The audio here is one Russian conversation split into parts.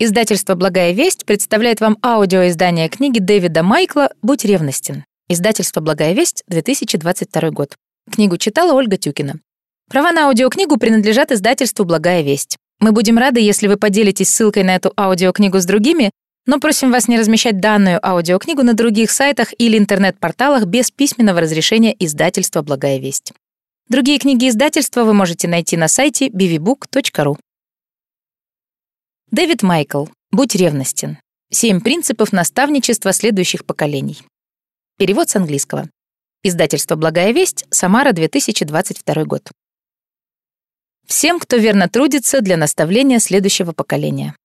Издательство «Благая весть» представляет вам аудиоиздание книги Дэвида Майкла «Будь ревностен». Издательство «Благая весть», 2022 год. Книгу читала Ольга Тюкина. Права на аудиокнигу принадлежат издательству «Благая весть». Мы будем рады, если вы поделитесь ссылкой на эту аудиокнигу с другими, но просим вас не размещать данную аудиокнигу на других сайтах или интернет-порталах без письменного разрешения издательства «Благая весть». Другие книги издательства вы можете найти на сайте bvbook.ru. Дэвид Майкл. Будь ревностен. Семь принципов наставничества следующих поколений. Перевод с английского. Издательство «Благая весть», Самара, 2022 год. Всем, кто верно трудится для наставления следующего поколения.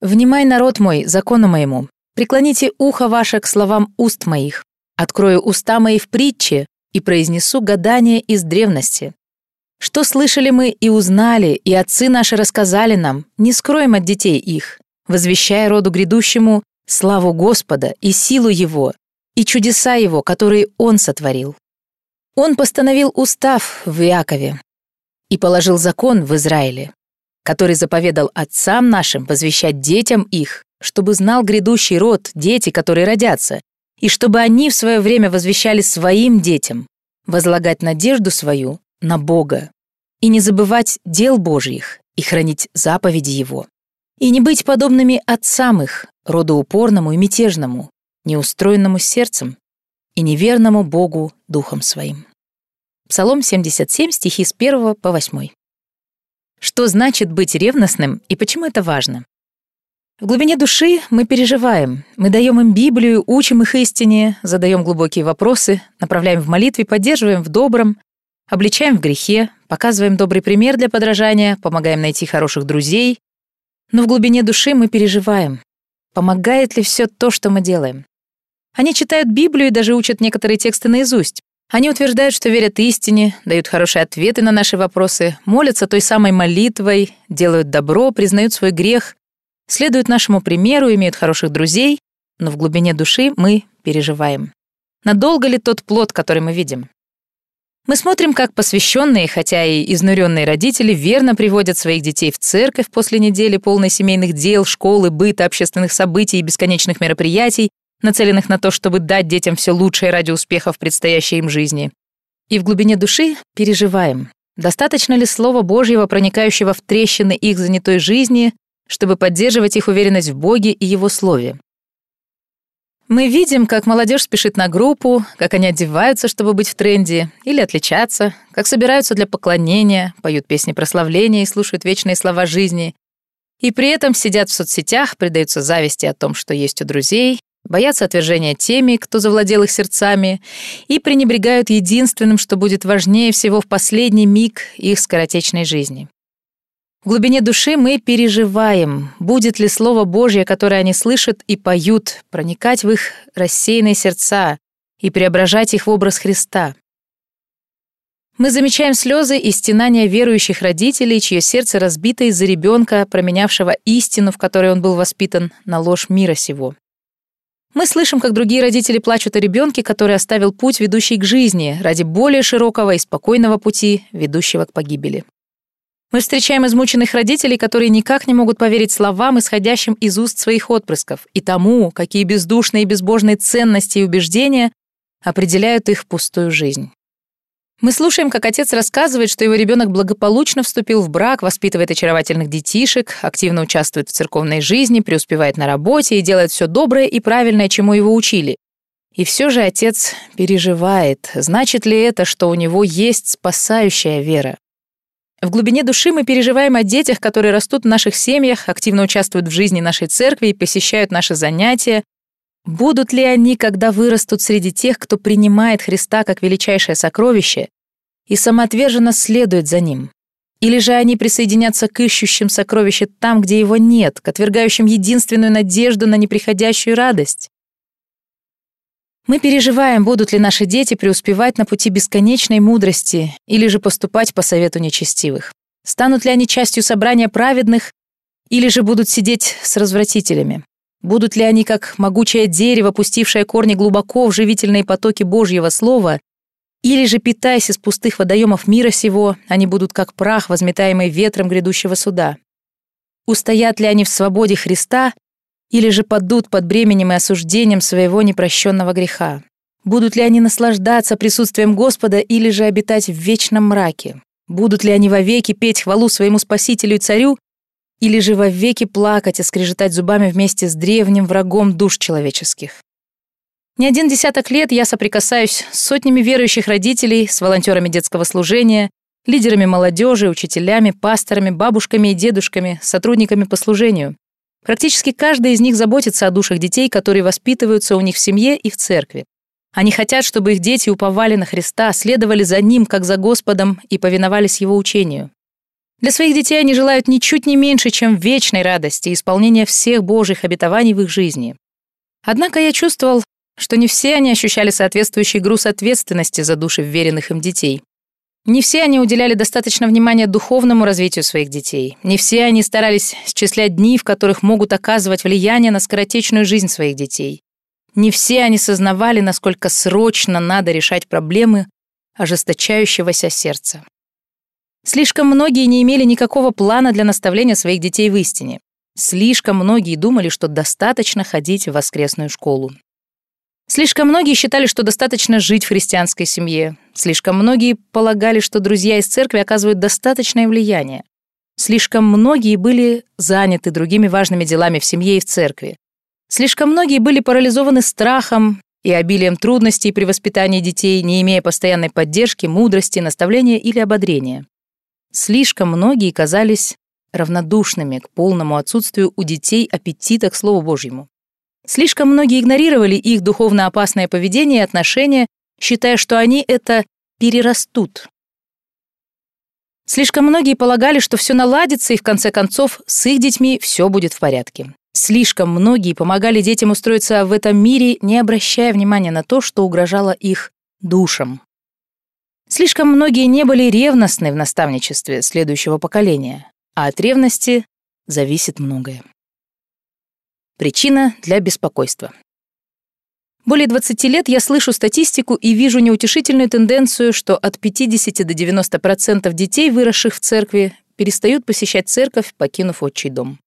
«Внимай, народ мой, закону моему, преклоните ухо ваше к словам уст моих, открою уста мои в притче и произнесу гадание из древности. Что слышали мы и узнали, и отцы наши рассказали нам, не скроем от детей их, возвещая роду грядущему славу Господа и силу Его, и чудеса Его, которые Он сотворил. Он постановил устав в Иакове и положил закон в Израиле, который заповедал отцам нашим возвещать детям их, чтобы знал грядущий род, дети, которые родятся, и чтобы они в свое время возвещали своим детям, возлагать надежду свою на Бога, и не забывать дел Божьих и хранить заповеди Его, и не быть подобными отцам их, роду упорному и мятежному, неустроенному сердцем и неверному Богу духом своим. Псалом 77, стихи с 1 по 8. Что значит быть ревностным и почему это важно? В глубине души мы переживаем, мы даем им Библию, учим их истине, задаем глубокие вопросы, направляем в молитве, поддерживаем в добром, обличаем в грехе, показываем добрый пример для подражания, помогаем найти хороших друзей. Но в глубине души мы переживаем. Помогает ли все то, что мы делаем? Они читают Библию и даже учат некоторые тексты наизусть. Они утверждают, что верят истине, дают хорошие ответы на наши вопросы, молятся той самой молитвой, делают добро, признают свой грех, следуют нашему примеру, имеют хороших друзей, но в глубине души мы переживаем. Надолго ли тот плод, который мы видим? Мы смотрим, как посвященные, хотя и изнуренные родители верно приводят своих детей в церковь после недели полной семейных дел, школы, быта, общественных событий и бесконечных мероприятий, нацеленных на то, чтобы дать детям все лучшее ради успеха в предстоящей им жизни. И в глубине души переживаем, достаточно ли Слова Божьего, проникающего в трещины их занятой жизни, чтобы поддерживать их уверенность в Боге и Его Слове. Мы видим, как молодежь спешит на группу, как они одеваются, чтобы быть в тренде или отличаться, как собираются для поклонения, поют песни прославления и слушают вечные слова жизни. И при этом сидят в соцсетях, предаются зависти о том, что есть у друзей, боятся отвержения теми, кто завладел их сердцами, и пренебрегают единственным, что будет важнее всего в последний миг их скоротечной жизни. В глубине души мы переживаем, будет ли Слово Божье, которое они слышат и поют, проникать в их рассеянные сердца и преображать их в образ Христа. Мы замечаем слезы и стенания верующих родителей, чье сердце разбито из-за ребенка, променявшего истину, в которой он был воспитан, на ложь мира сего. Мы слышим, как другие родители плачут о ребенке, который оставил путь, ведущий к жизни, ради более широкого и спокойного пути, ведущего к погибели. Мы встречаем измученных родителей, которые никак не могут поверить словам, исходящим из уст своих отпрысков, и тому, какие бездушные и безбожные ценности и убеждения определяют их пустую жизнь. Мы слушаем, как отец рассказывает, что его ребенок благополучно вступил в брак, воспитывает очаровательных детишек, активно участвует в церковной жизни, преуспевает на работе и делает все доброе и правильное, чему его учили. И все же отец переживает, значит ли это, что у него есть спасающая вера. В глубине души мы переживаем о детях, которые растут в наших семьях, активно участвуют в жизни нашей церкви и посещают наши занятия. Будут ли они, когда вырастут среди тех, кто принимает Христа как величайшее сокровище и самоотверженно следует за Ним? Или же они присоединятся к ищущим сокровища там, где его нет, к отвергающим единственную надежду на неприходящую радость? Мы переживаем, будут ли наши дети преуспевать на пути бесконечной мудрости или же поступать по совету нечестивых. Станут ли они частью собрания праведных или же будут сидеть с развратителями? Будут ли они, как могучее дерево, пустившее корни глубоко в живительные потоки Божьего Слова, или же, питаясь из пустых водоемов мира сего, они будут как прах, возметаемый ветром грядущего суда? устоят ли они в свободе Христа или же падут под бременем и осуждением своего непрощенного греха. Будут ли они наслаждаться присутствием Господа или же обитать в вечном мраке? Будут ли они вовеки петь хвалу своему Спасителю и Царю, или же вовеки плакать и скрежетать зубами вместе с древним врагом душ человеческих? Не один десяток лет я соприкасаюсь с сотнями верующих родителей, с волонтерами детского служения, лидерами молодежи, учителями, пасторами, бабушками и дедушками, сотрудниками по служению. Практически каждый из них заботится о душах детей, которые воспитываются у них в семье и в церкви. Они хотят, чтобы их дети уповали на Христа, следовали за Ним, как за Господом, и повиновались Его учению. Для своих детей они желают ничуть не меньше, чем вечной радости и исполнения всех Божьих обетований в их жизни. Однако я чувствовал, что не все они ощущали соответствующий груз ответственности за души вверенных им детей. Не все они уделяли достаточно внимания духовному развитию своих детей. Не все они старались счислять дни, в которых могут оказывать влияние на скоротечную жизнь своих детей. Не все они сознавали, насколько срочно надо решать проблемы ожесточающегося сердца. Слишком многие не имели никакого плана для наставления своих детей в истине. Слишком многие думали, что достаточно ходить в воскресную школу. Слишком многие считали, что достаточно жить в христианской семье. Слишком многие полагали, что друзья из церкви оказывают достаточное влияние. Слишком многие были заняты другими важными делами в семье и в церкви. Слишком многие были парализованы страхом и обилием трудностей при воспитании детей, не имея постоянной поддержки, мудрости, наставления или ободрения. Слишком многие казались равнодушными к полному отсутствию у детей аппетита к Слову Божьему. Слишком многие игнорировали их духовно опасное поведение и отношения, считая, что они это перерастут. Слишком многие полагали, что все наладится, и в конце концов с их детьми все будет в порядке. Слишком многие помогали детям устроиться в этом мире, не обращая внимания на то, что угрожало их душам. Слишком многие не были ревностны в наставничестве следующего поколения, а от ревности зависит многое. Причина для беспокойства. Более 20 лет я слышу статистику и вижу неутешительную тенденцию, что от 50 до 90% детей, выросших в церкви, перестают посещать церковь, покинув отчий дом.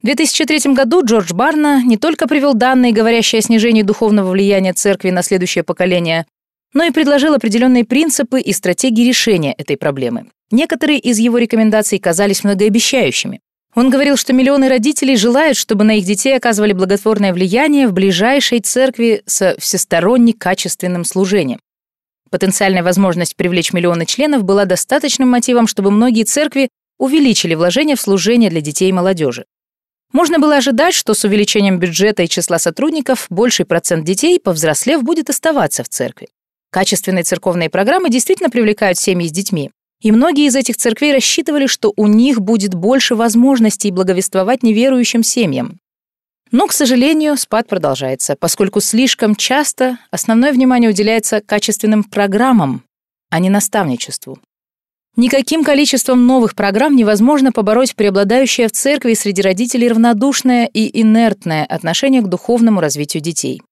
В 2003 году Джордж Барна не только привел данные, говорящие о снижении духовного влияния церкви на следующее поколение, но и предложил определенные принципы и стратегии решения этой проблемы. Некоторые из его рекомендаций казались многообещающими. Он говорил, что миллионы родителей желают, чтобы на их детей оказывали благотворное влияние в ближайшей церкви со всесторонне качественным служением. Потенциальная возможность привлечь миллионы членов была достаточным мотивом, чтобы многие церкви увеличили вложения в служение для детей и молодежи. Можно было ожидать, что с увеличением бюджета и числа сотрудников больший процент детей, повзрослев, будет оставаться в церкви. Качественные церковные программы действительно привлекают семьи с детьми. И многие из этих церквей рассчитывали, что у них будет больше возможностей благовествовать неверующим семьям. Но, к сожалению, спад продолжается, поскольку слишком часто основное внимание уделяется качественным программам, а не наставничеству. Никаким количеством новых программ невозможно побороть преобладающее в церкви среди родителей равнодушное и инертное отношение к духовному развитию детей.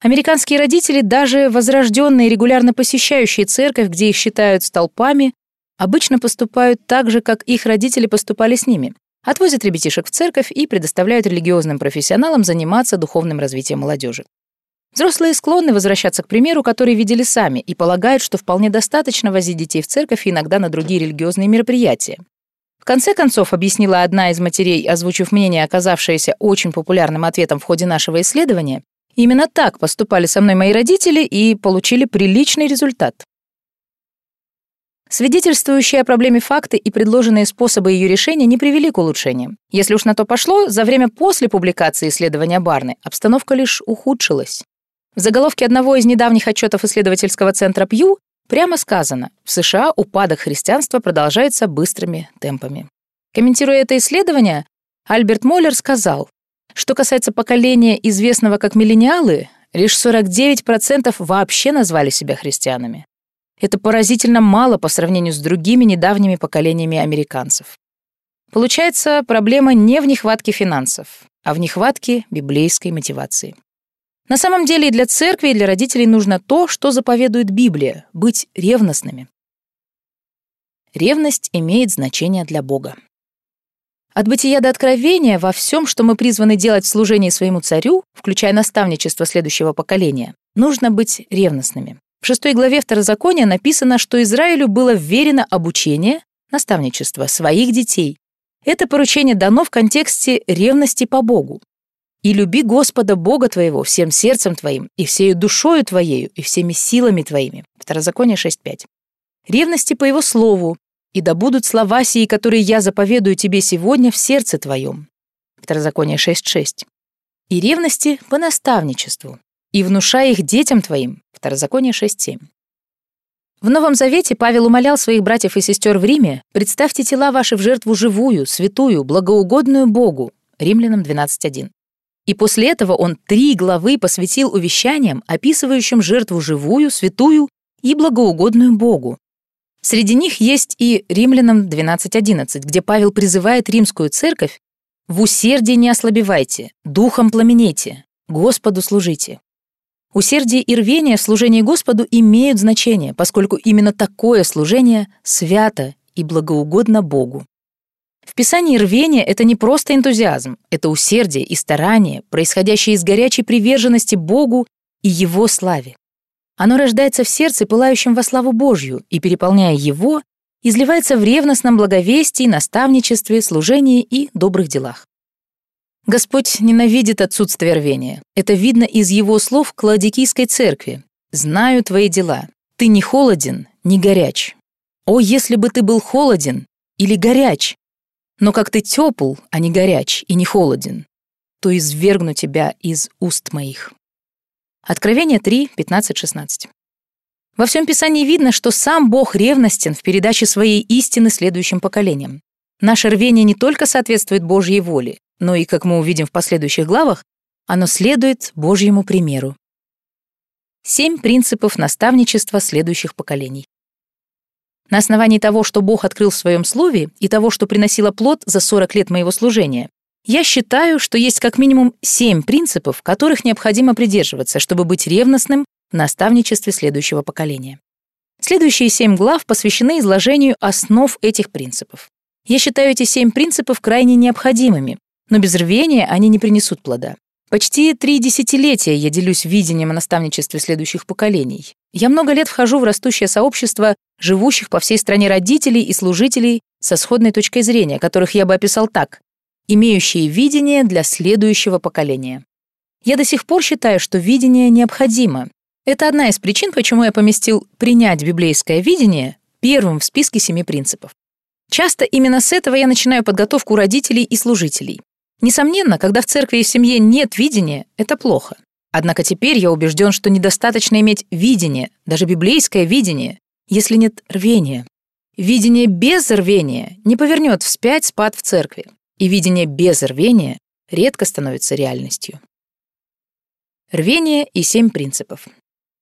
Американские родители, даже возрожденные, регулярно посещающие церковь, где их считают столпами, обычно поступают так же, как их родители поступали с ними. Отвозят ребятишек в церковь и предоставляют религиозным профессионалам заниматься духовным развитием молодежи. Взрослые склонны возвращаться к примеру, который видели сами, и полагают, что вполне достаточно возить детей в церковь и иногда на другие религиозные мероприятия. В конце концов, объяснила одна из матерей, озвучив мнение, оказавшееся очень популярным ответом в ходе нашего исследования, именно так поступали со мной мои родители и получили приличный результат. Свидетельствующие о проблеме факты и предложенные способы ее решения не привели к улучшениям. Если уж на то пошло, за время после публикации исследования Барны обстановка лишь ухудшилась. В заголовке одного из недавних отчетов исследовательского центра Пью прямо сказано, в США упадок христианства продолжается быстрыми темпами. Комментируя это исследование, Альберт Моллер сказал, что касается поколения, известного как миллениалы, лишь 49% вообще назвали себя христианами. Это поразительно мало по сравнению с другими недавними поколениями американцев. Получается, проблема не в нехватке финансов, а в нехватке библейской мотивации. На самом деле и для церкви, и для родителей нужно то, что заповедует Библия — быть ревностными. Ревность имеет значение для Бога. От бытия до откровения во всем, что мы призваны делать в служении своему царю, включая наставничество следующего поколения, нужно быть ревностными. В шестой главе Второзакония написано, что Израилю было вверено обучение, наставничество своих детей. Это поручение дано в контексте ревности по Богу. «И люби Господа Бога твоего всем сердцем твоим, и всею душою твоею, и всеми силами твоими». Второзаконие 6.5. Ревности по Его слову, и да будут слова сии, которые я заповедую тебе сегодня в сердце твоем». Второзаконие 6.6. «И ревности по наставничеству, и внушай их детям твоим». Второзаконие 6.7. В Новом Завете Павел умолял своих братьев и сестер в Риме «Представьте тела ваши в жертву живую, святую, благоугодную Богу» Римлянам 12.1. И после этого он три главы посвятил увещаниям, описывающим жертву живую, святую и благоугодную Богу. Среди них есть и Римлянам 12.11, где Павел призывает римскую церковь «В усердии не ослабевайте, духом пламенейте, Господу служите». Усердие и рвение в служении Господу имеют значение, поскольку именно такое служение свято и благоугодно Богу. В Писании рвение — это не просто энтузиазм, это усердие и старание, происходящее из горячей приверженности Богу и Его славе. Оно рождается в сердце, пылающем во славу Божью, и, переполняя его, изливается в ревностном благовестии, наставничестве, служении и добрых делах. Господь ненавидит отсутствие рвения. Это видно из его слов к Ладикийской церкви. «Знаю твои дела. Ты не холоден, не горяч. О, если бы ты был холоден или горяч! Но как ты тепл, а не горяч и не холоден, то извергну тебя из уст моих». Откровение 3, 15, 16. Во всем Писании видно, что сам Бог ревностен в передаче своей истины следующим поколениям. Наше рвение не только соответствует Божьей воле, но и, как мы увидим в последующих главах, оно следует Божьему примеру. Семь принципов наставничества следующих поколений. На основании того, что Бог открыл в своем слове, и того, что приносило плод за 40 лет моего служения, я считаю, что есть как минимум семь принципов, которых необходимо придерживаться, чтобы быть ревностным в наставничестве следующего поколения. Следующие семь глав посвящены изложению основ этих принципов. Я считаю эти семь принципов крайне необходимыми, но без рвения они не принесут плода. Почти три десятилетия я делюсь видением о наставничестве следующих поколений. Я много лет вхожу в растущее сообщество живущих по всей стране родителей и служителей со сходной точкой зрения, которых я бы описал так имеющие видение для следующего поколения. Я до сих пор считаю, что видение необходимо. Это одна из причин, почему я поместил «принять библейское видение» первым в списке семи принципов. Часто именно с этого я начинаю подготовку родителей и служителей. Несомненно, когда в церкви и в семье нет видения, это плохо. Однако теперь я убежден, что недостаточно иметь видение, даже библейское видение, если нет рвения. Видение без рвения не повернет вспять спад в церкви и видение без рвения редко становится реальностью. Рвение и семь принципов.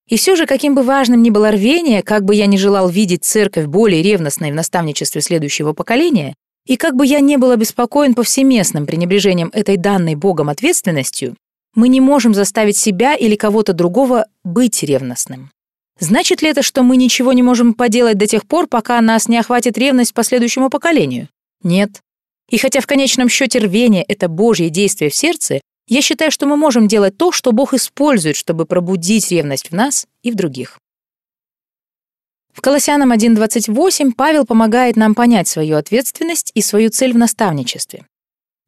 И все же, каким бы важным ни было рвение, как бы я ни желал видеть церковь более ревностной в наставничестве следующего поколения, и как бы я не был обеспокоен повсеместным пренебрежением этой данной Богом ответственностью, мы не можем заставить себя или кого-то другого быть ревностным. Значит ли это, что мы ничего не можем поделать до тех пор, пока нас не охватит ревность по следующему поколению? Нет. И хотя в конечном счете рвение — это Божье действие в сердце, я считаю, что мы можем делать то, что Бог использует, чтобы пробудить ревность в нас и в других. В Колоссянам 1.28 Павел помогает нам понять свою ответственность и свою цель в наставничестве.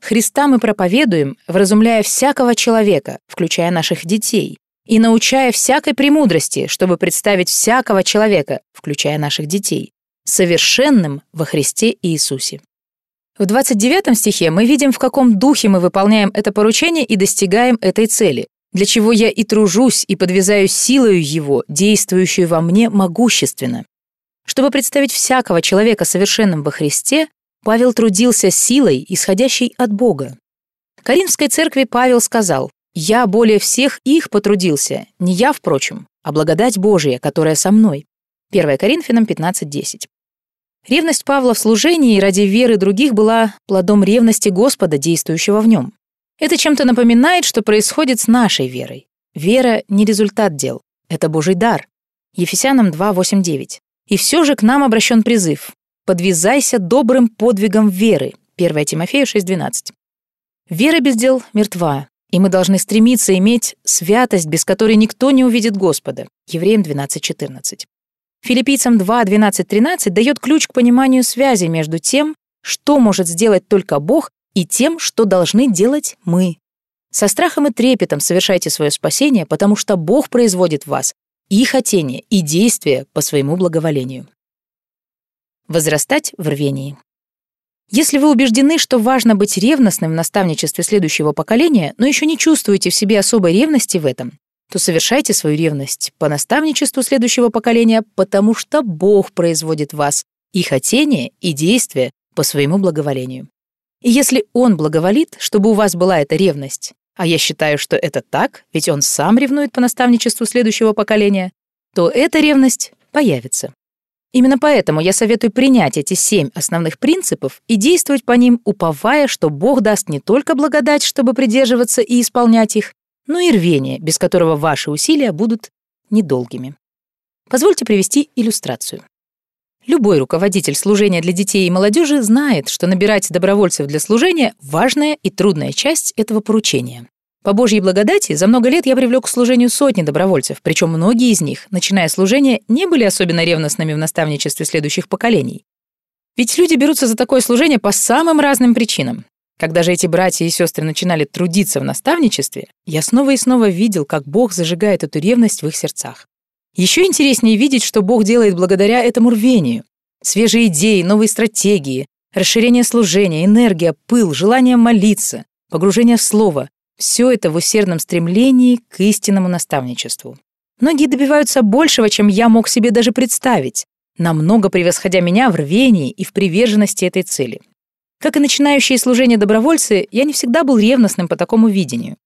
Христа мы проповедуем, вразумляя всякого человека, включая наших детей, и научая всякой премудрости, чтобы представить всякого человека, включая наших детей, совершенным во Христе Иисусе. В 29 стихе мы видим, в каком духе мы выполняем это поручение и достигаем этой цели, для чего я и тружусь, и подвязаю силою Его, действующую во мне могущественно. Чтобы представить всякого человека совершенным во Христе, Павел трудился силой, исходящей от Бога. Каринской церкви Павел сказал, «Я более всех их потрудился, не я, впрочем, а благодать Божия, которая со мной». 1 Коринфянам 15.10. Ревность Павла в служении ради веры других была плодом ревности Господа, действующего в нем. Это чем-то напоминает, что происходит с нашей верой. Вера не результат дел, это Божий дар. Ефесянам 2, 8, И все же к нам обращен призыв. «Подвязайся добрым подвигом веры, 1 Тимофею 6.12. Вера без дел мертва, и мы должны стремиться иметь святость, без которой никто не увидит Господа. Евреям 12.14. Филиппийцам 2.12.13 дает ключ к пониманию связи между тем, что может сделать только Бог, и тем, что должны делать мы. Со страхом и трепетом совершайте свое спасение, потому что Бог производит в вас и хотение, и действия по своему благоволению. Возрастать в рвении. Если вы убеждены, что важно быть ревностным в наставничестве следующего поколения, но еще не чувствуете в себе особой ревности в этом, то совершайте свою ревность по наставничеству следующего поколения, потому что Бог производит в вас и хотение, и действия по своему благоволению. И если Он благоволит, чтобы у вас была эта ревность, а я считаю, что это так, ведь Он сам ревнует по наставничеству следующего поколения, то эта ревность появится. Именно поэтому я советую принять эти семь основных принципов и действовать по ним, уповая, что Бог даст не только благодать, чтобы придерживаться и исполнять их, но и рвение, без которого ваши усилия будут недолгими. Позвольте привести иллюстрацию. Любой руководитель служения для детей и молодежи знает, что набирать добровольцев для служения – важная и трудная часть этого поручения. По Божьей благодати за много лет я привлек к служению сотни добровольцев, причем многие из них, начиная служение, не были особенно ревностными в наставничестве следующих поколений. Ведь люди берутся за такое служение по самым разным причинам. Когда же эти братья и сестры начинали трудиться в наставничестве, я снова и снова видел, как Бог зажигает эту ревность в их сердцах. Еще интереснее видеть, что Бог делает благодаря этому рвению. Свежие идеи, новые стратегии, расширение служения, энергия, пыл, желание молиться, погружение в Слово, все это в усердном стремлении к истинному наставничеству. Многие добиваются большего, чем я мог себе даже представить, намного превосходя меня в рвении и в приверженности этой цели. Как и начинающие служение добровольцы, я не всегда был ревностным по такому видению.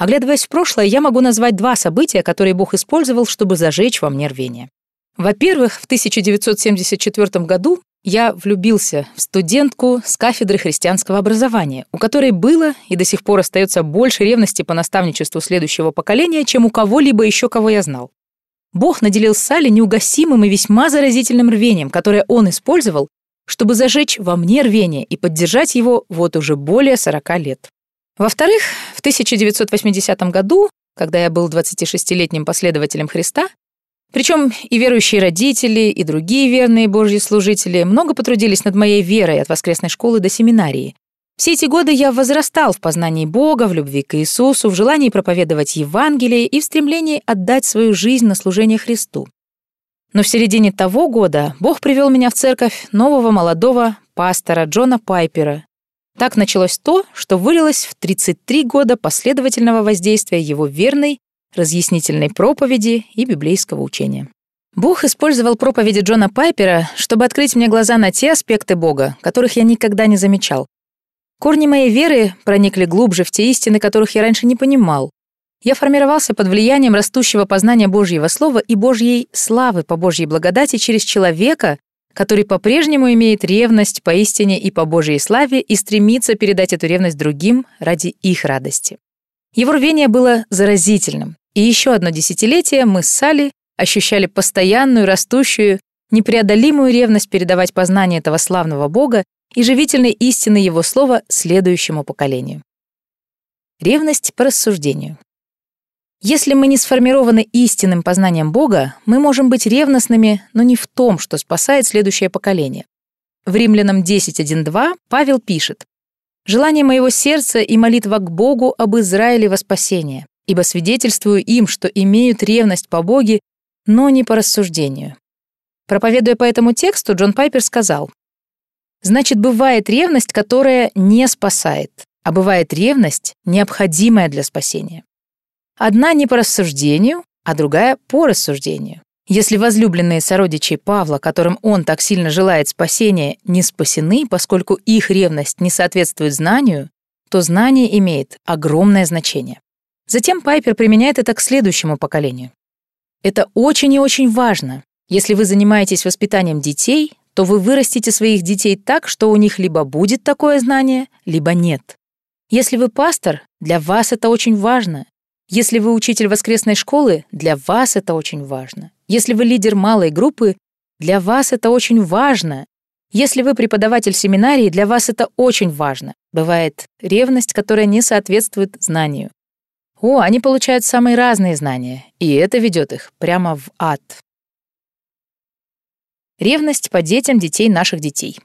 Оглядываясь в прошлое, я могу назвать два события, которые Бог использовал, чтобы зажечь во мне рвение. Во-первых, в 1974 году я влюбился в студентку с кафедры христианского образования, у которой было и до сих пор остается больше ревности по наставничеству следующего поколения, чем у кого-либо еще, кого я знал. Бог наделил Салли неугасимым и весьма заразительным рвением, которое он использовал, чтобы зажечь во мне рвение и поддержать его вот уже более 40 лет. Во-вторых, в 1980 году, когда я был 26-летним последователем Христа, причем и верующие родители, и другие верные Божьи служители много потрудились над моей верой от воскресной школы до семинарии. Все эти годы я возрастал в познании Бога, в любви к Иисусу, в желании проповедовать Евангелие и в стремлении отдать свою жизнь на служение Христу. Но в середине того года Бог привел меня в церковь нового молодого пастора Джона Пайпера. Так началось то, что вылилось в 33 года последовательного воздействия его верной разъяснительной проповеди и библейского учения. Бог использовал проповеди Джона Пайпера, чтобы открыть мне глаза на те аспекты Бога, которых я никогда не замечал. Корни моей веры проникли глубже в те истины, которых я раньше не понимал. Я формировался под влиянием растущего познания Божьего Слова и Божьей славы по Божьей благодати через человека, который по-прежнему имеет ревность по истине и по Божьей славе и стремится передать эту ревность другим ради их радости. Его рвение было заразительным, и еще одно десятилетие мы с Салли ощущали постоянную, растущую, непреодолимую ревность передавать познание этого славного Бога и живительной истины Его Слова следующему поколению. Ревность по рассуждению. Если мы не сформированы истинным познанием Бога, мы можем быть ревностными, но не в том, что спасает следующее поколение. В Римлянам 10.1.2 Павел пишет «Желание моего сердца и молитва к Богу об Израиле во спасение, ибо свидетельствую им, что имеют ревность по Боге, но не по рассуждению». Проповедуя по этому тексту, Джон Пайпер сказал, «Значит, бывает ревность, которая не спасает, а бывает ревность, необходимая для спасения. Одна не по рассуждению, а другая по рассуждению. Если возлюбленные сородичи Павла, которым он так сильно желает спасения, не спасены, поскольку их ревность не соответствует знанию, то знание имеет огромное значение. Затем Пайпер применяет это к следующему поколению. Это очень и очень важно. Если вы занимаетесь воспитанием детей, то вы вырастите своих детей так, что у них либо будет такое знание, либо нет. Если вы пастор, для вас это очень важно. Если вы учитель воскресной школы, для вас это очень важно. Если вы лидер малой группы, для вас это очень важно. Если вы преподаватель семинарии, для вас это очень важно. Бывает ревность, которая не соответствует знанию. О, они получают самые разные знания, и это ведет их прямо в ад. Ревность по детям детей наших детей.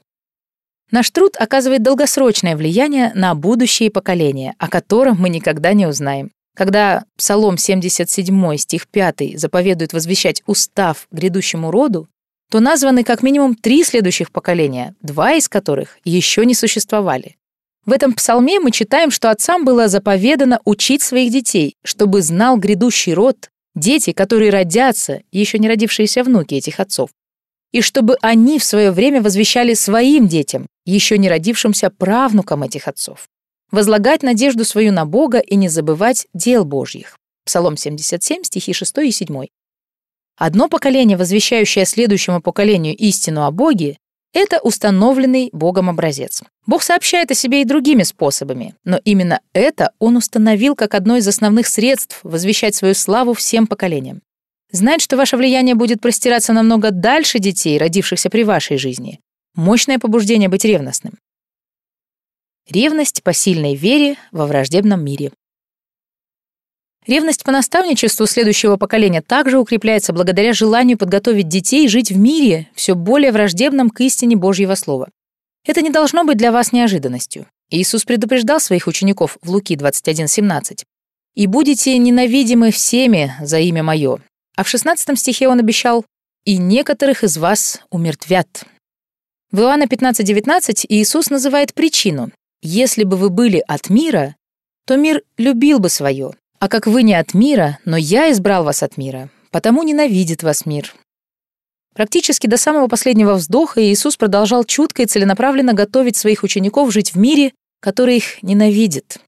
Наш труд оказывает долгосрочное влияние на будущие поколения, о котором мы никогда не узнаем. Когда Псалом 77, стих 5 заповедует возвещать устав грядущему роду, то названы как минимум три следующих поколения, два из которых еще не существовали. В этом псалме мы читаем, что отцам было заповедано учить своих детей, чтобы знал грядущий род, дети, которые родятся, еще не родившиеся внуки этих отцов, и чтобы они в свое время возвещали своим детям, еще не родившимся правнукам этих отцов. Возлагать надежду свою на Бога и не забывать дел Божьих. Псалом 77, стихи 6 и 7. Одно поколение, возвещающее следующему поколению истину о Боге, это установленный Богом образец. Бог сообщает о себе и другими способами, но именно это Он установил как одно из основных средств возвещать свою славу всем поколениям. Знать, что ваше влияние будет простираться намного дальше детей, родившихся при вашей жизни. Мощное побуждение быть ревностным. Ревность по сильной вере во враждебном мире. Ревность по наставничеству следующего поколения также укрепляется благодаря желанию подготовить детей жить в мире, все более враждебном к истине Божьего Слова. Это не должно быть для вас неожиданностью. Иисус предупреждал своих учеников в Луки 21:17. «И будете ненавидимы всеми за имя Мое». А в 16 стихе он обещал «И некоторых из вас умертвят». В Иоанна 15:19 Иисус называет причину. «Если бы вы были от мира, то мир любил бы свое, а как вы не от мира, но я избрал вас от мира, потому ненавидит вас мир». Практически до самого последнего вздоха Иисус продолжал чутко и целенаправленно готовить своих учеников жить в мире, который их ненавидит.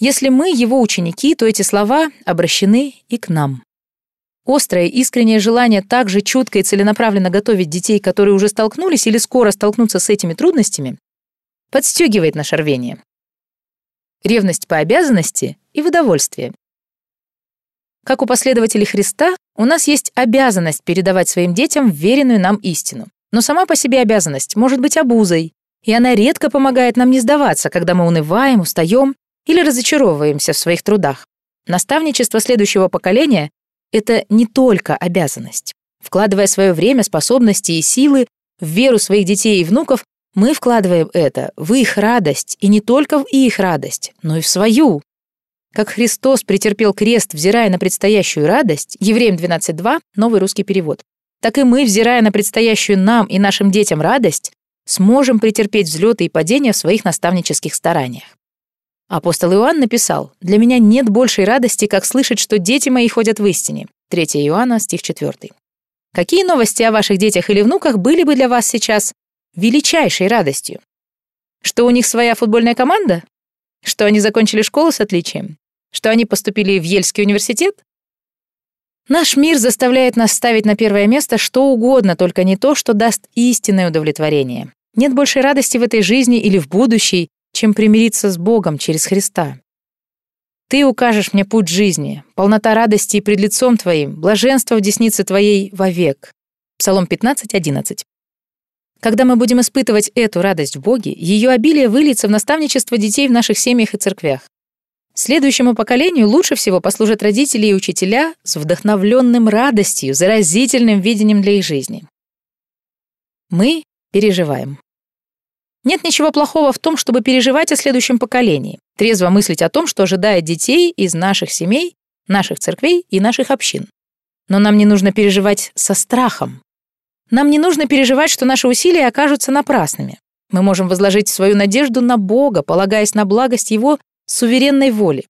Если мы его ученики, то эти слова обращены и к нам. Острое, искреннее желание также чутко и целенаправленно готовить детей, которые уже столкнулись или скоро столкнутся с этими трудностями, подстегивает наше рвение ревность по обязанности и в удовольствие. Как у последователей Христа, у нас есть обязанность передавать своим детям веренную нам истину. Но сама по себе обязанность может быть обузой, и она редко помогает нам не сдаваться, когда мы унываем, устаем или разочаровываемся в своих трудах. Наставничество следующего поколения — это не только обязанность. Вкладывая свое время, способности и силы в веру своих детей и внуков, мы вкладываем это в их радость, и не только в их радость, но и в свою. Как Христос претерпел крест, взирая на предстоящую радость, Евреям 12.2, новый русский перевод, так и мы, взирая на предстоящую нам и нашим детям радость, сможем претерпеть взлеты и падения в своих наставнических стараниях. Апостол Иоанн написал, «Для меня нет большей радости, как слышать, что дети мои ходят в истине». 3 Иоанна, стих 4. Какие новости о ваших детях или внуках были бы для вас сейчас величайшей радостью. Что у них своя футбольная команда? Что они закончили школу с отличием? Что они поступили в Ельский университет? Наш мир заставляет нас ставить на первое место что угодно, только не то, что даст истинное удовлетворение. Нет большей радости в этой жизни или в будущей, чем примириться с Богом через Христа. Ты укажешь мне путь жизни, полнота радости пред лицом Твоим, блаженство в деснице Твоей вовек. Псалом 15, 11. Когда мы будем испытывать эту радость в Боге, ее обилие выльется в наставничество детей в наших семьях и церквях. Следующему поколению лучше всего послужат родители и учителя с вдохновленным радостью, заразительным видением для их жизни. Мы переживаем. Нет ничего плохого в том, чтобы переживать о следующем поколении, трезво мыслить о том, что ожидает детей из наших семей, наших церквей и наших общин. Но нам не нужно переживать со страхом, нам не нужно переживать, что наши усилия окажутся напрасными. Мы можем возложить свою надежду на Бога, полагаясь на благость Его суверенной воли.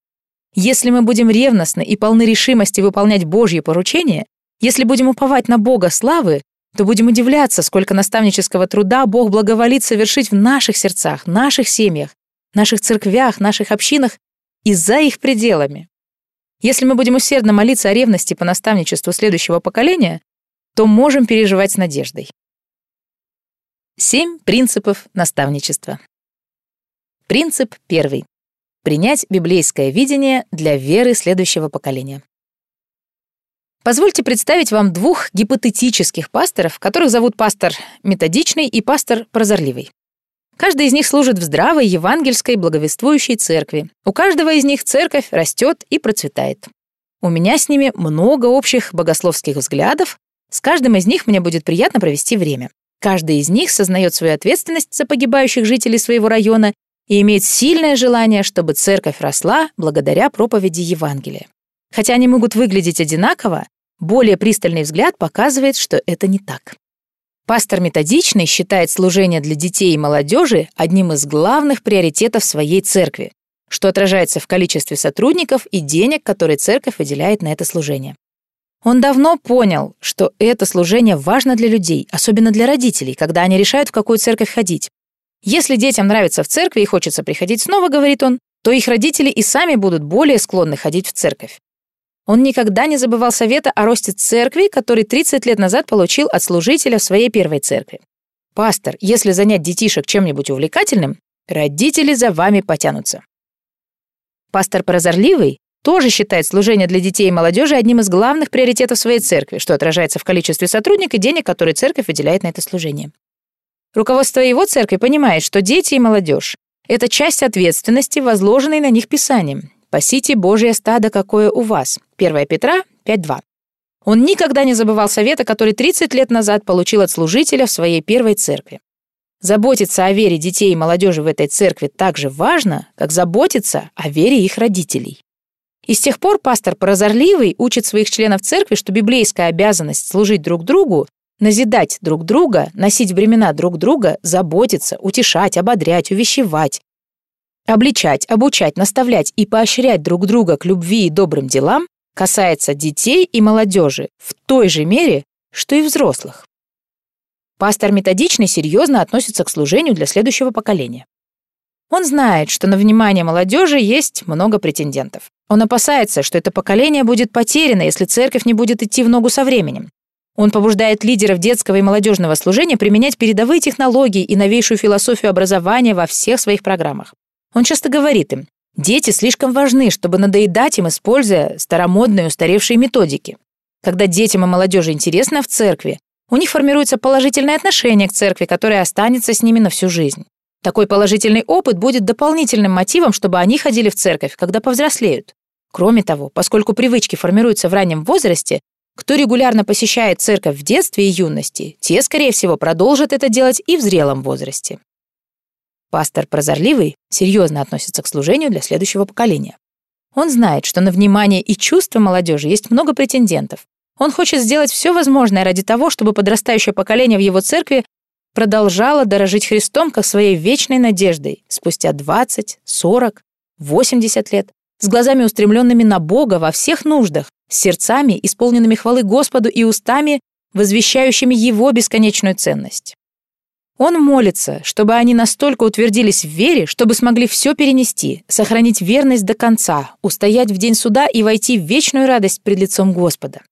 Если мы будем ревностны и полны решимости выполнять Божьи поручения, если будем уповать на Бога славы, то будем удивляться, сколько наставнического труда Бог благоволит совершить в наших сердцах, наших семьях, наших церквях, наших общинах и за их пределами. Если мы будем усердно молиться о ревности по наставничеству следующего поколения, то можем переживать с надеждой. Семь принципов наставничества. Принцип первый. Принять библейское видение для веры следующего поколения. Позвольте представить вам двух гипотетических пасторов, которых зовут пастор методичный и пастор прозорливый. Каждый из них служит в здравой евангельской благовествующей церкви. У каждого из них церковь растет и процветает. У меня с ними много общих богословских взглядов, с каждым из них мне будет приятно провести время. Каждый из них сознает свою ответственность за погибающих жителей своего района и имеет сильное желание, чтобы церковь росла благодаря проповеди Евангелия. Хотя они могут выглядеть одинаково, более пристальный взгляд показывает, что это не так. Пастор методичный считает служение для детей и молодежи одним из главных приоритетов своей церкви, что отражается в количестве сотрудников и денег, которые церковь выделяет на это служение. Он давно понял, что это служение важно для людей, особенно для родителей, когда они решают, в какую церковь ходить. Если детям нравится в церкви и хочется приходить снова, говорит он, то их родители и сами будут более склонны ходить в церковь. Он никогда не забывал совета о росте церкви, который 30 лет назад получил от служителя в своей первой церкви. «Пастор, если занять детишек чем-нибудь увлекательным, родители за вами потянутся». Пастор прозорливый тоже считает служение для детей и молодежи одним из главных приоритетов своей церкви, что отражается в количестве сотрудников и денег, которые церковь выделяет на это служение. Руководство его церкви понимает, что дети и молодежь — это часть ответственности, возложенной на них Писанием. «Пасите Божье стадо, какое у вас». 1 Петра 5.2. Он никогда не забывал совета, который 30 лет назад получил от служителя в своей первой церкви. Заботиться о вере детей и молодежи в этой церкви так же важно, как заботиться о вере их родителей. И с тех пор пастор прозорливый учит своих членов церкви, что библейская обязанность служить друг другу, назидать друг друга, носить времена друг друга, заботиться, утешать, ободрять, увещевать, обличать, обучать, наставлять и поощрять друг друга к любви и добрым делам касается детей и молодежи в той же мере, что и взрослых. Пастор методичный серьезно относится к служению для следующего поколения. Он знает, что на внимание молодежи есть много претендентов. Он опасается, что это поколение будет потеряно, если церковь не будет идти в ногу со временем. Он побуждает лидеров детского и молодежного служения применять передовые технологии и новейшую философию образования во всех своих программах. Он часто говорит им, дети слишком важны, чтобы надоедать им, используя старомодные устаревшие методики. Когда детям и молодежи интересно в церкви, у них формируется положительное отношение к церкви, которое останется с ними на всю жизнь. Такой положительный опыт будет дополнительным мотивом, чтобы они ходили в церковь, когда повзрослеют. Кроме того, поскольку привычки формируются в раннем возрасте, кто регулярно посещает церковь в детстве и юности, те, скорее всего, продолжат это делать и в зрелом возрасте. Пастор прозорливый серьезно относится к служению для следующего поколения. Он знает, что на внимание и чувства молодежи есть много претендентов. Он хочет сделать все возможное ради того, чтобы подрастающее поколение в его церкви продолжала дорожить Христом как своей вечной надеждой спустя 20, 40, 80 лет, с глазами устремленными на Бога во всех нуждах, с сердцами, исполненными хвалы Господу и устами, возвещающими Его бесконечную ценность. Он молится, чтобы они настолько утвердились в вере, чтобы смогли все перенести, сохранить верность до конца, устоять в день суда и войти в вечную радость пред лицом Господа.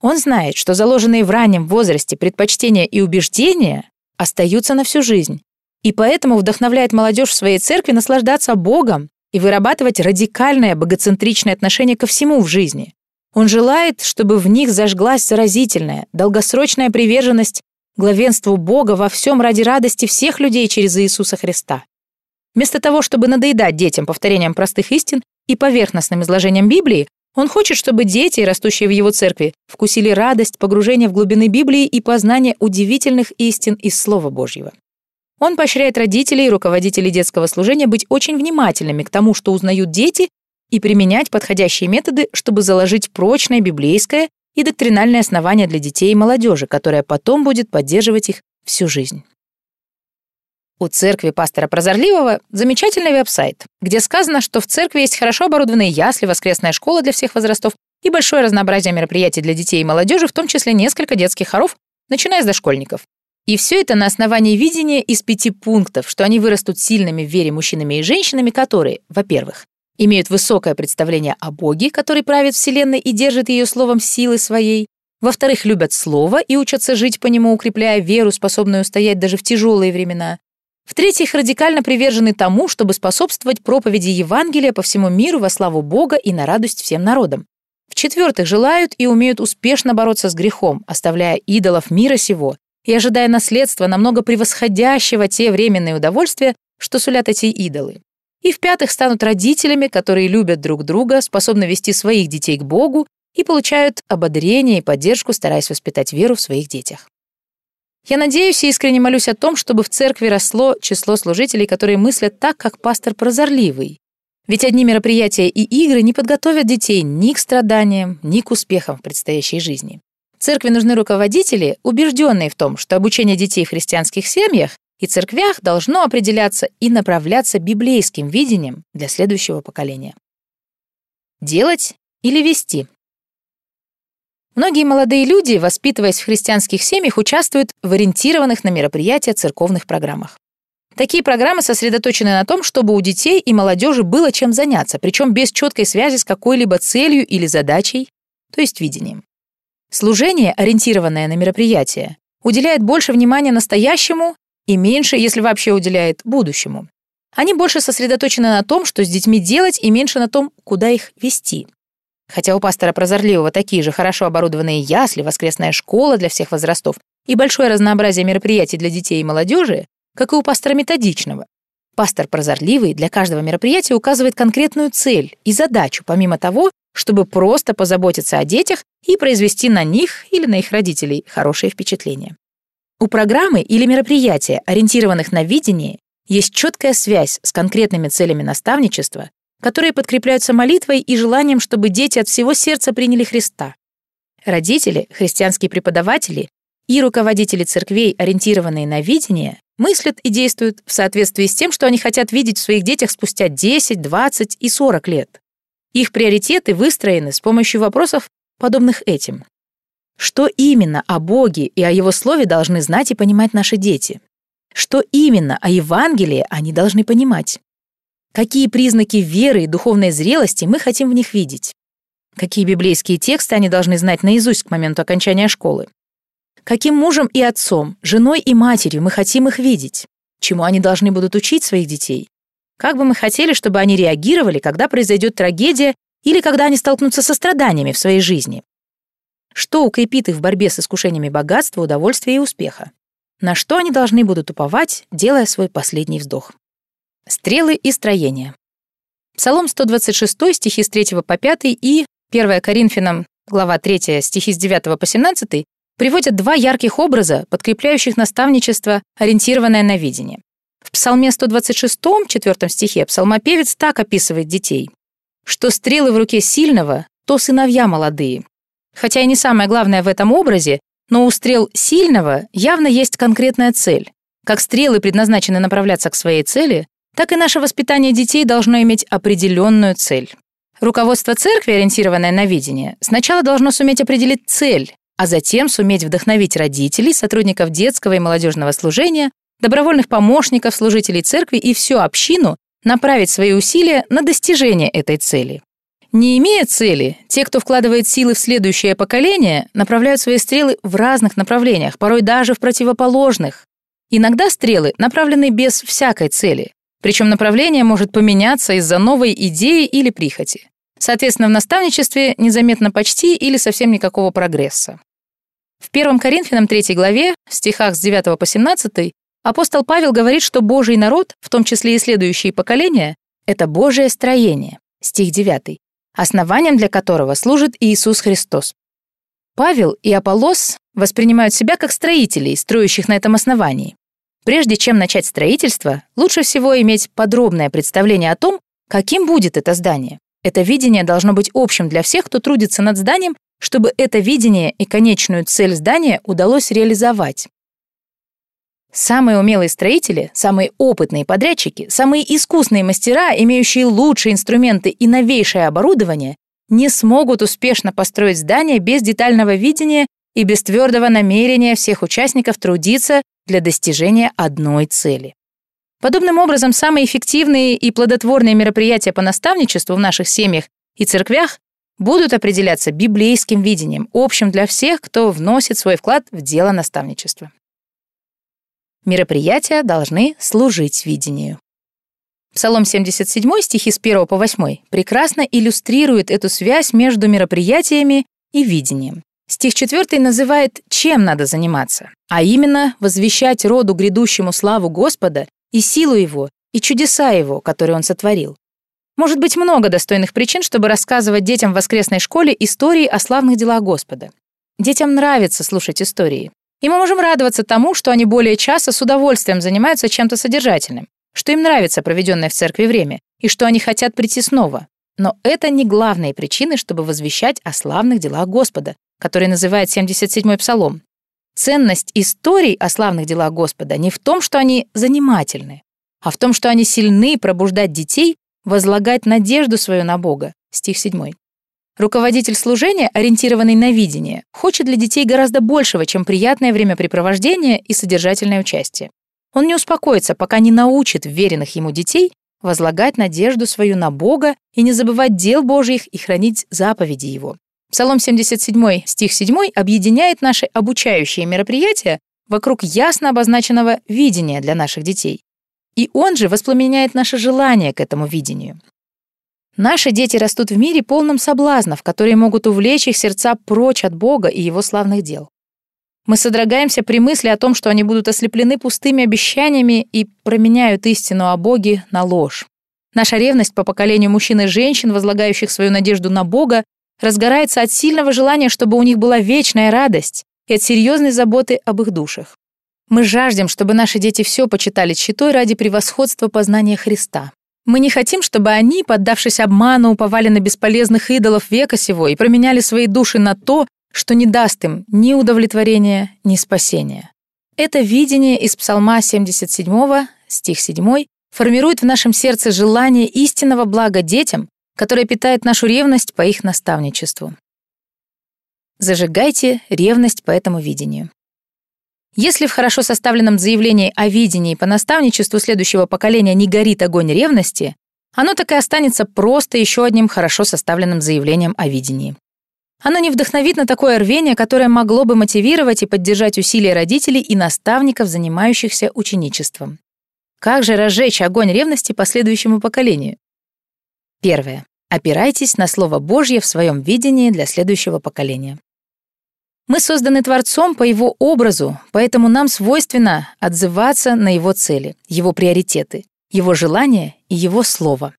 Он знает, что заложенные в раннем возрасте предпочтения и убеждения остаются на всю жизнь. И поэтому вдохновляет молодежь в своей церкви наслаждаться Богом и вырабатывать радикальное богоцентричное отношение ко всему в жизни. Он желает, чтобы в них зажглась заразительная, долгосрочная приверженность главенству Бога во всем ради радости всех людей через Иисуса Христа. Вместо того, чтобы надоедать детям повторением простых истин и поверхностным изложением Библии, он хочет, чтобы дети, растущие в его церкви, вкусили радость погружения в глубины Библии и познания удивительных истин из Слова Божьего. Он поощряет родителей и руководителей детского служения быть очень внимательными к тому, что узнают дети, и применять подходящие методы, чтобы заложить прочное библейское и доктринальное основание для детей и молодежи, которое потом будет поддерживать их всю жизнь. У церкви пастора Прозорливого замечательный веб-сайт, где сказано, что в церкви есть хорошо оборудованные ясли, воскресная школа для всех возрастов и большое разнообразие мероприятий для детей и молодежи, в том числе несколько детских хоров, начиная с дошкольников. И все это на основании видения из пяти пунктов, что они вырастут сильными в вере мужчинами и женщинами, которые, во-первых, имеют высокое представление о Боге, который правит Вселенной и держит ее словом силы своей, во-вторых, любят Слово и учатся жить по нему, укрепляя веру, способную устоять даже в тяжелые времена, в-третьих, радикально привержены тому, чтобы способствовать проповеди Евангелия по всему миру во славу Бога и на радость всем народам. В-четвертых, желают и умеют успешно бороться с грехом, оставляя идолов мира сего и ожидая наследства, намного превосходящего те временные удовольствия, что сулят эти идолы. И в-пятых, станут родителями, которые любят друг друга, способны вести своих детей к Богу и получают ободрение и поддержку, стараясь воспитать веру в своих детях. Я надеюсь и искренне молюсь о том, чтобы в церкви росло число служителей, которые мыслят так, как пастор прозорливый. Ведь одни мероприятия и игры не подготовят детей ни к страданиям, ни к успехам в предстоящей жизни. Церкви нужны руководители, убежденные в том, что обучение детей в христианских семьях и церквях должно определяться и направляться библейским видением для следующего поколения. Делать или вести? Многие молодые люди, воспитываясь в христианских семьях, участвуют в ориентированных на мероприятия церковных программах. Такие программы сосредоточены на том, чтобы у детей и молодежи было чем заняться, причем без четкой связи с какой-либо целью или задачей, то есть видением. Служение, ориентированное на мероприятие, уделяет больше внимания настоящему и меньше, если вообще уделяет, будущему. Они больше сосредоточены на том, что с детьми делать, и меньше на том, куда их вести. Хотя у пастора Прозорливого такие же хорошо оборудованные ясли, воскресная школа для всех возрастов и большое разнообразие мероприятий для детей и молодежи, как и у пастора Методичного. Пастор Прозорливый для каждого мероприятия указывает конкретную цель и задачу, помимо того, чтобы просто позаботиться о детях и произвести на них или на их родителей хорошее впечатление. У программы или мероприятия, ориентированных на видение, есть четкая связь с конкретными целями наставничества, которые подкрепляются молитвой и желанием, чтобы дети от всего сердца приняли Христа. Родители, христианские преподаватели и руководители церквей, ориентированные на видение, мыслят и действуют в соответствии с тем, что они хотят видеть в своих детях спустя 10, 20 и 40 лет. Их приоритеты выстроены с помощью вопросов, подобных этим. Что именно о Боге и о Его Слове должны знать и понимать наши дети? Что именно о Евангелии они должны понимать? Какие признаки веры и духовной зрелости мы хотим в них видеть? Какие библейские тексты они должны знать наизусть к моменту окончания школы? Каким мужем и отцом, женой и матерью мы хотим их видеть? Чему они должны будут учить своих детей? Как бы мы хотели, чтобы они реагировали, когда произойдет трагедия или когда они столкнутся со страданиями в своей жизни? Что укрепит их в борьбе с искушениями богатства, удовольствия и успеха? На что они должны будут уповать, делая свой последний вздох? Стрелы и строения. Псалом 126, стихи с 3 по 5 и 1 Коринфянам, глава 3, стихи с 9 по 17 приводят два ярких образа, подкрепляющих наставничество, ориентированное на видение. В Псалме 126, 4 стихе псалмопевец так описывает детей, что стрелы в руке сильного, то сыновья молодые, Хотя и не самое главное в этом образе, но у стрел сильного явно есть конкретная цель. Как стрелы предназначены направляться к своей цели, так и наше воспитание детей должно иметь определенную цель. Руководство церкви, ориентированное на видение, сначала должно суметь определить цель, а затем суметь вдохновить родителей, сотрудников детского и молодежного служения, добровольных помощников, служителей церкви и всю общину направить свои усилия на достижение этой цели. Не имея цели, те, кто вкладывает силы в следующее поколение, направляют свои стрелы в разных направлениях, порой даже в противоположных. Иногда стрелы направлены без всякой цели, причем направление может поменяться из-за новой идеи или прихоти. Соответственно, в наставничестве незаметно почти или совсем никакого прогресса. В 1 Коринфянам 3 главе, в стихах с 9 по 17, апостол Павел говорит, что Божий народ, в том числе и следующие поколения, это Божие строение, стих 9, основанием для которого служит Иисус Христос. Павел и Аполлос воспринимают себя как строителей, строящих на этом основании. Прежде чем начать строительство, лучше всего иметь подробное представление о том, каким будет это здание. Это видение должно быть общим для всех, кто трудится над зданием, чтобы это видение и конечную цель здания удалось реализовать. Самые умелые строители, самые опытные подрядчики, самые искусные мастера, имеющие лучшие инструменты и новейшее оборудование, не смогут успешно построить здание без детального видения и без твердого намерения всех участников трудиться для достижения одной цели. Подобным образом, самые эффективные и плодотворные мероприятия по наставничеству в наших семьях и церквях будут определяться библейским видением, общим для всех, кто вносит свой вклад в дело наставничества. Мероприятия должны служить видению. Псалом 77, стихи с 1 по 8, прекрасно иллюстрирует эту связь между мероприятиями и видением. Стих 4 называет, чем надо заниматься, а именно возвещать роду грядущему славу Господа и силу Его, и чудеса Его, которые Он сотворил. Может быть много достойных причин, чтобы рассказывать детям в воскресной школе истории о славных делах Господа. Детям нравится слушать истории. И мы можем радоваться тому, что они более часто с удовольствием занимаются чем-то содержательным, что им нравится проведенное в церкви время, и что они хотят прийти снова. Но это не главные причины, чтобы возвещать о славных делах Господа, который называет 77-й псалом. Ценность историй о славных делах Господа не в том, что они занимательны, а в том, что они сильны пробуждать детей возлагать надежду свою на Бога. Стих 7. Руководитель служения, ориентированный на видение, хочет для детей гораздо большего, чем приятное времяпрепровождение и содержательное участие. Он не успокоится, пока не научит веренных ему детей возлагать надежду свою на Бога и не забывать дел Божьих и хранить заповеди Его. Псалом 77, стих 7 объединяет наши обучающие мероприятия вокруг ясно обозначенного видения для наших детей. И он же воспламеняет наше желание к этому видению. Наши дети растут в мире полном соблазнов, которые могут увлечь их сердца прочь от Бога и Его славных дел. Мы содрогаемся при мысли о том, что они будут ослеплены пустыми обещаниями и променяют истину о Боге на ложь. Наша ревность по поколению мужчин и женщин, возлагающих свою надежду на Бога, разгорается от сильного желания, чтобы у них была вечная радость и от серьезной заботы об их душах. Мы жаждем, чтобы наши дети все почитали читой ради превосходства познания Христа. Мы не хотим, чтобы они, поддавшись обману, уповали на бесполезных идолов века сего и променяли свои души на то, что не даст им ни удовлетворения, ни спасения. Это видение из Псалма 77, стих 7, формирует в нашем сердце желание истинного блага детям, которое питает нашу ревность по их наставничеству. Зажигайте ревность по этому видению. Если в хорошо составленном заявлении о видении по наставничеству следующего поколения не горит огонь ревности, оно так и останется просто еще одним хорошо составленным заявлением о видении. Оно не вдохновит на такое рвение, которое могло бы мотивировать и поддержать усилия родителей и наставников, занимающихся ученичеством. Как же разжечь огонь ревности последующему поколению? Первое. Опирайтесь на Слово Божье в своем видении для следующего поколения. Мы созданы Творцом по Его образу, поэтому нам свойственно отзываться на Его цели, Его приоритеты, Его желания и Его Слово.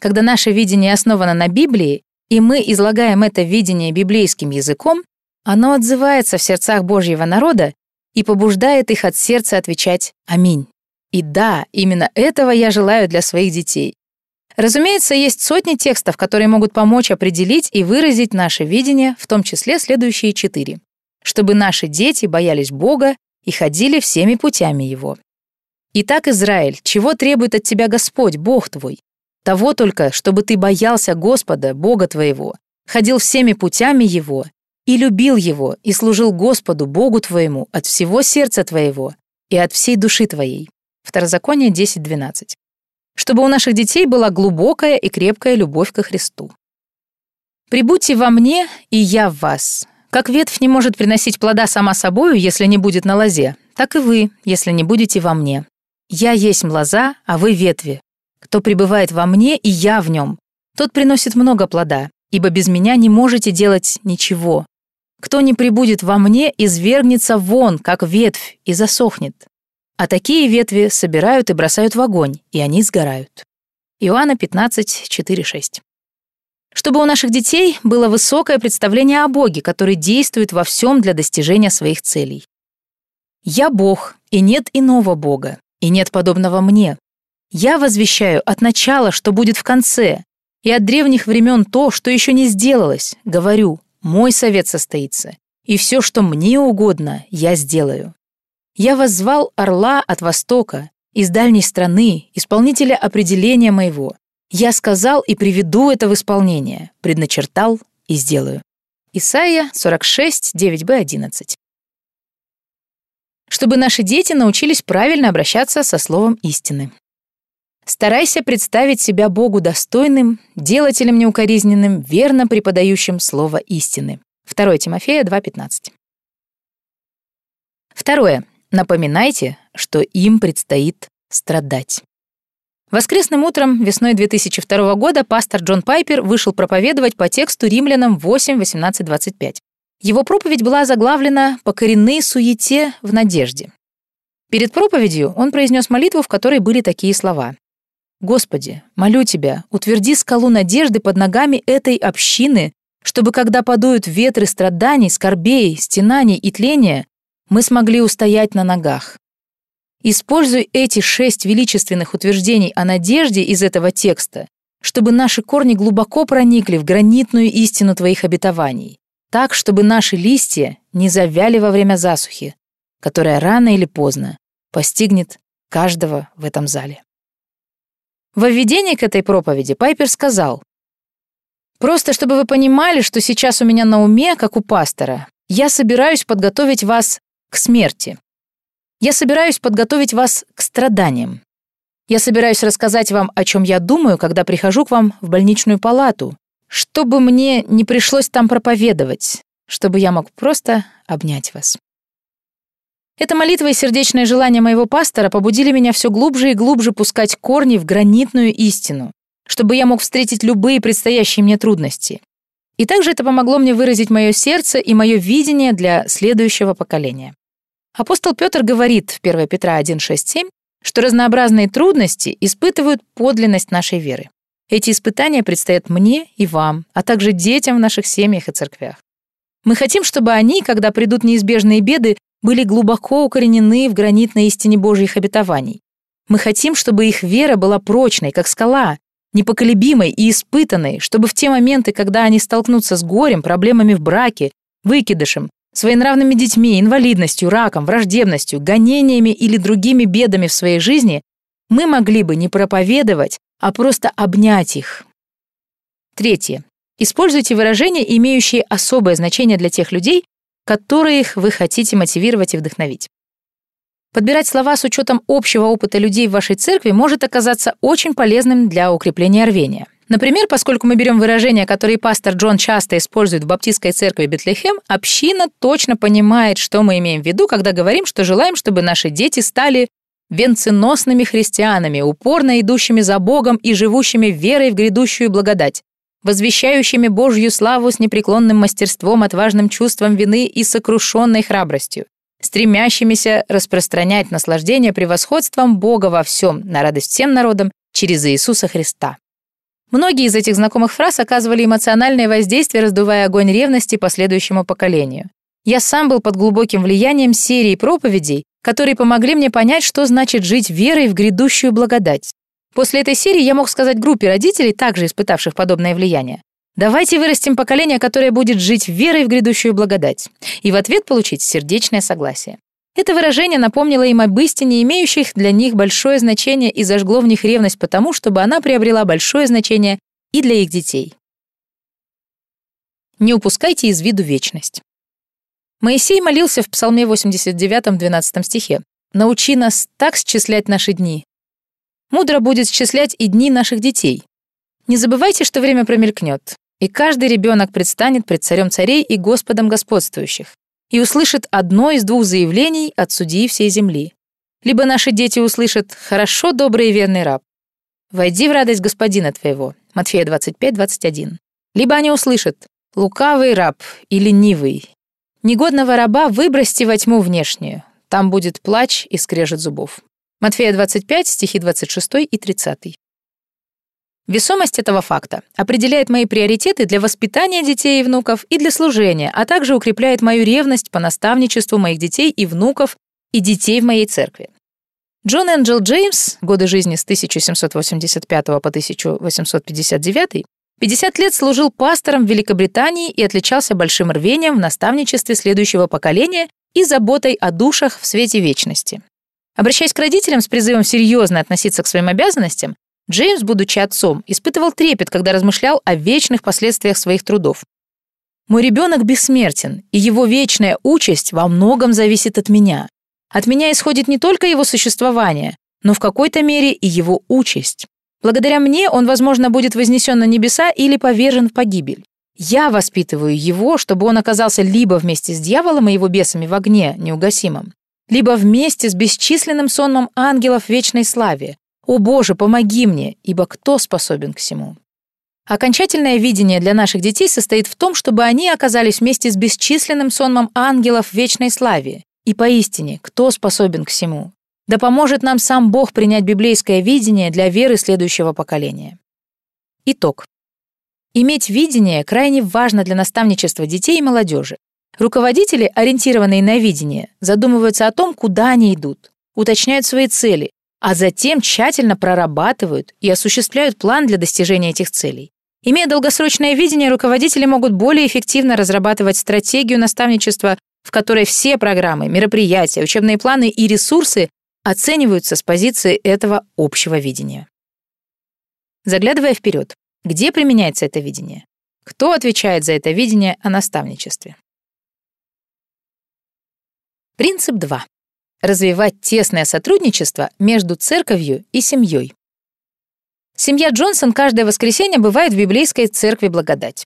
Когда наше видение основано на Библии, и мы излагаем это видение библейским языком, оно отзывается в сердцах Божьего народа и побуждает их от сердца отвечать «Аминь». И да, именно этого я желаю для своих детей. Разумеется, есть сотни текстов, которые могут помочь определить и выразить наше видение, в том числе следующие четыре. Чтобы наши дети боялись Бога и ходили всеми путями Его. Итак, Израиль, чего требует от тебя Господь, Бог твой? Того только, чтобы ты боялся Господа, Бога твоего, ходил всеми путями Его и любил Его, и служил Господу, Богу твоему, от всего сердца твоего и от всей души твоей. Второзаконие 10.12 чтобы у наших детей была глубокая и крепкая любовь ко Христу. «Прибудьте во мне, и я в вас. Как ветвь не может приносить плода сама собою, если не будет на лозе, так и вы, если не будете во мне. Я есть лоза, а вы ветви. Кто пребывает во мне, и я в нем, тот приносит много плода, ибо без меня не можете делать ничего. Кто не прибудет во мне, извергнется вон, как ветвь, и засохнет а такие ветви собирают и бросают в огонь, и они сгорают. Иоанна 15, 4, 6. Чтобы у наших детей было высокое представление о Боге, который действует во всем для достижения своих целей. «Я Бог, и нет иного Бога, и нет подобного мне. Я возвещаю от начала, что будет в конце, и от древних времен то, что еще не сделалось. Говорю, мой совет состоится, и все, что мне угодно, я сделаю. Я воззвал орла от востока, из дальней страны, исполнителя определения моего. Я сказал и приведу это в исполнение, предначертал и сделаю. Исайя 46, 9b, 11. Чтобы наши дети научились правильно обращаться со словом истины. Старайся представить себя Богу достойным, делателем неукоризненным, верно преподающим слово истины. 2 Тимофея 2.15. Второе. Напоминайте, что им предстоит страдать. Воскресным утром весной 2002 года пастор Джон Пайпер вышел проповедовать по тексту Римлянам 8, 18, 25. Его проповедь была заглавлена «По коренной суете в надежде». Перед проповедью он произнес молитву, в которой были такие слова. «Господи, молю Тебя, утверди скалу надежды под ногами этой общины, чтобы, когда подуют ветры страданий, скорбей, стенаний и тления, мы смогли устоять на ногах. Используй эти шесть величественных утверждений о надежде из этого текста, чтобы наши корни глубоко проникли в гранитную истину твоих обетований, так, чтобы наши листья не завяли во время засухи, которая рано или поздно постигнет каждого в этом зале. Во введении к этой проповеди Пайпер сказал, «Просто чтобы вы понимали, что сейчас у меня на уме, как у пастора, я собираюсь подготовить вас к смерти. Я собираюсь подготовить вас к страданиям. Я собираюсь рассказать вам, о чем я думаю, когда прихожу к вам в больничную палату, чтобы мне не пришлось там проповедовать, чтобы я мог просто обнять вас. Эта молитва и сердечное желание моего пастора побудили меня все глубже и глубже пускать корни в гранитную истину, чтобы я мог встретить любые предстоящие мне трудности. И также это помогло мне выразить мое сердце и мое видение для следующего поколения. Апостол Петр говорит в 1 Петра 1,6-7, что разнообразные трудности испытывают подлинность нашей веры. Эти испытания предстоят мне и вам, а также детям в наших семьях и церквях. Мы хотим, чтобы они, когда придут неизбежные беды, были глубоко укоренены в гранитной истине Божьих обетований. Мы хотим, чтобы их вера была прочной, как скала, непоколебимой и испытанной, чтобы в те моменты, когда они столкнутся с горем, проблемами в браке, выкидышем, Своенравными детьми, инвалидностью, раком, враждебностью, гонениями или другими бедами в своей жизни мы могли бы не проповедовать, а просто обнять их. Третье. Используйте выражения, имеющие особое значение для тех людей, которых вы хотите мотивировать и вдохновить. Подбирать слова с учетом общего опыта людей в вашей церкви может оказаться очень полезным для укрепления рвения. Например, поскольку мы берем выражения, которые пастор Джон часто использует в Баптистской церкви Бетлехем, община точно понимает, что мы имеем в виду, когда говорим, что желаем, чтобы наши дети стали венценосными христианами, упорно идущими за Богом и живущими верой в грядущую благодать, возвещающими Божью славу с непреклонным мастерством, отважным чувством вины и сокрушенной храбростью, стремящимися распространять наслаждение превосходством Бога во всем на радость всем народам через Иисуса Христа. Многие из этих знакомых фраз оказывали эмоциональное воздействие, раздувая огонь ревности последующему поколению. Я сам был под глубоким влиянием серии проповедей, которые помогли мне понять, что значит жить верой в грядущую благодать. После этой серии я мог сказать группе родителей, также испытавших подобное влияние, давайте вырастим поколение, которое будет жить верой в грядущую благодать, и в ответ получить сердечное согласие. Это выражение напомнило им об истине, имеющих для них большое значение и зажгло в них ревность потому, чтобы она приобрела большое значение и для их детей. Не упускайте из виду вечность. Моисей молился в Псалме 89, 12 стихе. «Научи нас так счислять наши дни. Мудро будет счислять и дни наших детей. Не забывайте, что время промелькнет, и каждый ребенок предстанет пред царем царей и Господом господствующих и услышит одно из двух заявлений от судьи всей земли. Либо наши дети услышат «хорошо, добрый и верный раб», «войди в радость господина твоего» Матфея 25, 21. Либо они услышат «лукавый раб» и «ленивый». Негодного раба выбросьте во тьму внешнюю, там будет плач и скрежет зубов. Матфея 25, стихи 26 и 30. Весомость этого факта определяет мои приоритеты для воспитания детей и внуков и для служения, а также укрепляет мою ревность по наставничеству моих детей и внуков и детей в моей церкви. Джон Энджел Джеймс, годы жизни с 1785 по 1859, 50 лет служил пастором в Великобритании и отличался большим рвением в наставничестве следующего поколения и заботой о душах в свете вечности. Обращаясь к родителям с призывом серьезно относиться к своим обязанностям, Джеймс, будучи отцом, испытывал трепет, когда размышлял о вечных последствиях своих трудов. «Мой ребенок бессмертен, и его вечная участь во многом зависит от меня. От меня исходит не только его существование, но в какой-то мере и его участь. Благодаря мне он, возможно, будет вознесен на небеса или повержен в погибель. Я воспитываю его, чтобы он оказался либо вместе с дьяволом и его бесами в огне неугасимом, либо вместе с бесчисленным сонмом ангелов вечной славе, «О Боже, помоги мне, ибо кто способен к всему?» Окончательное видение для наших детей состоит в том, чтобы они оказались вместе с бесчисленным сонмом ангелов в вечной славе. И поистине, кто способен к всему? Да поможет нам сам Бог принять библейское видение для веры следующего поколения. Итог. Иметь видение крайне важно для наставничества детей и молодежи. Руководители, ориентированные на видение, задумываются о том, куда они идут, уточняют свои цели, а затем тщательно прорабатывают и осуществляют план для достижения этих целей. Имея долгосрочное видение, руководители могут более эффективно разрабатывать стратегию наставничества, в которой все программы, мероприятия, учебные планы и ресурсы оцениваются с позиции этого общего видения. Заглядывая вперед, где применяется это видение? Кто отвечает за это видение о наставничестве? Принцип 2. Развивать тесное сотрудничество между церковью и семьей. Семья Джонсон каждое воскресенье бывает в библейской церкви Благодать.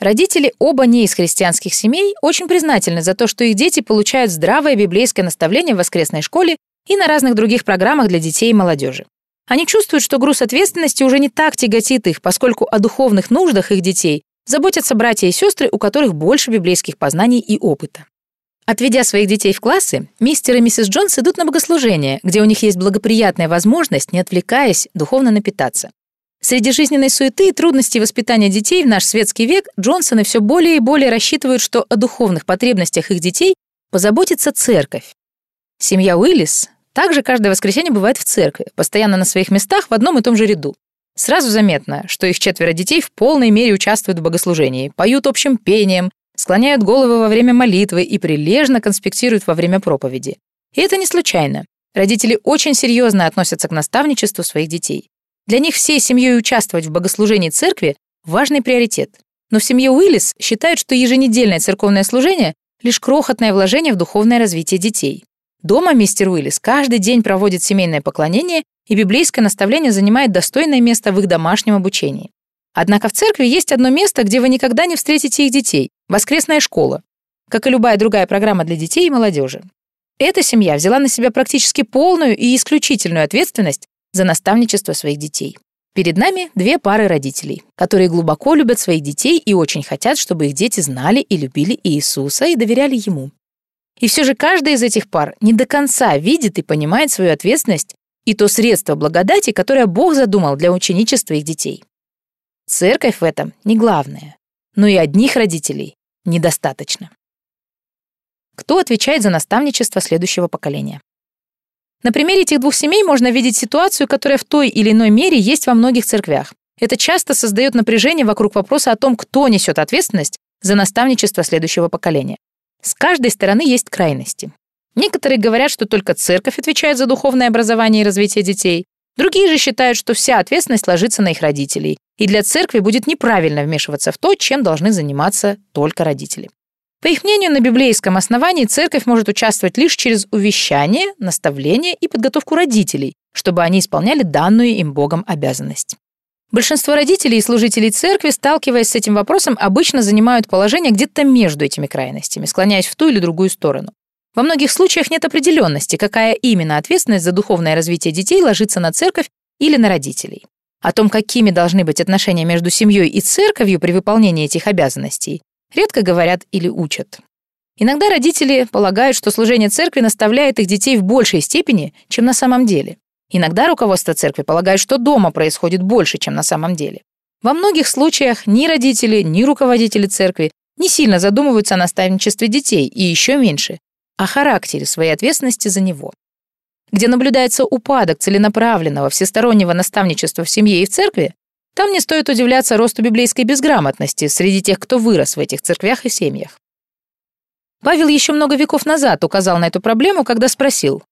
Родители, оба не из христианских семей, очень признательны за то, что их дети получают здравое библейское наставление в воскресной школе и на разных других программах для детей и молодежи. Они чувствуют, что груз ответственности уже не так тяготит их, поскольку о духовных нуждах их детей заботятся братья и сестры, у которых больше библейских познаний и опыта. Отведя своих детей в классы, мистер и миссис Джонс идут на богослужение, где у них есть благоприятная возможность, не отвлекаясь, духовно напитаться. Среди жизненной суеты и трудностей воспитания детей в наш светский век Джонсоны все более и более рассчитывают, что о духовных потребностях их детей позаботится церковь. Семья Уиллис также каждое воскресенье бывает в церкви, постоянно на своих местах в одном и том же ряду. Сразу заметно, что их четверо детей в полной мере участвуют в богослужении, поют общим пением, склоняют головы во время молитвы и прилежно конспектируют во время проповеди. И это не случайно. Родители очень серьезно относятся к наставничеству своих детей. Для них всей семьей участвовать в богослужении церкви – важный приоритет. Но в семье Уиллис считают, что еженедельное церковное служение – лишь крохотное вложение в духовное развитие детей. Дома мистер Уиллис каждый день проводит семейное поклонение, и библейское наставление занимает достойное место в их домашнем обучении. Однако в церкви есть одно место, где вы никогда не встретите их детей – воскресная школа, как и любая другая программа для детей и молодежи. Эта семья взяла на себя практически полную и исключительную ответственность за наставничество своих детей. Перед нами две пары родителей, которые глубоко любят своих детей и очень хотят, чтобы их дети знали и любили Иисуса и доверяли Ему. И все же каждая из этих пар не до конца видит и понимает свою ответственность и то средство благодати, которое Бог задумал для ученичества их детей. Церковь в этом не главное, но и одних родителей недостаточно. Кто отвечает за наставничество следующего поколения? На примере этих двух семей можно видеть ситуацию, которая в той или иной мере есть во многих церквях. Это часто создает напряжение вокруг вопроса о том, кто несет ответственность за наставничество следующего поколения. С каждой стороны есть крайности. Некоторые говорят, что только церковь отвечает за духовное образование и развитие детей. Другие же считают, что вся ответственность ложится на их родителей, и для церкви будет неправильно вмешиваться в то, чем должны заниматься только родители. По их мнению, на библейском основании церковь может участвовать лишь через увещание, наставление и подготовку родителей, чтобы они исполняли данную им Богом обязанность. Большинство родителей и служителей церкви, сталкиваясь с этим вопросом, обычно занимают положение где-то между этими крайностями, склоняясь в ту или другую сторону. Во многих случаях нет определенности, какая именно ответственность за духовное развитие детей ложится на церковь или на родителей. О том, какими должны быть отношения между семьей и церковью при выполнении этих обязанностей, редко говорят или учат. Иногда родители полагают, что служение церкви наставляет их детей в большей степени, чем на самом деле. Иногда руководство церкви полагает, что дома происходит больше, чем на самом деле. Во многих случаях ни родители, ни руководители церкви не сильно задумываются о наставничестве детей и еще меньше о характере своей ответственности за него где наблюдается упадок целенаправленного всестороннего наставничества в семье и в церкви, там не стоит удивляться росту библейской безграмотности среди тех, кто вырос в этих церквях и семьях. Павел еще много веков назад указал на эту проблему, когда спросил,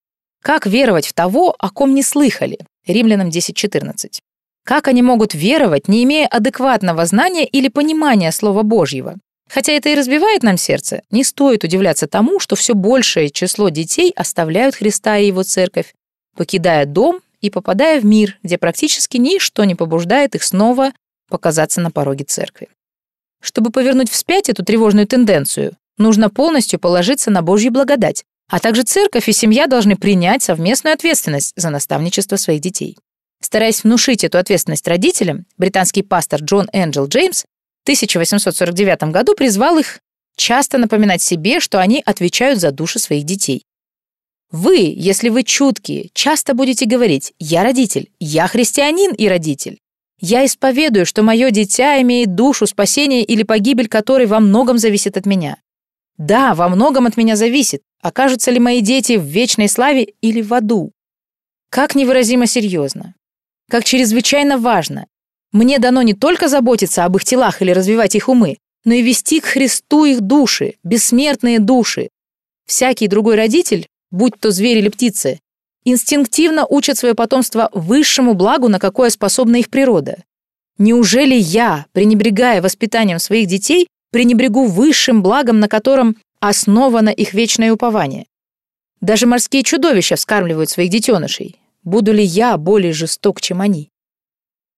как веровать в того, о ком не слыхали? Римлянам 10.14. Как они могут веровать, не имея адекватного знания или понимания Слова Божьего? Хотя это и разбивает нам сердце, не стоит удивляться тому, что все большее число детей оставляют Христа и Его церковь, покидая дом и попадая в мир, где практически ничто не побуждает их снова показаться на пороге церкви. Чтобы повернуть вспять эту тревожную тенденцию, нужно полностью положиться на Божью благодать, а также церковь и семья должны принять совместную ответственность за наставничество своих детей. Стараясь внушить эту ответственность родителям, британский пастор Джон Энджел Джеймс 1849 году призвал их часто напоминать себе, что они отвечают за души своих детей. Вы, если вы чуткие, часто будете говорить «я родитель», «я христианин и родитель». Я исповедую, что мое дитя имеет душу, спасение или погибель которой во многом зависит от меня. Да, во многом от меня зависит, окажутся ли мои дети в вечной славе или в аду. Как невыразимо серьезно. Как чрезвычайно важно. Мне дано не только заботиться об их телах или развивать их умы, но и вести к Христу их души, бессмертные души. Всякий другой родитель, будь то зверь или птица, инстинктивно учат свое потомство высшему благу, на какое способна их природа. Неужели я, пренебрегая воспитанием своих детей, пренебрегу высшим благом, на котором основано их вечное упование? Даже морские чудовища вскармливают своих детенышей. Буду ли я более жесток, чем они?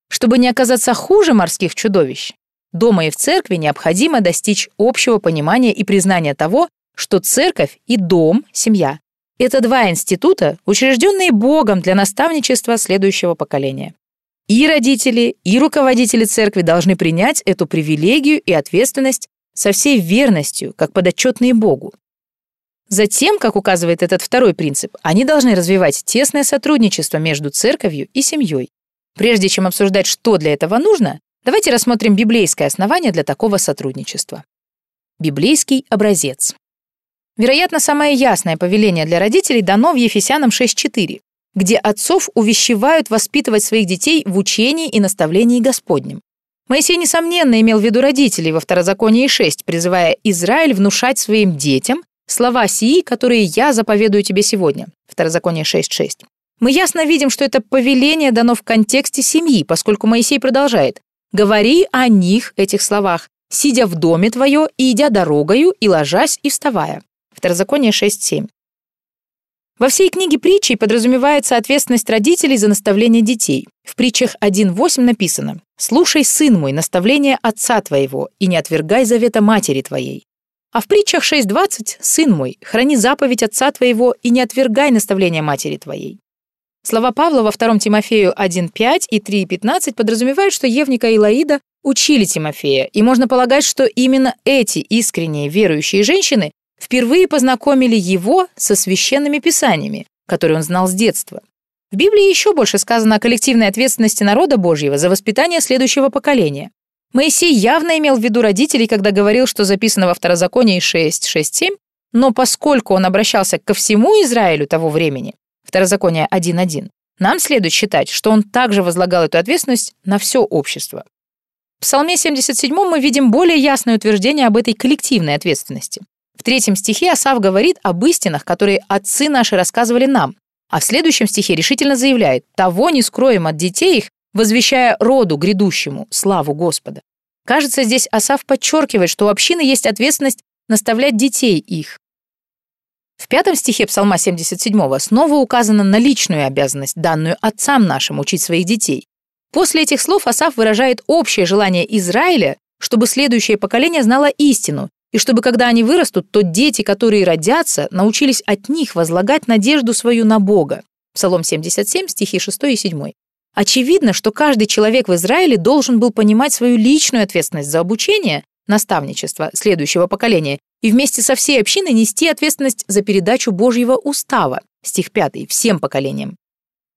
Чтобы не оказаться хуже морских чудовищ, Дома и в церкви необходимо достичь общего понимания и признания того, что церковь и дом, семья – это два института, учрежденные Богом для наставничества следующего поколения. И родители, и руководители церкви должны принять эту привилегию и ответственность со всей верностью, как подотчетные Богу. Затем, как указывает этот второй принцип, они должны развивать тесное сотрудничество между церковью и семьей. Прежде чем обсуждать, что для этого нужно, Давайте рассмотрим библейское основание для такого сотрудничества. Библейский образец. Вероятно, самое ясное повеление для родителей дано в Ефесянам 6.4, где отцов увещевают воспитывать своих детей в учении и наставлении Господнем. Моисей, несомненно, имел в виду родителей во Второзаконии 6, призывая Израиль внушать своим детям слова сии, которые я заповедую тебе сегодня. Второзаконие 6.6. Мы ясно видим, что это повеление дано в контексте семьи, поскольку Моисей продолжает Говори о них, этих словах, сидя в доме твое и идя дорогою, и ложась, и вставая. Второзаконие 6.7. Во всей книге притчей подразумевается ответственность родителей за наставление детей. В притчах 1.8 написано «Слушай, сын мой, наставление отца твоего, и не отвергай завета матери твоей». А в притчах 6.20 «Сын мой, храни заповедь отца твоего, и не отвергай наставление матери твоей». Слова Павла во 2 Тимофею 1.5 и 3.15 подразумевают, что Евника и Лаида учили Тимофея, и можно полагать, что именно эти искренние верующие женщины впервые познакомили его со священными писаниями, которые он знал с детства. В Библии еще больше сказано о коллективной ответственности народа Божьего за воспитание следующего поколения. Моисей явно имел в виду родителей, когда говорил, что записано во Второзаконии 6.6.7, но поскольку он обращался ко всему Израилю того времени, Второзаконие 1.1, нам следует считать, что он также возлагал эту ответственность на все общество. В Псалме 77 мы видим более ясное утверждение об этой коллективной ответственности. В третьем стихе Асав говорит об истинах, которые отцы наши рассказывали нам, а в следующем стихе решительно заявляет «того не скроем от детей их, возвещая роду грядущему славу Господа». Кажется, здесь Асав подчеркивает, что у общины есть ответственность наставлять детей их. В пятом стихе Псалма 77 снова указано на личную обязанность, данную отцам нашим, учить своих детей. После этих слов Асав выражает общее желание Израиля, чтобы следующее поколение знало истину, и чтобы, когда они вырастут, то дети, которые родятся, научились от них возлагать надежду свою на Бога. Псалом 77, стихи 6 и 7. Очевидно, что каждый человек в Израиле должен был понимать свою личную ответственность за обучение, наставничество следующего поколения и вместе со всей общиной нести ответственность за передачу Божьего устава, стих 5, всем поколениям.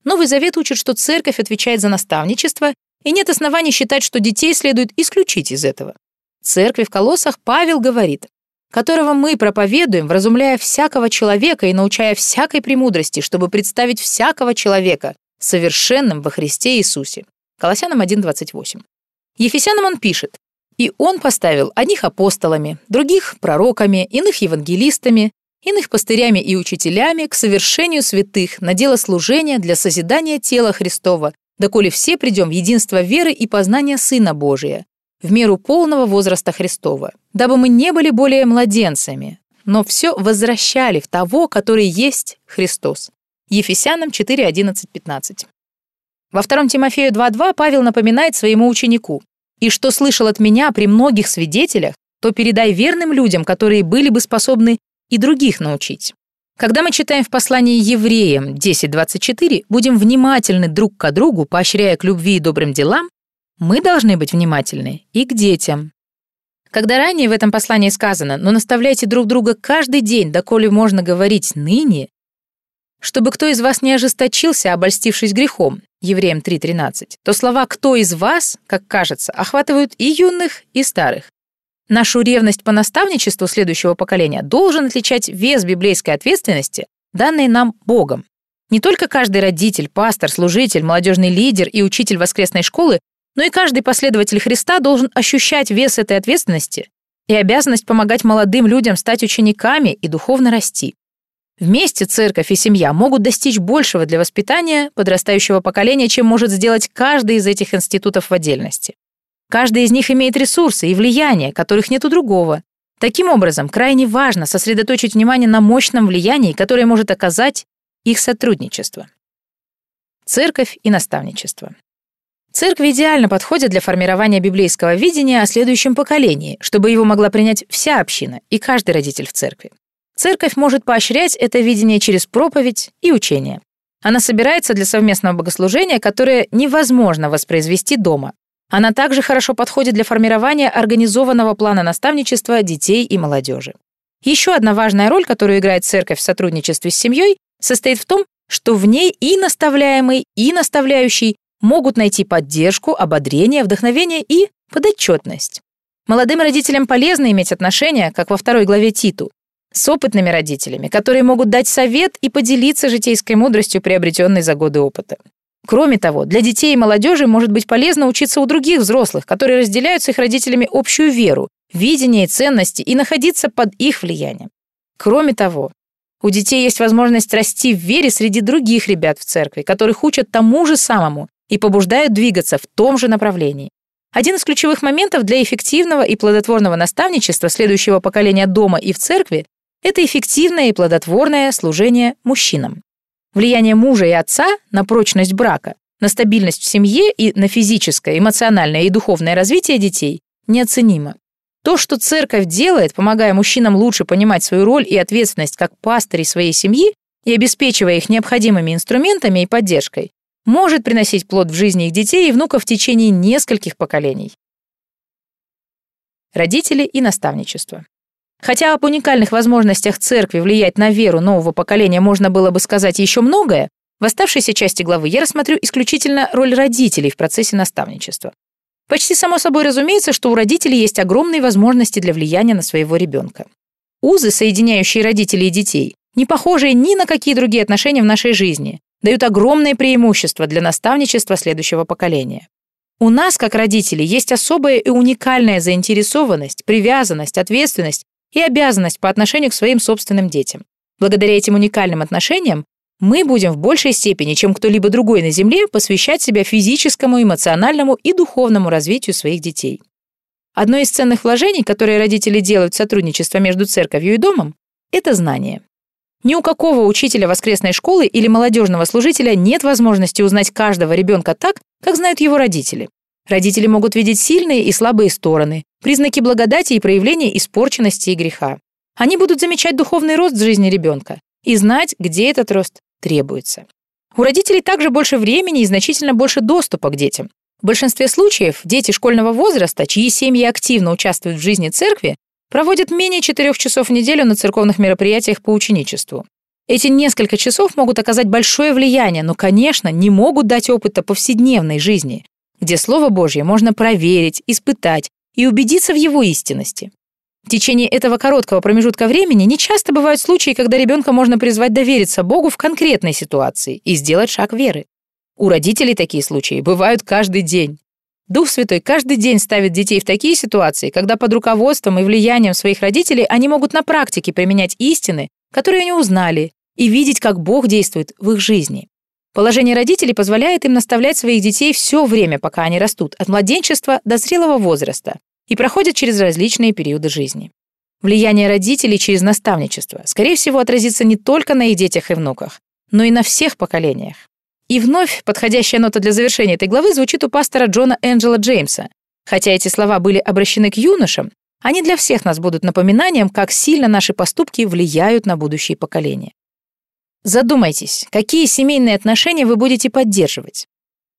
Новый Завет учит, что церковь отвечает за наставничество, и нет оснований считать, что детей следует исключить из этого. Церкви в Колоссах Павел говорит, которого мы проповедуем, вразумляя всякого человека и научая всякой премудрости, чтобы представить всякого человека совершенным во Христе Иисусе. Колоссянам 1.28. Ефесянам он пишет, и он поставил одних апостолами, других пророками, иных евангелистами, иных пастырями и учителями к совершению святых на дело служения для созидания тела Христова, доколе все придем в единство веры и познания Сына Божия, в меру полного возраста Христова, дабы мы не были более младенцами, но все возвращали в того, который есть Христос. Ефесянам 4, 11, 15. Во 2 Тимофею 2.2 Павел напоминает своему ученику и что слышал от меня при многих свидетелях, то передай верным людям, которые были бы способны и других научить. Когда мы читаем в послании евреям 10.24, будем внимательны друг к другу, поощряя к любви и добрым делам, мы должны быть внимательны и к детям. Когда ранее в этом послании сказано «но наставляйте друг друга каждый день, доколе можно говорить ныне», чтобы кто из вас не ожесточился, обольстившись грехом, Евреям 3.13, то слова «кто из вас», как кажется, охватывают и юных, и старых. Нашу ревность по наставничеству следующего поколения должен отличать вес библейской ответственности, данной нам Богом. Не только каждый родитель, пастор, служитель, молодежный лидер и учитель воскресной школы, но и каждый последователь Христа должен ощущать вес этой ответственности и обязанность помогать молодым людям стать учениками и духовно расти. Вместе церковь и семья могут достичь большего для воспитания подрастающего поколения, чем может сделать каждый из этих институтов в отдельности. Каждый из них имеет ресурсы и влияние, которых нет у другого. Таким образом, крайне важно сосредоточить внимание на мощном влиянии, которое может оказать их сотрудничество. Церковь и наставничество. Церкви идеально подходят для формирования библейского видения о следующем поколении, чтобы его могла принять вся община и каждый родитель в церкви. Церковь может поощрять это видение через проповедь и учение. Она собирается для совместного богослужения, которое невозможно воспроизвести дома, она также хорошо подходит для формирования организованного плана наставничества детей и молодежи. Еще одна важная роль, которую играет церковь в сотрудничестве с семьей, состоит в том, что в ней и наставляемый, и наставляющий могут найти поддержку, ободрение, вдохновение и подотчетность. Молодым родителям полезно иметь отношения, как во второй главе Титу, с опытными родителями, которые могут дать совет и поделиться житейской мудростью, приобретенной за годы опыта. Кроме того, для детей и молодежи может быть полезно учиться у других взрослых, которые разделяют с их родителями общую веру, видение и ценности и находиться под их влиянием. Кроме того, у детей есть возможность расти в вере среди других ребят в церкви, которых учат тому же самому и побуждают двигаться в том же направлении. Один из ключевых моментов для эффективного и плодотворного наставничества следующего поколения дома и в церкви – это эффективное и плодотворное служение мужчинам. Влияние мужа и отца на прочность брака, на стабильность в семье и на физическое, эмоциональное и духовное развитие детей неоценимо. То, что церковь делает, помогая мужчинам лучше понимать свою роль и ответственность как пастырей своей семьи и обеспечивая их необходимыми инструментами и поддержкой, может приносить плод в жизни их детей и внуков в течение нескольких поколений. Родители и наставничество. Хотя об уникальных возможностях церкви влиять на веру нового поколения можно было бы сказать еще многое, в оставшейся части главы я рассмотрю исключительно роль родителей в процессе наставничества. Почти само собой разумеется, что у родителей есть огромные возможности для влияния на своего ребенка. Узы, соединяющие родителей и детей, не похожие ни на какие другие отношения в нашей жизни, дают огромное преимущество для наставничества следующего поколения. У нас, как родителей, есть особая и уникальная заинтересованность, привязанность, ответственность и обязанность по отношению к своим собственным детям. Благодаря этим уникальным отношениям мы будем в большей степени, чем кто-либо другой на Земле, посвящать себя физическому, эмоциональному и духовному развитию своих детей. Одно из ценных вложений, которые родители делают в сотрудничество между церковью и домом, это знание. Ни у какого учителя воскресной школы или молодежного служителя нет возможности узнать каждого ребенка так, как знают его родители. Родители могут видеть сильные и слабые стороны, признаки благодати и проявления испорченности и греха. Они будут замечать духовный рост в жизни ребенка и знать, где этот рост требуется. У родителей также больше времени и значительно больше доступа к детям. В большинстве случаев дети школьного возраста, чьи семьи активно участвуют в жизни церкви, проводят менее четырех часов в неделю на церковных мероприятиях по ученичеству. Эти несколько часов могут оказать большое влияние, но, конечно, не могут дать опыта повседневной жизни, где Слово Божье можно проверить, испытать и убедиться в его истинности. В течение этого короткого промежутка времени нечасто бывают случаи, когда ребенка можно призвать довериться Богу в конкретной ситуации и сделать шаг веры. У родителей такие случаи бывают каждый день. Дух Святой каждый день ставит детей в такие ситуации, когда под руководством и влиянием своих родителей они могут на практике применять истины, которые они узнали, и видеть, как Бог действует в их жизни. Положение родителей позволяет им наставлять своих детей все время, пока они растут, от младенчества до зрелого возраста, и проходят через различные периоды жизни. Влияние родителей через наставничество, скорее всего, отразится не только на их детях и внуках, но и на всех поколениях. И вновь подходящая нота для завершения этой главы звучит у пастора Джона Энджела Джеймса. Хотя эти слова были обращены к юношам, они для всех нас будут напоминанием, как сильно наши поступки влияют на будущие поколения. Задумайтесь, какие семейные отношения вы будете поддерживать.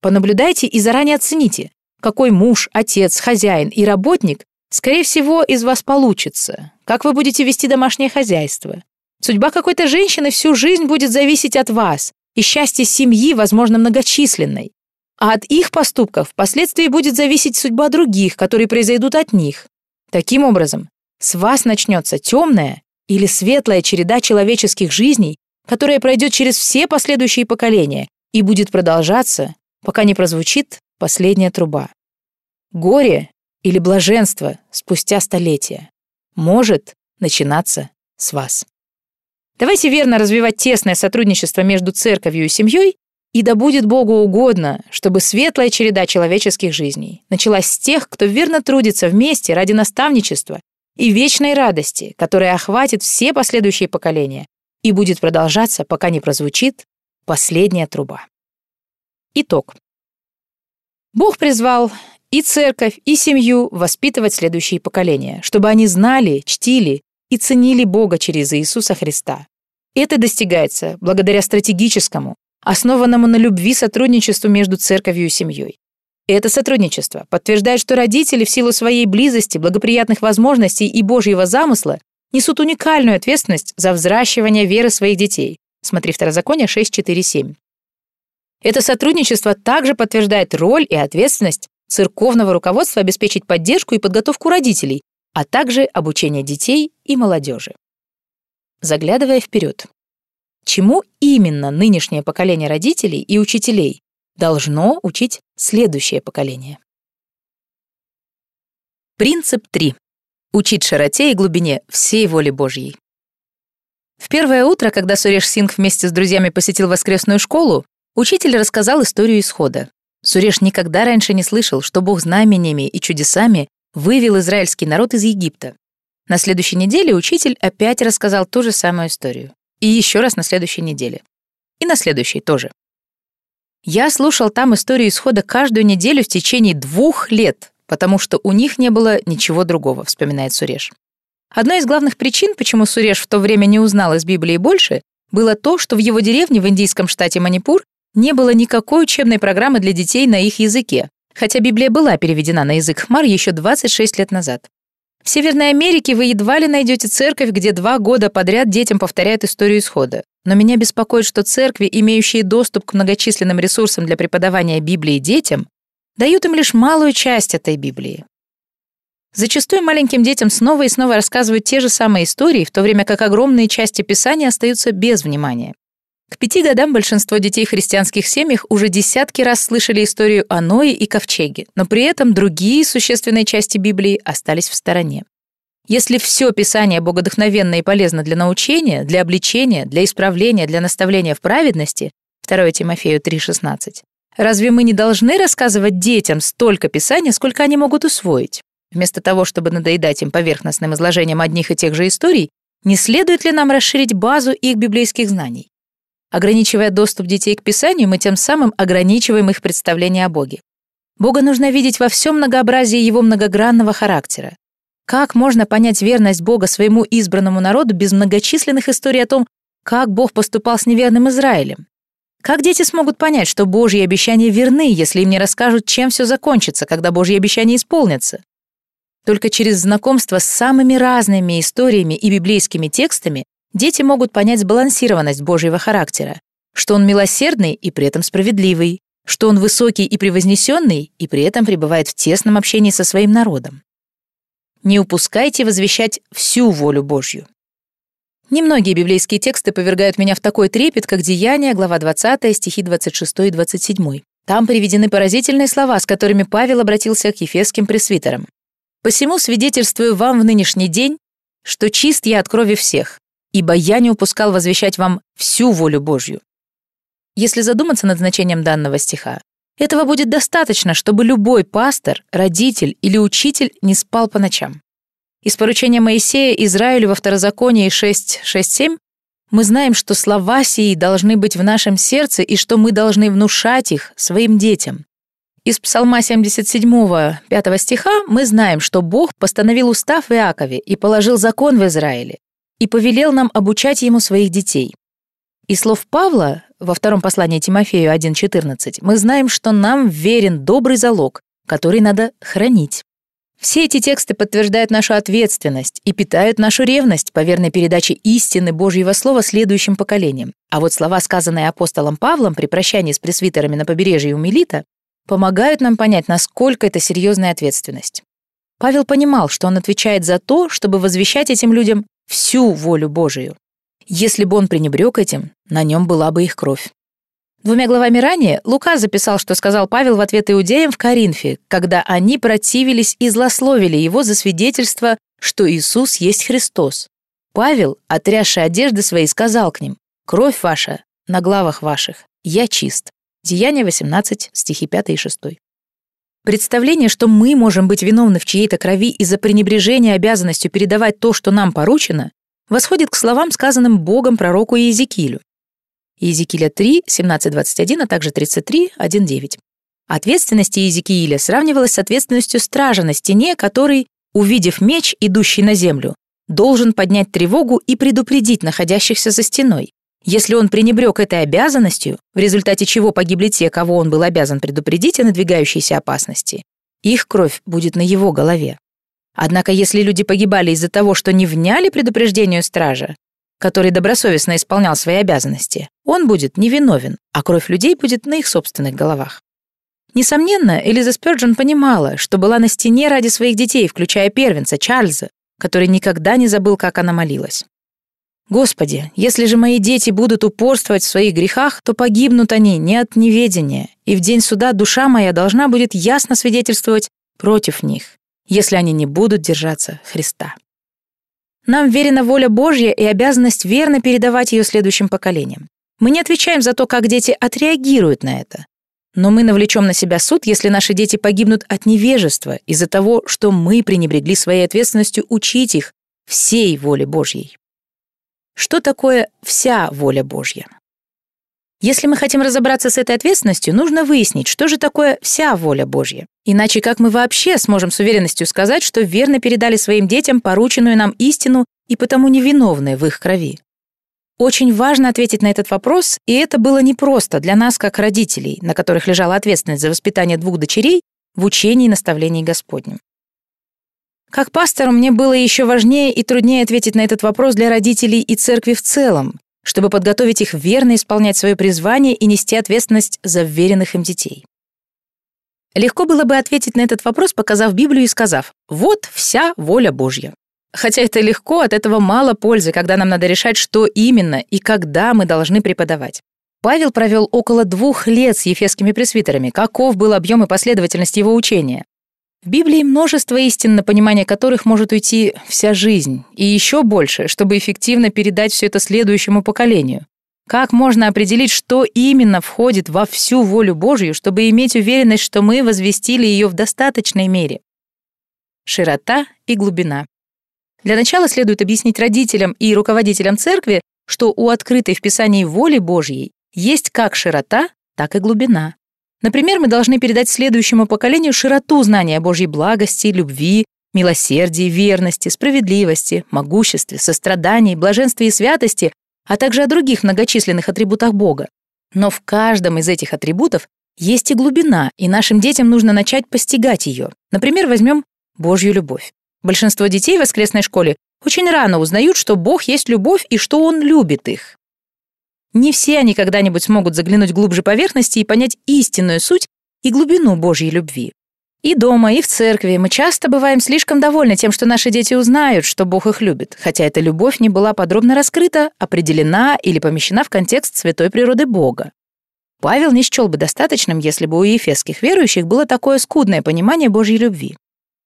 Понаблюдайте и заранее оцените, какой муж, отец, хозяин и работник, скорее всего, из вас получится, как вы будете вести домашнее хозяйство. Судьба какой-то женщины всю жизнь будет зависеть от вас, и счастье семьи, возможно, многочисленной. А от их поступков впоследствии будет зависеть судьба других, которые произойдут от них. Таким образом, с вас начнется темная или светлая череда человеческих жизней, которая пройдет через все последующие поколения и будет продолжаться, пока не прозвучит последняя труба. Горе или блаженство спустя столетия может начинаться с вас. Давайте верно развивать тесное сотрудничество между церковью и семьей, и да будет Богу угодно, чтобы светлая череда человеческих жизней началась с тех, кто верно трудится вместе ради наставничества и вечной радости, которая охватит все последующие поколения и будет продолжаться, пока не прозвучит последняя труба. Итог. Бог призвал и церковь, и семью воспитывать следующие поколения, чтобы они знали, чтили и ценили Бога через Иисуса Христа. Это достигается благодаря стратегическому, основанному на любви сотрудничеству между церковью и семьей. Это сотрудничество подтверждает, что родители в силу своей близости, благоприятных возможностей и Божьего замысла несут уникальную ответственность за взращивание веры своих детей. Смотри Второзаконие 6.4.7. Это сотрудничество также подтверждает роль и ответственность церковного руководства обеспечить поддержку и подготовку родителей, а также обучение детей и молодежи. Заглядывая вперед, чему именно нынешнее поколение родителей и учителей должно учить следующее поколение? Принцип 3 учить широте и глубине всей воли Божьей. В первое утро, когда Суреш Синг вместе с друзьями посетил воскресную школу, учитель рассказал историю исхода. Суреш никогда раньше не слышал, что Бог знамениями и чудесами вывел израильский народ из Египта. На следующей неделе учитель опять рассказал ту же самую историю. И еще раз на следующей неделе. И на следующей тоже. Я слушал там историю исхода каждую неделю в течение двух лет, потому что у них не было ничего другого, вспоминает Суреш. Одной из главных причин, почему Суреш в то время не узнал из Библии больше, было то, что в его деревне в индийском штате Манипур не было никакой учебной программы для детей на их языке, хотя Библия была переведена на язык хмар еще 26 лет назад. В Северной Америке вы едва ли найдете церковь, где два года подряд детям повторяют историю исхода. Но меня беспокоит, что церкви, имеющие доступ к многочисленным ресурсам для преподавания Библии детям, дают им лишь малую часть этой Библии. Зачастую маленьким детям снова и снова рассказывают те же самые истории, в то время как огромные части Писания остаются без внимания. К пяти годам большинство детей в христианских семьях уже десятки раз слышали историю о Ное и Ковчеге, но при этом другие существенные части Библии остались в стороне. Если все Писание богодохновенно и полезно для научения, для обличения, для исправления, для наставления в праведности, 2 Тимофею 3,16, Разве мы не должны рассказывать детям столько писания, сколько они могут усвоить? Вместо того, чтобы надоедать им поверхностным изложением одних и тех же историй, не следует ли нам расширить базу их библейских знаний? Ограничивая доступ детей к Писанию, мы тем самым ограничиваем их представление о Боге. Бога нужно видеть во всем многообразии его многогранного характера. Как можно понять верность Бога своему избранному народу без многочисленных историй о том, как Бог поступал с неверным Израилем? Как дети смогут понять, что Божьи обещания верны, если им не расскажут, чем все закончится, когда Божьи обещания исполнятся? Только через знакомство с самыми разными историями и библейскими текстами дети могут понять сбалансированность Божьего характера, что Он милосердный и при этом справедливый, что Он высокий и превознесенный и при этом пребывает в тесном общении со своим народом. Не упускайте возвещать всю волю Божью. Немногие библейские тексты повергают меня в такой трепет, как Деяния, глава 20, стихи 26 и 27. Там приведены поразительные слова, с которыми Павел обратился к ефесским пресвитерам. «Посему свидетельствую вам в нынешний день, что чист я от крови всех, ибо я не упускал возвещать вам всю волю Божью». Если задуматься над значением данного стиха, этого будет достаточно, чтобы любой пастор, родитель или учитель не спал по ночам. Из поручения Моисея Израилю во Второзаконии 6.6.7 мы знаем, что слова сии должны быть в нашем сердце и что мы должны внушать их своим детям. Из Псалма 77, 5 стиха мы знаем, что Бог постановил устав в Иакове и положил закон в Израиле и повелел нам обучать ему своих детей. Из слов Павла во втором послании Тимофею 1.14 мы знаем, что нам верен добрый залог, который надо хранить. Все эти тексты подтверждают нашу ответственность и питают нашу ревность по верной передаче истины Божьего Слова следующим поколениям. А вот слова, сказанные апостолом Павлом при прощании с пресвитерами на побережье у Мелита, помогают нам понять, насколько это серьезная ответственность. Павел понимал, что он отвечает за то, чтобы возвещать этим людям всю волю Божию. Если бы он пренебрег этим, на нем была бы их кровь. Двумя главами ранее Лука записал, что сказал Павел в ответ иудеям в Коринфе, когда они противились и злословили его за свидетельство, что Иисус есть Христос. Павел, отрясший одежды свои, сказал к ним, «Кровь ваша на главах ваших, я чист». Деяние 18, стихи 5 и 6. Представление, что мы можем быть виновны в чьей-то крови из-за пренебрежения обязанностью передавать то, что нам поручено, восходит к словам, сказанным Богом пророку Иезекиилю. Иезекииля 3, 17-21, а также 33, 1-9. Ответственность Иезекииля сравнивалась с ответственностью стража на стене, который, увидев меч, идущий на землю, должен поднять тревогу и предупредить находящихся за стеной. Если он пренебрег этой обязанностью, в результате чего погибли те, кого он был обязан предупредить о надвигающейся опасности, их кровь будет на его голове. Однако если люди погибали из-за того, что не вняли предупреждению стража, который добросовестно исполнял свои обязанности, он будет невиновен, а кровь людей будет на их собственных головах. Несомненно, Элиза Спёрджин понимала, что была на стене ради своих детей, включая первенца Чарльза, который никогда не забыл, как она молилась. «Господи, если же мои дети будут упорствовать в своих грехах, то погибнут они не от неведения, и в день суда душа моя должна будет ясно свидетельствовать против них, если они не будут держаться Христа». Нам верена воля Божья и обязанность верно передавать ее следующим поколениям. Мы не отвечаем за то, как дети отреагируют на это. Но мы навлечем на себя суд, если наши дети погибнут от невежества из-за того, что мы пренебрегли своей ответственностью учить их всей воле Божьей. Что такое вся воля Божья? Если мы хотим разобраться с этой ответственностью, нужно выяснить, что же такое вся воля Божья. Иначе как мы вообще сможем с уверенностью сказать, что верно передали своим детям порученную нам истину и потому невиновны в их крови? Очень важно ответить на этот вопрос, и это было непросто для нас, как родителей, на которых лежала ответственность за воспитание двух дочерей в учении и наставлении Господнем. Как пастору мне было еще важнее и труднее ответить на этот вопрос для родителей и церкви в целом, чтобы подготовить их верно исполнять свое призвание и нести ответственность за вверенных им детей. Легко было бы ответить на этот вопрос, показав Библию и сказав «Вот вся воля Божья». Хотя это легко, от этого мало пользы, когда нам надо решать, что именно и когда мы должны преподавать. Павел провел около двух лет с ефесскими пресвитерами. Каков был объем и последовательность его учения? В Библии множество истин, на понимание которых может уйти вся жизнь, и еще больше, чтобы эффективно передать все это следующему поколению. Как можно определить, что именно входит во всю волю Божью, чтобы иметь уверенность, что мы возвестили ее в достаточной мере? Широта и глубина. Для начала следует объяснить родителям и руководителям церкви, что у открытой в Писании воли Божьей есть как широта, так и глубина. Например, мы должны передать следующему поколению широту знания Божьей благости, любви, милосердия, верности, справедливости, могуществе, сострадании, блаженстве и святости, а также о других многочисленных атрибутах Бога. Но в каждом из этих атрибутов есть и глубина, и нашим детям нужно начать постигать ее. Например, возьмем Божью любовь. Большинство детей в воскресной школе очень рано узнают, что Бог есть любовь и что Он любит их. Не все они когда-нибудь смогут заглянуть глубже поверхности и понять истинную суть и глубину Божьей любви. И дома, и в церкви мы часто бываем слишком довольны тем, что наши дети узнают, что Бог их любит, хотя эта любовь не была подробно раскрыта, определена или помещена в контекст святой природы Бога. Павел не счел бы достаточным, если бы у ефесских верующих было такое скудное понимание Божьей любви.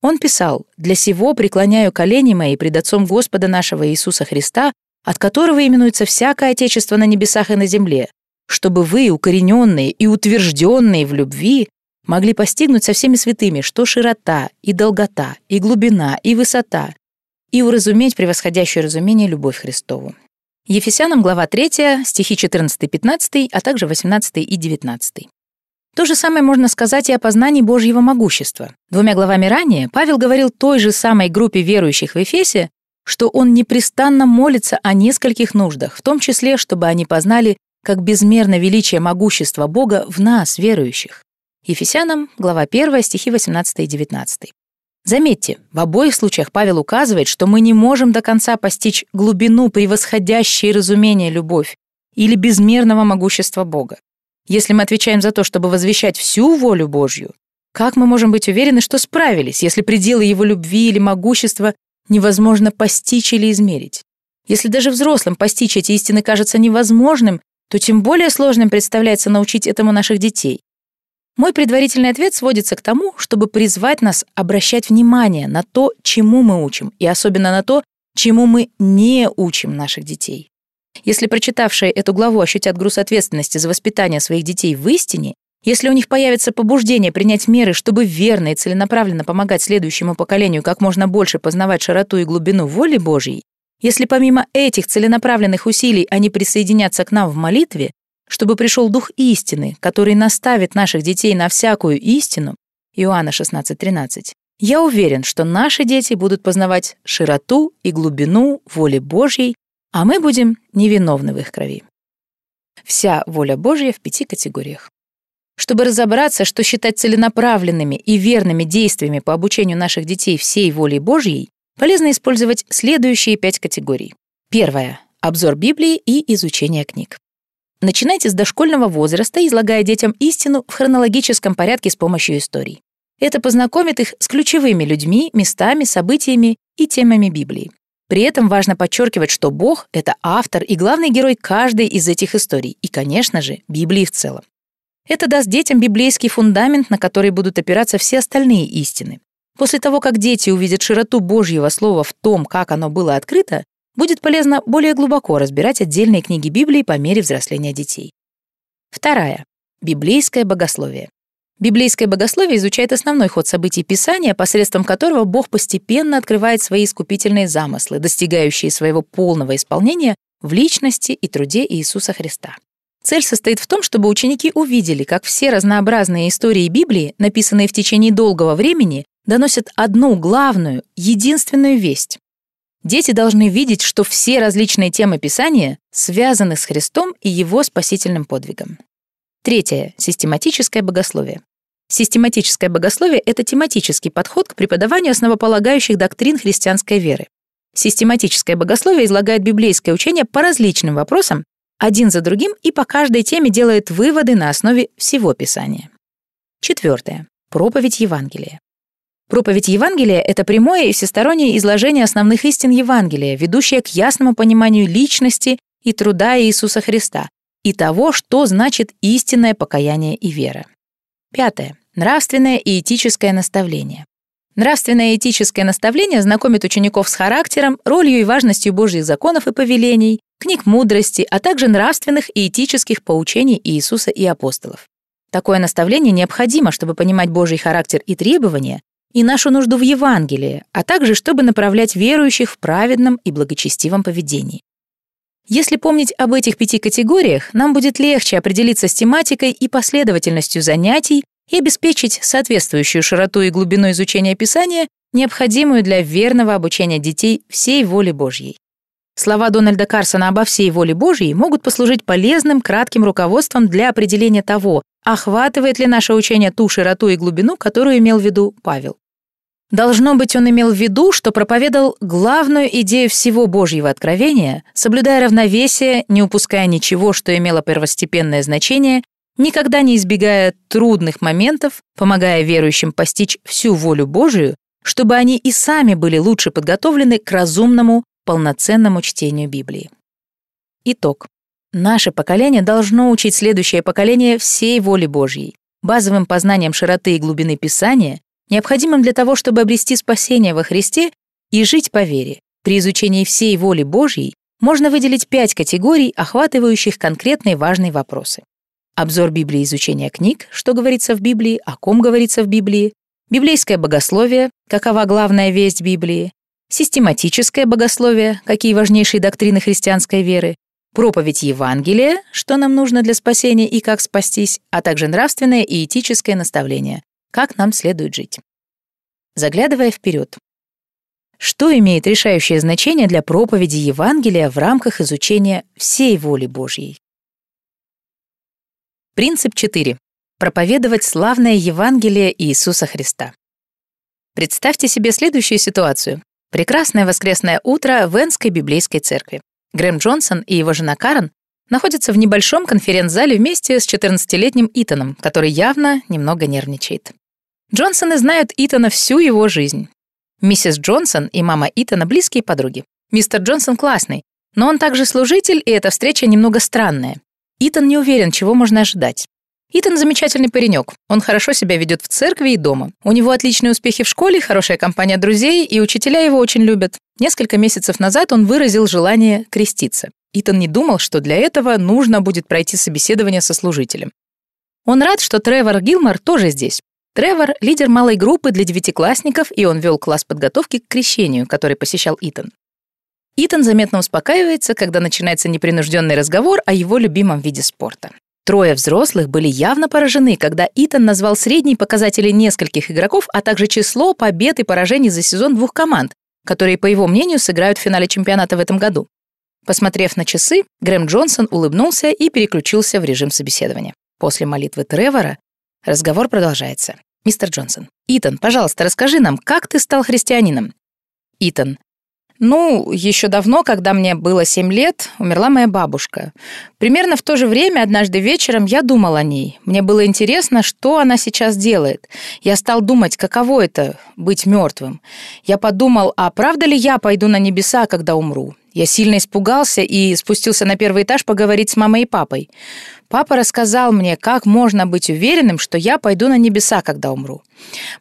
Он писал «Для сего преклоняю колени мои пред Отцом Господа нашего Иисуса Христа, от которого именуется всякое Отечество на небесах и на земле, чтобы вы, укорененные и утвержденные в любви, могли постигнуть со всеми святыми, что широта, и долгота, и глубина, и высота, и уразуметь превосходящее разумение любовь Христову. Ефесянам глава 3, стихи 14-15, а также 18 и 19. То же самое можно сказать и о познании Божьего могущества. Двумя главами ранее Павел говорил той же самой группе верующих в Эфесе, что он непрестанно молится о нескольких нуждах, в том числе, чтобы они познали как безмерно величие могущества Бога в нас, верующих. Ефесянам, глава 1, стихи 18 и 19. Заметьте, в обоих случаях Павел указывает, что мы не можем до конца постичь глубину превосходящей разумения любовь или безмерного могущества Бога. Если мы отвечаем за то, чтобы возвещать всю волю Божью, как мы можем быть уверены, что справились, если пределы его любви или могущества невозможно постичь или измерить? Если даже взрослым постичь эти истины кажется невозможным, то тем более сложным представляется научить этому наших детей. Мой предварительный ответ сводится к тому, чтобы призвать нас обращать внимание на то, чему мы учим, и особенно на то, чему мы не учим наших детей. Если прочитавшие эту главу ощутят груз ответственности за воспитание своих детей в истине, если у них появится побуждение принять меры, чтобы верно и целенаправленно помогать следующему поколению как можно больше познавать широту и глубину воли Божьей, если помимо этих целенаправленных усилий они присоединятся к нам в молитве, чтобы пришел Дух истины, который наставит наших детей на всякую истину, Иоанна 16:13, я уверен, что наши дети будут познавать широту и глубину воли Божьей, а мы будем невиновны в их крови. Вся воля Божья в пяти категориях. Чтобы разобраться, что считать целенаправленными и верными действиями по обучению наших детей всей волей Божьей, полезно использовать следующие пять категорий. Первое. Обзор Библии и изучение книг. Начинайте с дошкольного возраста, излагая детям истину в хронологическом порядке с помощью историй. Это познакомит их с ключевыми людьми, местами, событиями и темами Библии. При этом важно подчеркивать, что Бог — это автор и главный герой каждой из этих историй, и, конечно же, Библии в целом. Это даст детям библейский фундамент, на который будут опираться все остальные истины. После того, как дети увидят широту Божьего Слова в том, как оно было открыто, будет полезно более глубоко разбирать отдельные книги Библии по мере взросления детей. Вторая. Библейское богословие. Библейское богословие изучает основной ход событий Писания, посредством которого Бог постепенно открывает свои искупительные замыслы, достигающие своего полного исполнения в личности и труде Иисуса Христа. Цель состоит в том, чтобы ученики увидели, как все разнообразные истории Библии, написанные в течение долгого времени, доносят одну главную, единственную весть. Дети должны видеть, что все различные темы Писания связаны с Христом и Его спасительным подвигом. Третье. Систематическое богословие. Систематическое богословие — это тематический подход к преподаванию основополагающих доктрин христианской веры. Систематическое богословие излагает библейское учение по различным вопросам, один за другим и по каждой теме делает выводы на основе всего Писания. Четвертое. Проповедь Евангелия. Проповедь Евангелия — это прямое и всестороннее изложение основных истин Евангелия, ведущее к ясному пониманию личности и труда Иисуса Христа и того, что значит истинное покаяние и вера. Пятое. Нравственное и этическое наставление. Нравственное и этическое наставление знакомит учеников с характером, ролью и важностью Божьих законов и повелений, книг мудрости, а также нравственных и этических поучений Иисуса и апостолов. Такое наставление необходимо, чтобы понимать Божий характер и требования и нашу нужду в Евангелии, а также чтобы направлять верующих в праведном и благочестивом поведении. Если помнить об этих пяти категориях, нам будет легче определиться с тематикой и последовательностью занятий и обеспечить соответствующую широту и глубину изучения Писания, необходимую для верного обучения детей всей воле Божьей. Слова Дональда Карсона обо всей воле Божьей могут послужить полезным кратким руководством для определения того, охватывает ли наше учение ту широту и глубину, которую имел в виду Павел. Должно быть, он имел в виду, что проповедовал главную идею всего Божьего откровения, соблюдая равновесие, не упуская ничего, что имело первостепенное значение, никогда не избегая трудных моментов, помогая верующим постичь всю волю Божию, чтобы они и сами были лучше подготовлены к разумному полноценному чтению Библии. Итог. Наше поколение должно учить следующее поколение всей воли Божьей, базовым познанием широты и глубины Писания, необходимым для того, чтобы обрести спасение во Христе и жить по вере. При изучении всей воли Божьей можно выделить пять категорий, охватывающих конкретные важные вопросы. Обзор Библии изучения книг, что говорится в Библии, о ком говорится в Библии, библейское богословие, какова главная весть Библии, систематическое богословие, какие важнейшие доктрины христианской веры, проповедь Евангелия, что нам нужно для спасения и как спастись, а также нравственное и этическое наставление, как нам следует жить. Заглядывая вперед, что имеет решающее значение для проповеди Евангелия в рамках изучения всей воли Божьей? Принцип 4. Проповедовать славное Евангелие Иисуса Христа. Представьте себе следующую ситуацию. Прекрасное воскресное утро в Энской библейской церкви. Грэм Джонсон и его жена Карен находятся в небольшом конференц-зале вместе с 14-летним Итаном, который явно немного нервничает. Джонсоны знают Итана всю его жизнь. Миссис Джонсон и мама Итана — близкие подруги. Мистер Джонсон классный, но он также служитель, и эта встреча немного странная. Итан не уверен, чего можно ожидать. Итан замечательный паренек. Он хорошо себя ведет в церкви и дома. У него отличные успехи в школе, хорошая компания друзей, и учителя его очень любят. Несколько месяцев назад он выразил желание креститься. Итан не думал, что для этого нужно будет пройти собеседование со служителем. Он рад, что Тревор Гилмор тоже здесь. Тревор — лидер малой группы для девятиклассников, и он вел класс подготовки к крещению, который посещал Итан. Итан заметно успокаивается, когда начинается непринужденный разговор о его любимом виде спорта. Трое взрослых были явно поражены, когда Итан назвал средние показатели нескольких игроков, а также число побед и поражений за сезон двух команд, которые, по его мнению, сыграют в финале чемпионата в этом году. Посмотрев на часы, Грэм Джонсон улыбнулся и переключился в режим собеседования. После молитвы Тревора разговор продолжается. «Мистер Джонсон, Итан, пожалуйста, расскажи нам, как ты стал христианином?» Итан, ну, еще давно, когда мне было 7 лет, умерла моя бабушка. Примерно в то же время, однажды вечером, я думал о ней. Мне было интересно, что она сейчас делает. Я стал думать, каково это — быть мертвым. Я подумал, а правда ли я пойду на небеса, когда умру? Я сильно испугался и спустился на первый этаж поговорить с мамой и папой. Папа рассказал мне, как можно быть уверенным, что я пойду на небеса, когда умру.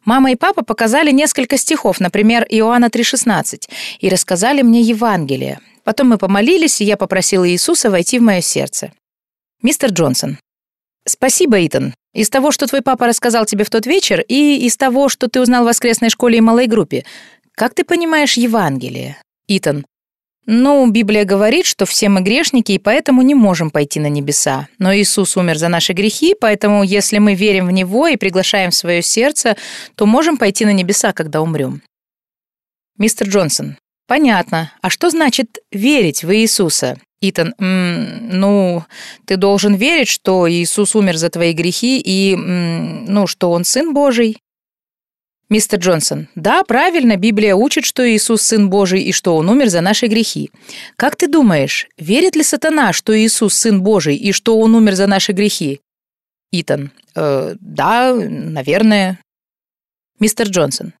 Мама и папа показали несколько стихов, например, Иоанна 3,16, и рассказали мне Евангелие. Потом мы помолились, и я попросила Иисуса войти в мое сердце. Мистер Джонсон. Спасибо, Итан. Из того, что твой папа рассказал тебе в тот вечер, и из того, что ты узнал в воскресной школе и малой группе, как ты понимаешь Евангелие? Итан. Ну, Библия говорит, что все мы грешники, и поэтому не можем пойти на небеса. Но Иисус умер за наши грехи, поэтому если мы верим в Него и приглашаем в свое сердце, то можем пойти на небеса, когда умрем. Мистер Джонсон. Понятно. А что значит верить в Иисуса? Итан, ну, ты должен верить, что Иисус умер за твои грехи и, ну, что Он Сын Божий. Мистер Джонсон, да, правильно, Библия учит, что Иисус Сын Божий и что Он умер за наши грехи. Как ты думаешь, верит ли сатана, что Иисус Сын Божий и что Он умер за наши грехи? Итан, э, да, наверное. Мистер Джонсон,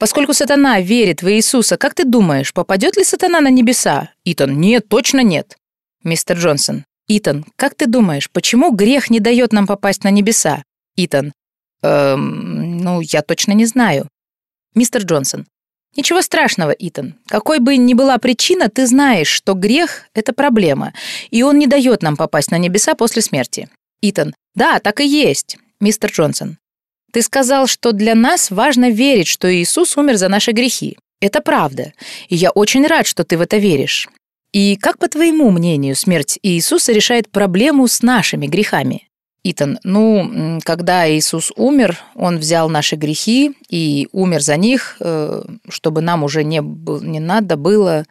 поскольку сатана верит в Иисуса, как ты думаешь, попадет ли сатана на небеса? Итан, нет, точно нет. Мистер Джонсон, Итан, как ты думаешь, почему грех не дает нам попасть на небеса? Итан, Эм, ну, я точно не знаю. Мистер Джонсон. Ничего страшного, Итан. Какой бы ни была причина, ты знаешь, что грех — это проблема, и он не дает нам попасть на небеса после смерти. Итан. Да, так и есть. Мистер Джонсон. Ты сказал, что для нас важно верить, что Иисус умер за наши грехи. Это правда. И я очень рад, что ты в это веришь. И как, по твоему мнению, смерть Иисуса решает проблему с нашими грехами? Итан, ну, когда Иисус умер, Он взял наши грехи и умер за них, э, чтобы нам уже не, не надо было...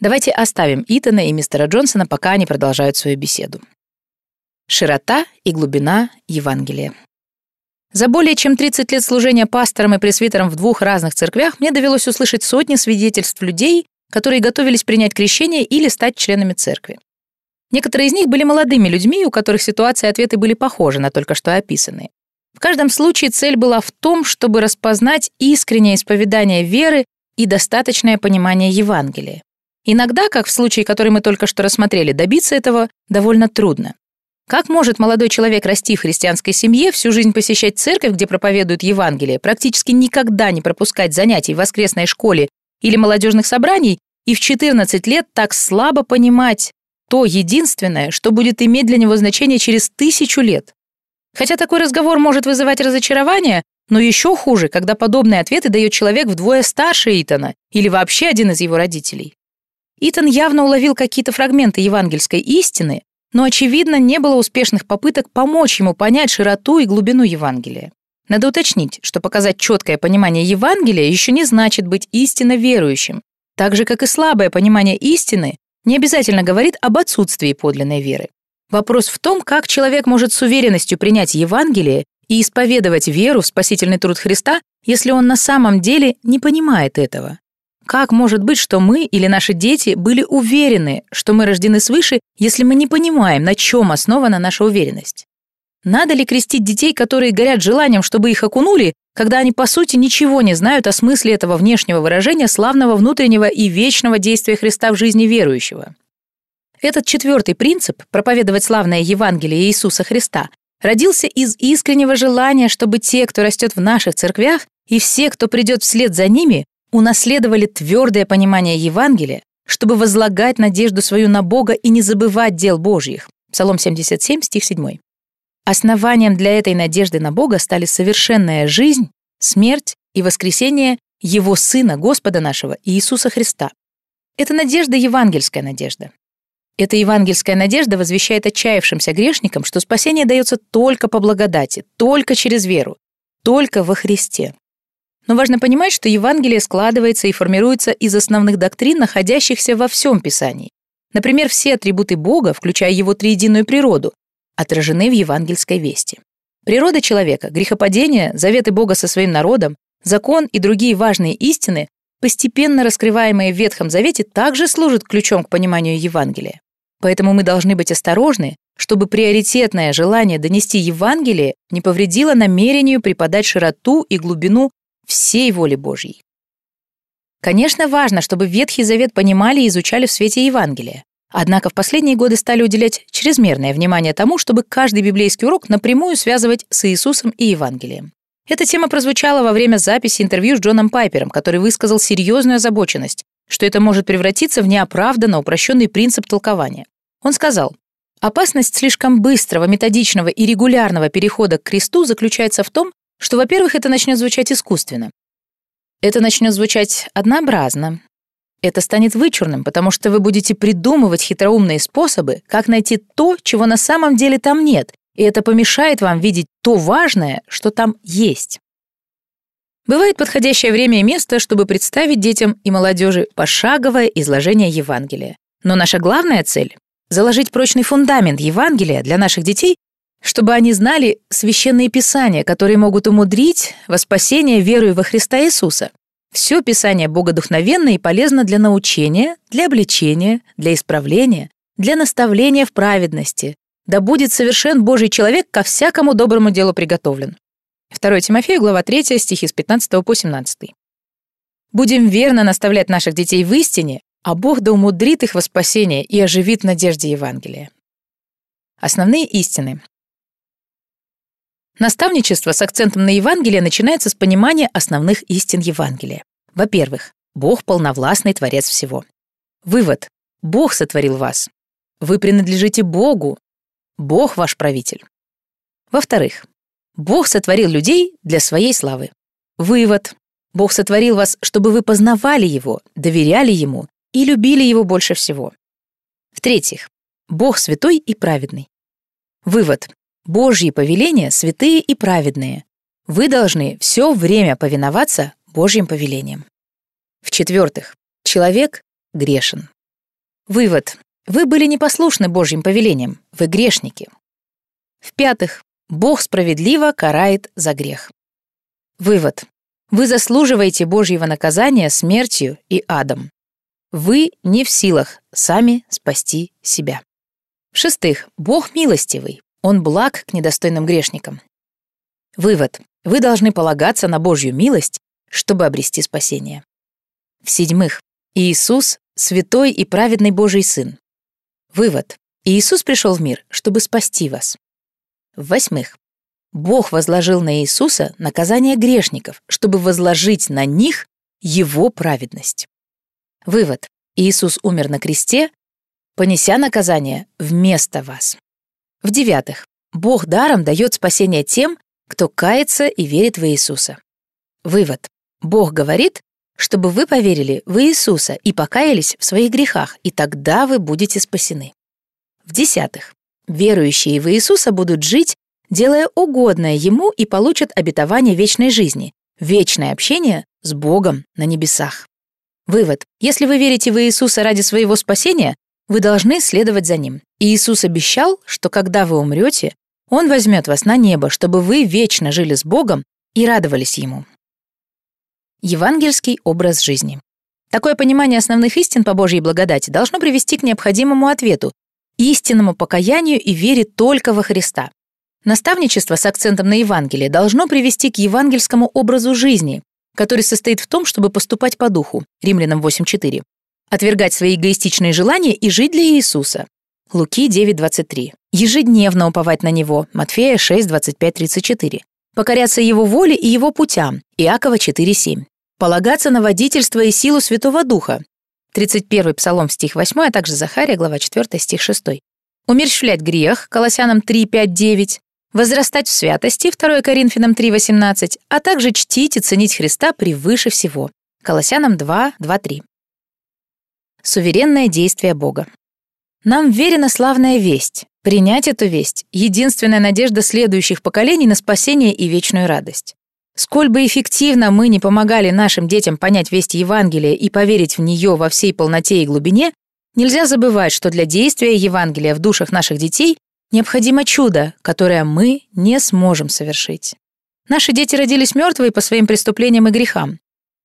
Давайте оставим Итана и мистера Джонсона, пока они продолжают свою беседу. Широта и глубина Евангелия. За более чем 30 лет служения пастором и пресвитером в двух разных церквях мне довелось услышать сотни свидетельств людей, которые готовились принять крещение или стать членами церкви. Некоторые из них были молодыми людьми, у которых ситуации и ответы были похожи на только что описанные. В каждом случае цель была в том, чтобы распознать искреннее исповедание веры и достаточное понимание Евангелия. Иногда, как в случае, который мы только что рассмотрели, добиться этого довольно трудно. Как может молодой человек расти в христианской семье, всю жизнь посещать церковь, где проповедуют Евангелие, практически никогда не пропускать занятий в воскресной школе или молодежных собраний и в 14 лет так слабо понимать то единственное, что будет иметь для него значение через тысячу лет. Хотя такой разговор может вызывать разочарование, но еще хуже, когда подобные ответы дает человек вдвое старше Итана или вообще один из его родителей. Итан явно уловил какие-то фрагменты евангельской истины, но, очевидно, не было успешных попыток помочь ему понять широту и глубину Евангелия. Надо уточнить, что показать четкое понимание Евангелия еще не значит быть истинно верующим, так же, как и слабое понимание истины не обязательно говорит об отсутствии подлинной веры. Вопрос в том, как человек может с уверенностью принять Евангелие и исповедовать веру в спасительный труд Христа, если он на самом деле не понимает этого. Как может быть, что мы или наши дети были уверены, что мы рождены свыше, если мы не понимаем, на чем основана наша уверенность? Надо ли крестить детей, которые горят желанием, чтобы их окунули, когда они, по сути, ничего не знают о смысле этого внешнего выражения славного внутреннего и вечного действия Христа в жизни верующего? Этот четвертый принцип – проповедовать славное Евангелие Иисуса Христа – родился из искреннего желания, чтобы те, кто растет в наших церквях, и все, кто придет вслед за ними, унаследовали твердое понимание Евангелия, чтобы возлагать надежду свою на Бога и не забывать дел Божьих. Псалом 77, стих 7. Основанием для этой надежды на Бога стали совершенная жизнь, смерть и воскресение Его Сына, Господа нашего, Иисуса Христа. Это надежда евангельская надежда. Эта евангельская надежда возвещает отчаявшимся грешникам, что спасение дается только по благодати, только через веру, только во Христе. Но важно понимать, что Евангелие складывается и формируется из основных доктрин, находящихся во всем Писании. Например, все атрибуты Бога, включая его триединую природу, отражены в евангельской вести. Природа человека, грехопадение, заветы Бога со своим народом, закон и другие важные истины, постепенно раскрываемые в Ветхом Завете, также служат ключом к пониманию Евангелия. Поэтому мы должны быть осторожны, чтобы приоритетное желание донести Евангелие не повредило намерению преподать широту и глубину всей воли Божьей. Конечно, важно, чтобы Ветхий Завет понимали и изучали в свете Евангелия. Однако в последние годы стали уделять чрезмерное внимание тому, чтобы каждый библейский урок напрямую связывать с Иисусом и Евангелием. Эта тема прозвучала во время записи интервью с Джоном Пайпером, который высказал серьезную озабоченность, что это может превратиться в неоправданно упрощенный принцип толкования. Он сказал, «Опасность слишком быстрого, методичного и регулярного перехода к кресту заключается в том, что, во-первых, это начнет звучать искусственно. Это начнет звучать однообразно, это станет вычурным, потому что вы будете придумывать хитроумные способы, как найти то, чего на самом деле там нет, и это помешает вам видеть то важное, что там есть. Бывает подходящее время и место, чтобы представить детям и молодежи пошаговое изложение Евангелия. Но наша главная цель — заложить прочный фундамент Евангелия для наших детей, чтобы они знали священные писания, которые могут умудрить во спасение верою во Христа Иисуса. Все Писание богодухновенно и полезно для научения, для обличения, для исправления, для наставления в праведности. Да будет совершен Божий человек ко всякому доброму делу приготовлен. 2 Тимофею, глава 3, стихи с 15 по 17. Будем верно наставлять наших детей в истине, а Бог да умудрит их во спасение и оживит надежде Евангелия. Основные истины. Наставничество с акцентом на Евангелие начинается с понимания основных истин Евангелия. Во-первых, Бог — полновластный Творец всего. Вывод. Бог сотворил вас. Вы принадлежите Богу. Бог ваш правитель. Во-вторых, Бог сотворил людей для своей славы. Вывод. Бог сотворил вас, чтобы вы познавали Его, доверяли Ему и любили Его больше всего. В-третьих, Бог святой и праведный. Вывод. Божьи повеления святые и праведные. Вы должны все время повиноваться Божьим повелениям. В-четвертых, человек грешен. Вывод. Вы были непослушны Божьим повелениям, вы грешники. В-пятых, Бог справедливо карает за грех. Вывод. Вы заслуживаете Божьего наказания смертью и адом. Вы не в силах сами спасти себя. В-шестых, Бог милостивый, он благ к недостойным грешникам. Вывод. Вы должны полагаться на Божью милость, чтобы обрести спасение. В-седьмых, Иисус — святой и праведный Божий Сын. Вывод. Иисус пришел в мир, чтобы спасти вас. В-восьмых, Бог возложил на Иисуса наказание грешников, чтобы возложить на них Его праведность. Вывод. Иисус умер на кресте, понеся наказание вместо вас. В-девятых, Бог даром дает спасение тем, кто кается и верит в Иисуса. Вывод. Бог говорит, чтобы вы поверили в Иисуса и покаялись в своих грехах, и тогда вы будете спасены. В-десятых, верующие в Иисуса будут жить, делая угодное Ему и получат обетование вечной жизни, вечное общение с Богом на небесах. Вывод. Если вы верите в Иисуса ради своего спасения, вы должны следовать за ним. И Иисус обещал, что когда вы умрете, Он возьмет вас на небо, чтобы вы вечно жили с Богом и радовались Ему. Евангельский образ жизни. Такое понимание основных истин по Божьей благодати должно привести к необходимому ответу – истинному покаянию и вере только во Христа. Наставничество с акцентом на Евангелие должно привести к евангельскому образу жизни, который состоит в том, чтобы поступать по духу, римлянам 8.4, отвергать свои эгоистичные желания и жить для Иисуса, Луки 9.23, ежедневно уповать на Него, Матфея 6.25.34, покоряться Его воле и Его путям, Иакова 4.7, полагаться на водительство и силу Святого Духа, 31 Псалом, стих 8, а также Захария, глава 4, стих 6, умерщвлять грех, Колоссянам 3, 5, 9, возрастать в святости, 2 Коринфянам 3.18, а также чтить и ценить Христа превыше всего, Колоссянам 2, 2, 3. Суверенное действие Бога. Нам верена славная весть. Принять эту весть — единственная надежда следующих поколений на спасение и вечную радость. Сколь бы эффективно мы не помогали нашим детям понять весть Евангелия и поверить в нее во всей полноте и глубине, нельзя забывать, что для действия Евангелия в душах наших детей Необходимо чудо, которое мы не сможем совершить. Наши дети родились мертвые по своим преступлениям и грехам.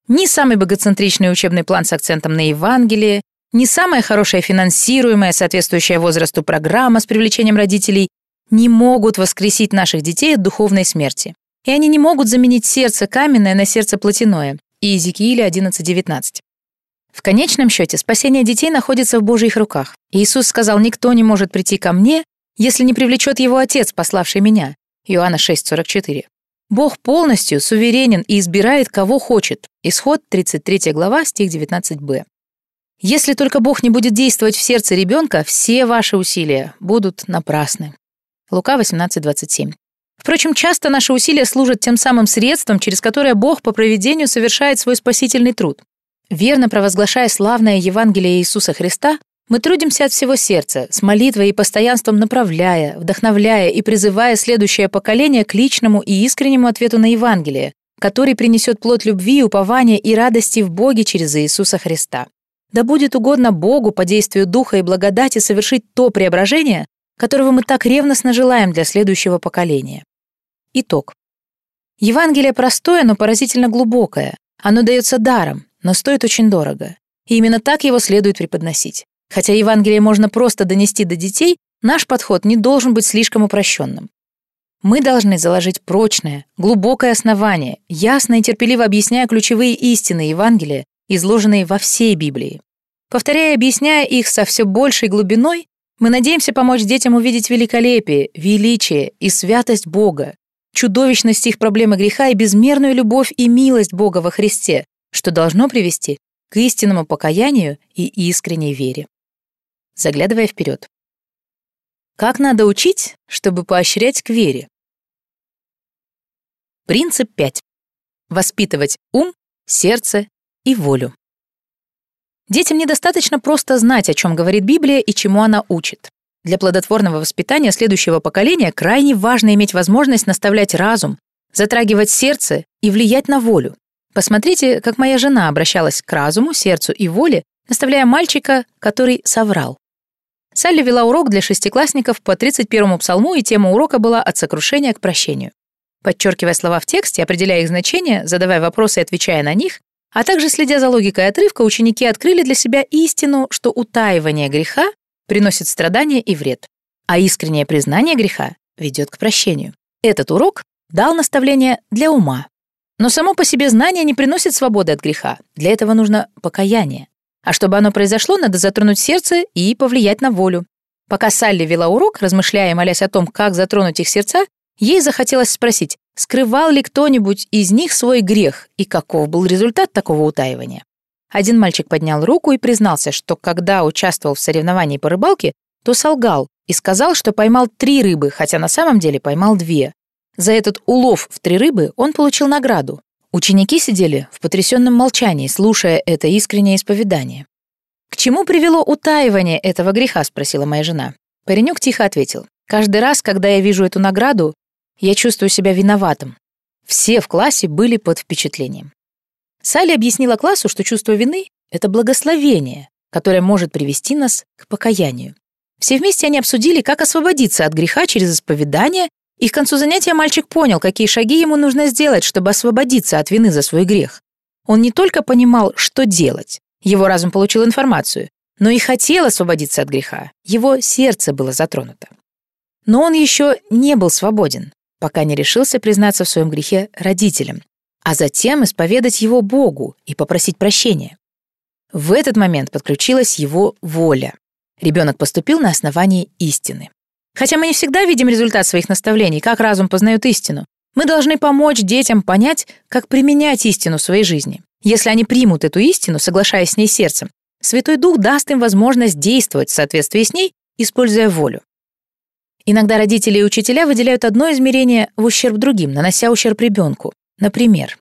Ни самый богоцентричный учебный план с акцентом на Евангелие, ни самая хорошая финансируемая, соответствующая возрасту программа с привлечением родителей не могут воскресить наших детей от духовной смерти. И они не могут заменить сердце каменное на сердце плотяное. Иезекииля 11.19. В конечном счете спасение детей находится в Божьих руках. Иисус сказал, никто не может прийти ко мне, если не привлечет его Отец, пославший меня. Иоанна 6,44. Бог полностью суверенен и избирает, кого хочет. Исход 33 глава, стих 19б. Если только Бог не будет действовать в сердце ребенка, все ваши усилия будут напрасны. Лука 18:27. Впрочем, часто наши усилия служат тем самым средством, через которое Бог по проведению совершает свой спасительный труд. Верно провозглашая славное Евангелие Иисуса Христа, мы трудимся от всего сердца, с молитвой и постоянством направляя, вдохновляя и призывая следующее поколение к личному и искреннему ответу на Евангелие, который принесет плод любви, упования и радости в Боге через Иисуса Христа. Да будет угодно Богу по действию Духа и благодати совершить то преображение, которого мы так ревностно желаем для следующего поколения. Итог. Евангелие простое, но поразительно глубокое. Оно дается даром, но стоит очень дорого. И именно так его следует преподносить. Хотя Евангелие можно просто донести до детей, наш подход не должен быть слишком упрощенным. Мы должны заложить прочное, глубокое основание, ясно и терпеливо объясняя ключевые истины Евангелия, изложенные во всей Библии. Повторяя и объясняя их со все большей глубиной, мы надеемся помочь детям увидеть великолепие, величие и святость Бога, чудовищность их проблемы греха и безмерную любовь и милость Бога во Христе, что должно привести к истинному покаянию и искренней вере заглядывая вперед. Как надо учить, чтобы поощрять к вере? Принцип 5. Воспитывать ум, сердце и волю. Детям недостаточно просто знать, о чем говорит Библия и чему она учит. Для плодотворного воспитания следующего поколения крайне важно иметь возможность наставлять разум, затрагивать сердце и влиять на волю. Посмотрите, как моя жена обращалась к разуму, сердцу и воле, наставляя мальчика, который соврал. Салли вела урок для шестиклассников по 31-му псалму, и тема урока была «От сокрушения к прощению». Подчеркивая слова в тексте, определяя их значение, задавая вопросы и отвечая на них, а также следя за логикой отрывка, ученики открыли для себя истину, что утаивание греха приносит страдания и вред, а искреннее признание греха ведет к прощению. Этот урок дал наставление для ума. Но само по себе знание не приносит свободы от греха. Для этого нужно покаяние. А чтобы оно произошло, надо затронуть сердце и повлиять на волю. Пока Салли вела урок, размышляя и молясь о том, как затронуть их сердца, ей захотелось спросить, скрывал ли кто-нибудь из них свой грех и каков был результат такого утаивания. Один мальчик поднял руку и признался, что когда участвовал в соревновании по рыбалке, то солгал и сказал, что поймал три рыбы, хотя на самом деле поймал две. За этот улов в три рыбы он получил награду Ученики сидели в потрясенном молчании, слушая это искреннее исповедание. «К чему привело утаивание этого греха?» — спросила моя жена. Паренек тихо ответил. «Каждый раз, когда я вижу эту награду, я чувствую себя виноватым. Все в классе были под впечатлением». Салли объяснила классу, что чувство вины — это благословение, которое может привести нас к покаянию. Все вместе они обсудили, как освободиться от греха через исповедание, и к концу занятия мальчик понял, какие шаги ему нужно сделать, чтобы освободиться от вины за свой грех. Он не только понимал, что делать, его разум получил информацию, но и хотел освободиться от греха, его сердце было затронуто. Но он еще не был свободен, пока не решился признаться в своем грехе родителям, а затем исповедать его Богу и попросить прощения. В этот момент подключилась его воля. Ребенок поступил на основании истины. Хотя мы не всегда видим результат своих наставлений, как разум познает истину, мы должны помочь детям понять, как применять истину в своей жизни. Если они примут эту истину, соглашаясь с ней сердцем, Святой Дух даст им возможность действовать в соответствии с ней, используя волю. Иногда родители и учителя выделяют одно измерение в ущерб другим, нанося ущерб ребенку. Например,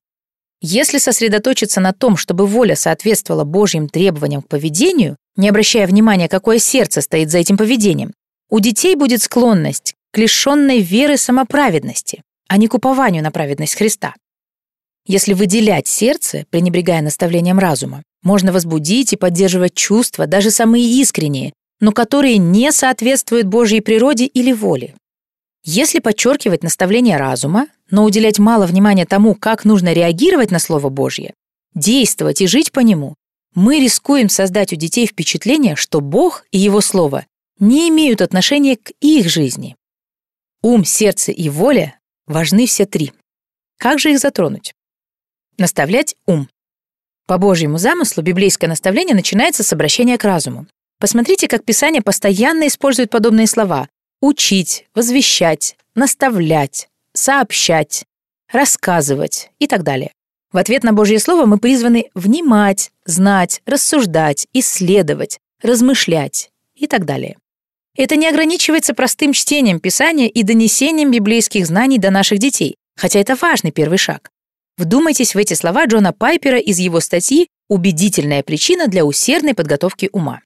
если сосредоточиться на том, чтобы воля соответствовала Божьим требованиям к поведению, не обращая внимания, какое сердце стоит за этим поведением, у детей будет склонность к лишенной веры самоправедности, а не к упованию на праведность Христа. Если выделять сердце, пренебрегая наставлением разума, можно возбудить и поддерживать чувства, даже самые искренние, но которые не соответствуют Божьей природе или воле. Если подчеркивать наставление разума, но уделять мало внимания тому, как нужно реагировать на Слово Божье, действовать и жить по нему, мы рискуем создать у детей впечатление, что Бог и Его Слово не имеют отношения к их жизни. Ум, сердце и воля важны все три. Как же их затронуть? Наставлять ум. По Божьему замыслу библейское наставление начинается с обращения к разуму. Посмотрите, как Писание постоянно использует подобные слова учить, возвещать, наставлять, сообщать, рассказывать и так далее. В ответ на Божье Слово мы призваны внимать, знать, рассуждать, исследовать, размышлять и так далее. Это не ограничивается простым чтением Писания и донесением библейских знаний до наших детей, хотя это важный первый шаг. Вдумайтесь в эти слова Джона Пайпера из его статьи «Убедительная причина для усердной подготовки ума».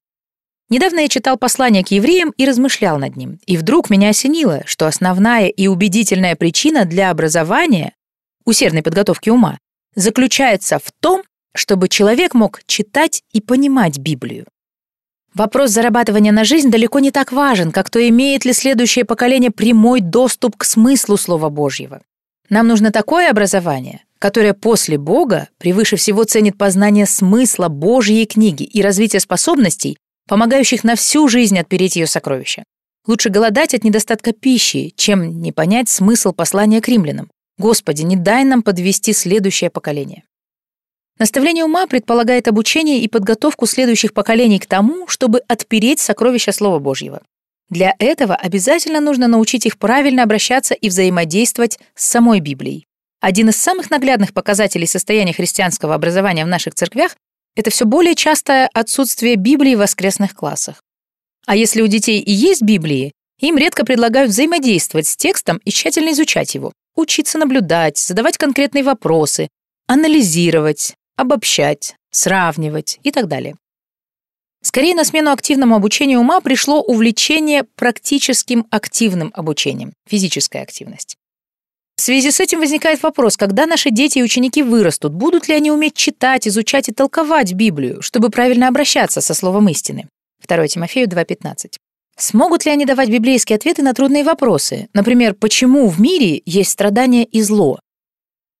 Недавно я читал послание к евреям и размышлял над ним. И вдруг меня осенило, что основная и убедительная причина для образования, усердной подготовки ума, заключается в том, чтобы человек мог читать и понимать Библию. Вопрос зарабатывания на жизнь далеко не так важен, как то, имеет ли следующее поколение прямой доступ к смыслу Слова Божьего. Нам нужно такое образование, которое после Бога превыше всего ценит познание смысла Божьей книги и развитие способностей, помогающих на всю жизнь отпереть ее сокровища. Лучше голодать от недостатка пищи, чем не понять смысл послания к римлянам. Господи, не дай нам подвести следующее поколение. Наставление ума предполагает обучение и подготовку следующих поколений к тому, чтобы отпереть сокровища Слова Божьего. Для этого обязательно нужно научить их правильно обращаться и взаимодействовать с самой Библией. Один из самых наглядных показателей состояния христианского образования в наших церквях это все более частое отсутствие Библии в воскресных классах. А если у детей и есть Библии, им редко предлагают взаимодействовать с текстом и тщательно изучать его, учиться наблюдать, задавать конкретные вопросы, анализировать, обобщать, сравнивать и так далее. Скорее на смену активному обучению ума пришло увлечение практическим активным обучением, физическая активность. В связи с этим возникает вопрос, когда наши дети и ученики вырастут, будут ли они уметь читать, изучать и толковать Библию, чтобы правильно обращаться со словом истины? 2 Тимофею 2.15. Смогут ли они давать библейские ответы на трудные вопросы? Например, почему в мире есть страдания и зло?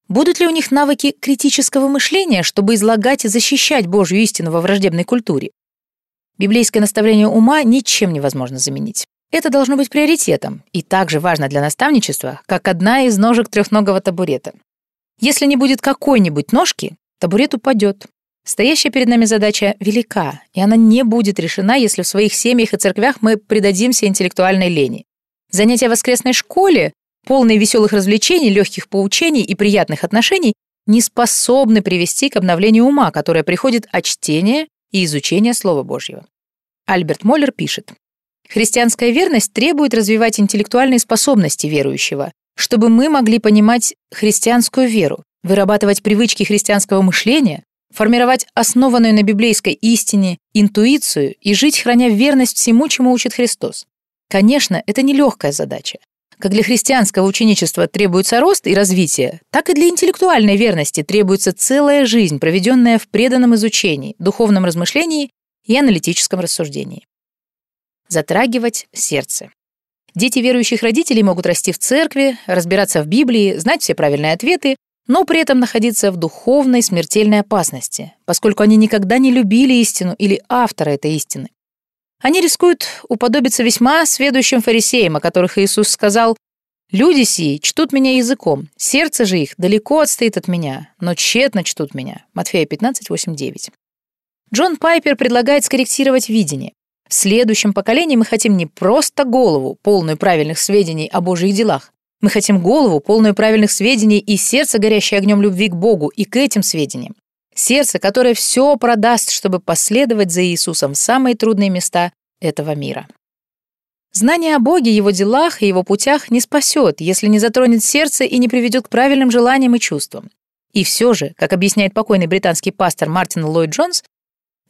Будут ли у них навыки критического мышления, чтобы излагать и защищать Божью истину во враждебной культуре? Библейское наставление ума ничем невозможно заменить. Это должно быть приоритетом и также важно для наставничества, как одна из ножек трехногого табурета. Если не будет какой-нибудь ножки, табурет упадет. Стоящая перед нами задача велика, и она не будет решена, если в своих семьях и церквях мы предадимся интеллектуальной лени. Занятия в воскресной школе, полные веселых развлечений, легких поучений и приятных отношений, не способны привести к обновлению ума, которое приходит от чтения и изучения Слова Божьего. Альберт Моллер пишет, Христианская верность требует развивать интеллектуальные способности верующего, чтобы мы могли понимать христианскую веру, вырабатывать привычки христианского мышления, формировать основанную на библейской истине интуицию и жить, храня верность всему, чему учит Христос. Конечно, это нелегкая задача. Как для христианского ученичества требуется рост и развитие, так и для интеллектуальной верности требуется целая жизнь, проведенная в преданном изучении, духовном размышлении и аналитическом рассуждении. Затрагивать сердце. Дети верующих родителей могут расти в церкви, разбираться в Библии, знать все правильные ответы, но при этом находиться в духовной смертельной опасности, поскольку они никогда не любили истину или автора этой истины. Они рискуют уподобиться весьма сведущим фарисеям, о которых Иисус сказал «Люди сии чтут меня языком, сердце же их далеко отстоит от меня, но тщетно чтут меня». Матфея 15, 8, 9. Джон Пайпер предлагает скорректировать видение. В следующем поколении мы хотим не просто голову, полную правильных сведений о Божьих делах. Мы хотим голову, полную правильных сведений и сердце, горящее огнем любви к Богу и к этим сведениям. Сердце, которое все продаст, чтобы последовать за Иисусом в самые трудные места этого мира. Знание о Боге, Его делах и Его путях не спасет, если не затронет сердце и не приведет к правильным желаниям и чувствам. И все же, как объясняет покойный британский пастор Мартин Ллойд Джонс,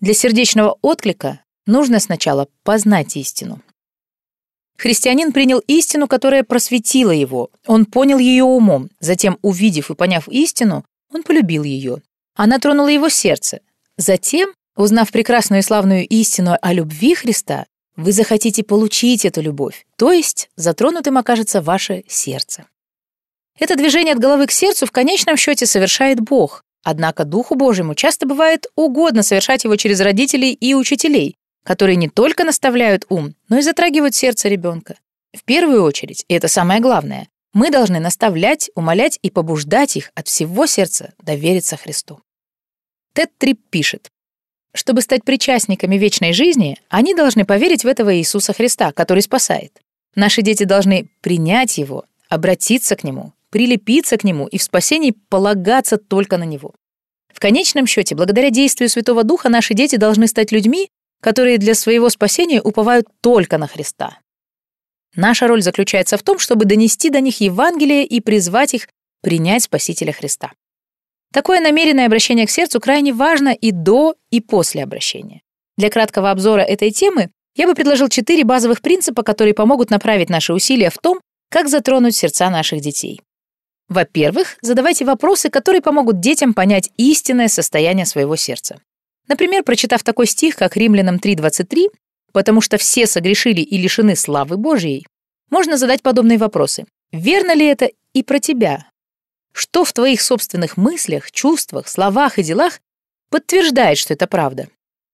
для сердечного отклика нужно сначала познать истину. Христианин принял истину, которая просветила его. Он понял ее умом. Затем, увидев и поняв истину, он полюбил ее. Она тронула его сердце. Затем, узнав прекрасную и славную истину о любви Христа, вы захотите получить эту любовь, то есть затронутым окажется ваше сердце. Это движение от головы к сердцу в конечном счете совершает Бог, однако Духу Божьему часто бывает угодно совершать его через родителей и учителей, которые не только наставляют ум, но и затрагивают сердце ребенка. В первую очередь, и это самое главное, мы должны наставлять, умолять и побуждать их от всего сердца довериться Христу. Тед Трип пишет, чтобы стать причастниками вечной жизни, они должны поверить в этого Иисуса Христа, который спасает. Наши дети должны принять Его, обратиться к Нему, прилепиться к Нему и в спасении полагаться только на Него. В конечном счете, благодаря действию Святого Духа, наши дети должны стать людьми, которые для своего спасения уповают только на Христа. Наша роль заключается в том, чтобы донести до них Евангелие и призвать их принять Спасителя Христа. Такое намеренное обращение к сердцу крайне важно и до, и после обращения. Для краткого обзора этой темы я бы предложил четыре базовых принципа, которые помогут направить наши усилия в том, как затронуть сердца наших детей. Во-первых, задавайте вопросы, которые помогут детям понять истинное состояние своего сердца. Например, прочитав такой стих, как Римлянам 3.23, «Потому что все согрешили и лишены славы Божьей», можно задать подобные вопросы. Верно ли это и про тебя? Что в твоих собственных мыслях, чувствах, словах и делах подтверждает, что это правда?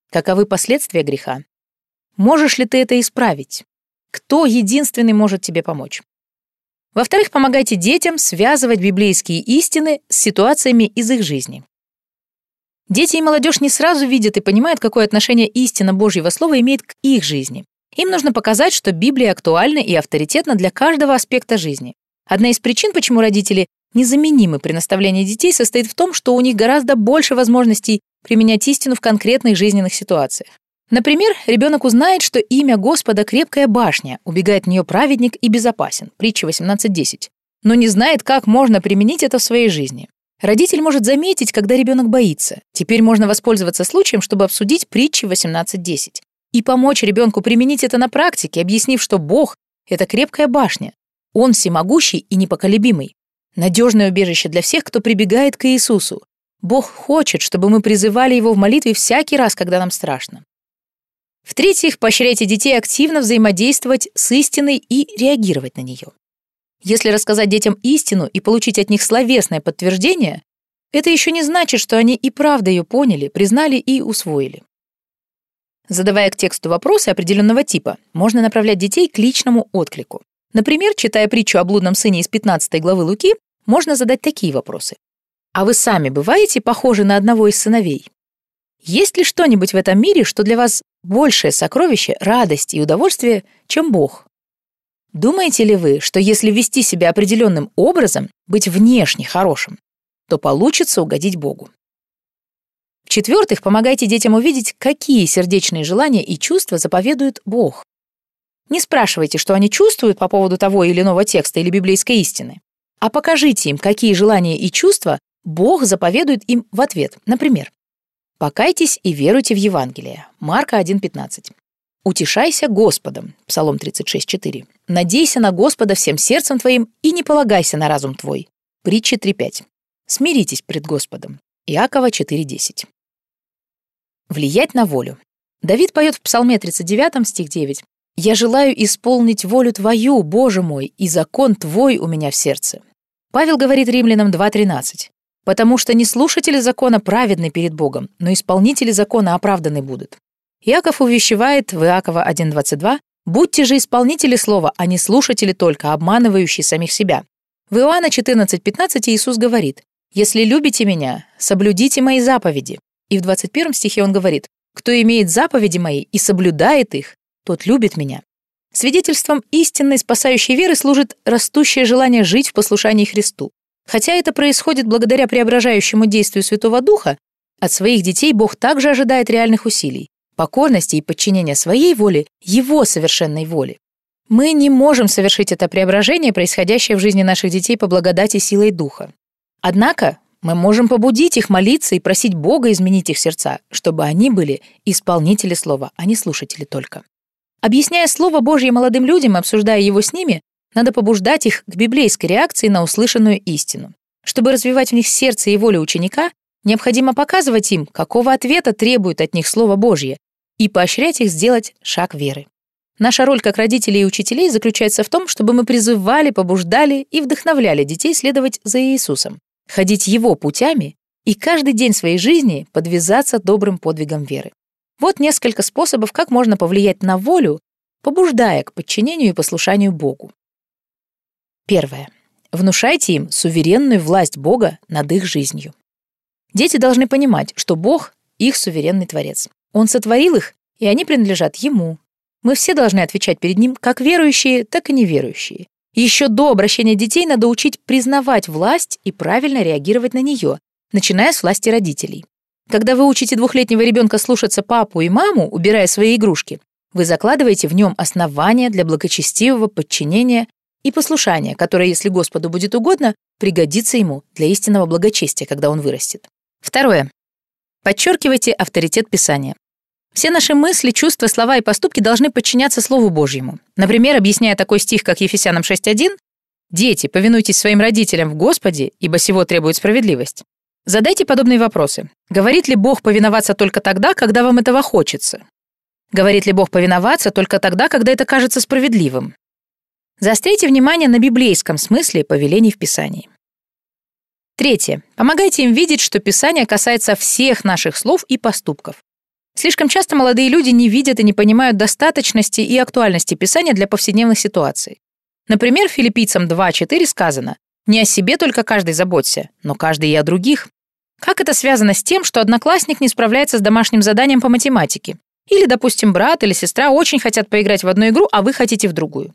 Каковы последствия греха? Можешь ли ты это исправить? Кто единственный может тебе помочь? Во-вторых, помогайте детям связывать библейские истины с ситуациями из их жизни. Дети и молодежь не сразу видят и понимают, какое отношение истина Божьего Слова имеет к их жизни. Им нужно показать, что Библия актуальна и авторитетна для каждого аспекта жизни. Одна из причин, почему родители незаменимы при наставлении детей, состоит в том, что у них гораздо больше возможностей применять истину в конкретных жизненных ситуациях. Например, ребенок узнает, что имя Господа — крепкая башня, убегает в нее праведник и безопасен, притча 18.10, но не знает, как можно применить это в своей жизни. Родитель может заметить, когда ребенок боится. Теперь можно воспользоваться случаем, чтобы обсудить притчи 18.10 и помочь ребенку применить это на практике, объяснив, что Бог — это крепкая башня. Он всемогущий и непоколебимый. Надежное убежище для всех, кто прибегает к Иисусу. Бог хочет, чтобы мы призывали Его в молитве всякий раз, когда нам страшно. В-третьих, поощряйте детей активно взаимодействовать с истиной и реагировать на нее. Если рассказать детям истину и получить от них словесное подтверждение, это еще не значит, что они и правда ее поняли, признали и усвоили. Задавая к тексту вопросы определенного типа, можно направлять детей к личному отклику. Например, читая притчу о блудном сыне из 15 главы Луки, можно задать такие вопросы. А вы сами бываете похожи на одного из сыновей? Есть ли что-нибудь в этом мире, что для вас большее сокровище, радость и удовольствие, чем Бог? Думаете ли вы, что если вести себя определенным образом, быть внешне хорошим, то получится угодить Богу? В-четвертых, помогайте детям увидеть, какие сердечные желания и чувства заповедует Бог. Не спрашивайте, что они чувствуют по поводу того или иного текста или библейской истины, а покажите им, какие желания и чувства Бог заповедует им в ответ. Например, «Покайтесь и веруйте в Евангелие» Марка 1.15. «Утешайся Господом» Псалом 36.4. «Надейся на Господа всем сердцем твоим и не полагайся на разум твой» Притча 3.5. «Смиритесь пред Господом» Иакова 4.10. Влиять на волю. Давид поет в Псалме 39, стих 9. «Я желаю исполнить волю Твою, Боже мой, и закон Твой у меня в сердце». Павел говорит римлянам 2.13. «Потому что не слушатели закона праведны перед Богом, но исполнители закона оправданы будут». Иаков увещевает в Иакова 1.22 «Будьте же исполнители слова, а не слушатели только, обманывающие самих себя». В Иоанна 14.15 Иисус говорит «Если любите меня, соблюдите мои заповеди». И в 21 стихе он говорит «Кто имеет заповеди мои и соблюдает их, тот любит меня». Свидетельством истинной спасающей веры служит растущее желание жить в послушании Христу. Хотя это происходит благодаря преображающему действию Святого Духа, от своих детей Бог также ожидает реальных усилий, покорности и подчинения своей воле Его совершенной воле. Мы не можем совершить это преображение, происходящее в жизни наших детей по благодати силой Духа. Однако мы можем побудить их молиться и просить Бога изменить их сердца, чтобы они были исполнители слова, а не слушатели только. Объясняя Слово Божье молодым людям и обсуждая его с ними, надо побуждать их к библейской реакции на услышанную истину. Чтобы развивать в них сердце и волю ученика, необходимо показывать им, какого ответа требует от них Слово Божье, и поощрять их сделать шаг веры. Наша роль как родителей и учителей заключается в том, чтобы мы призывали, побуждали и вдохновляли детей следовать за Иисусом, ходить Его путями и каждый день своей жизни подвязаться добрым подвигом веры. Вот несколько способов, как можно повлиять на волю, побуждая к подчинению и послушанию Богу. Первое. Внушайте им суверенную власть Бога над их жизнью. Дети должны понимать, что Бог — их суверенный Творец. Он сотворил их, и они принадлежат Ему, мы все должны отвечать перед ним, как верующие, так и неверующие. Еще до обращения детей надо учить признавать власть и правильно реагировать на нее, начиная с власти родителей. Когда вы учите двухлетнего ребенка слушаться папу и маму, убирая свои игрушки, вы закладываете в нем основания для благочестивого подчинения и послушания, которое, если Господу будет угодно, пригодится ему для истинного благочестия, когда он вырастет. Второе. Подчеркивайте авторитет Писания. Все наши мысли, чувства, слова и поступки должны подчиняться Слову Божьему. Например, объясняя такой стих, как Ефесянам 6.1, «Дети, повинуйтесь своим родителям в Господе, ибо сего требует справедливость». Задайте подобные вопросы. Говорит ли Бог повиноваться только тогда, когда вам этого хочется? Говорит ли Бог повиноваться только тогда, когда это кажется справедливым? Заострите внимание на библейском смысле повелений в Писании. Третье. Помогайте им видеть, что Писание касается всех наших слов и поступков. Слишком часто молодые люди не видят и не понимают достаточности и актуальности Писания для повседневных ситуаций. Например, филиппийцам 2.4 сказано «Не о себе только каждый заботься, но каждый и о других». Как это связано с тем, что одноклассник не справляется с домашним заданием по математике? Или, допустим, брат или сестра очень хотят поиграть в одну игру, а вы хотите в другую?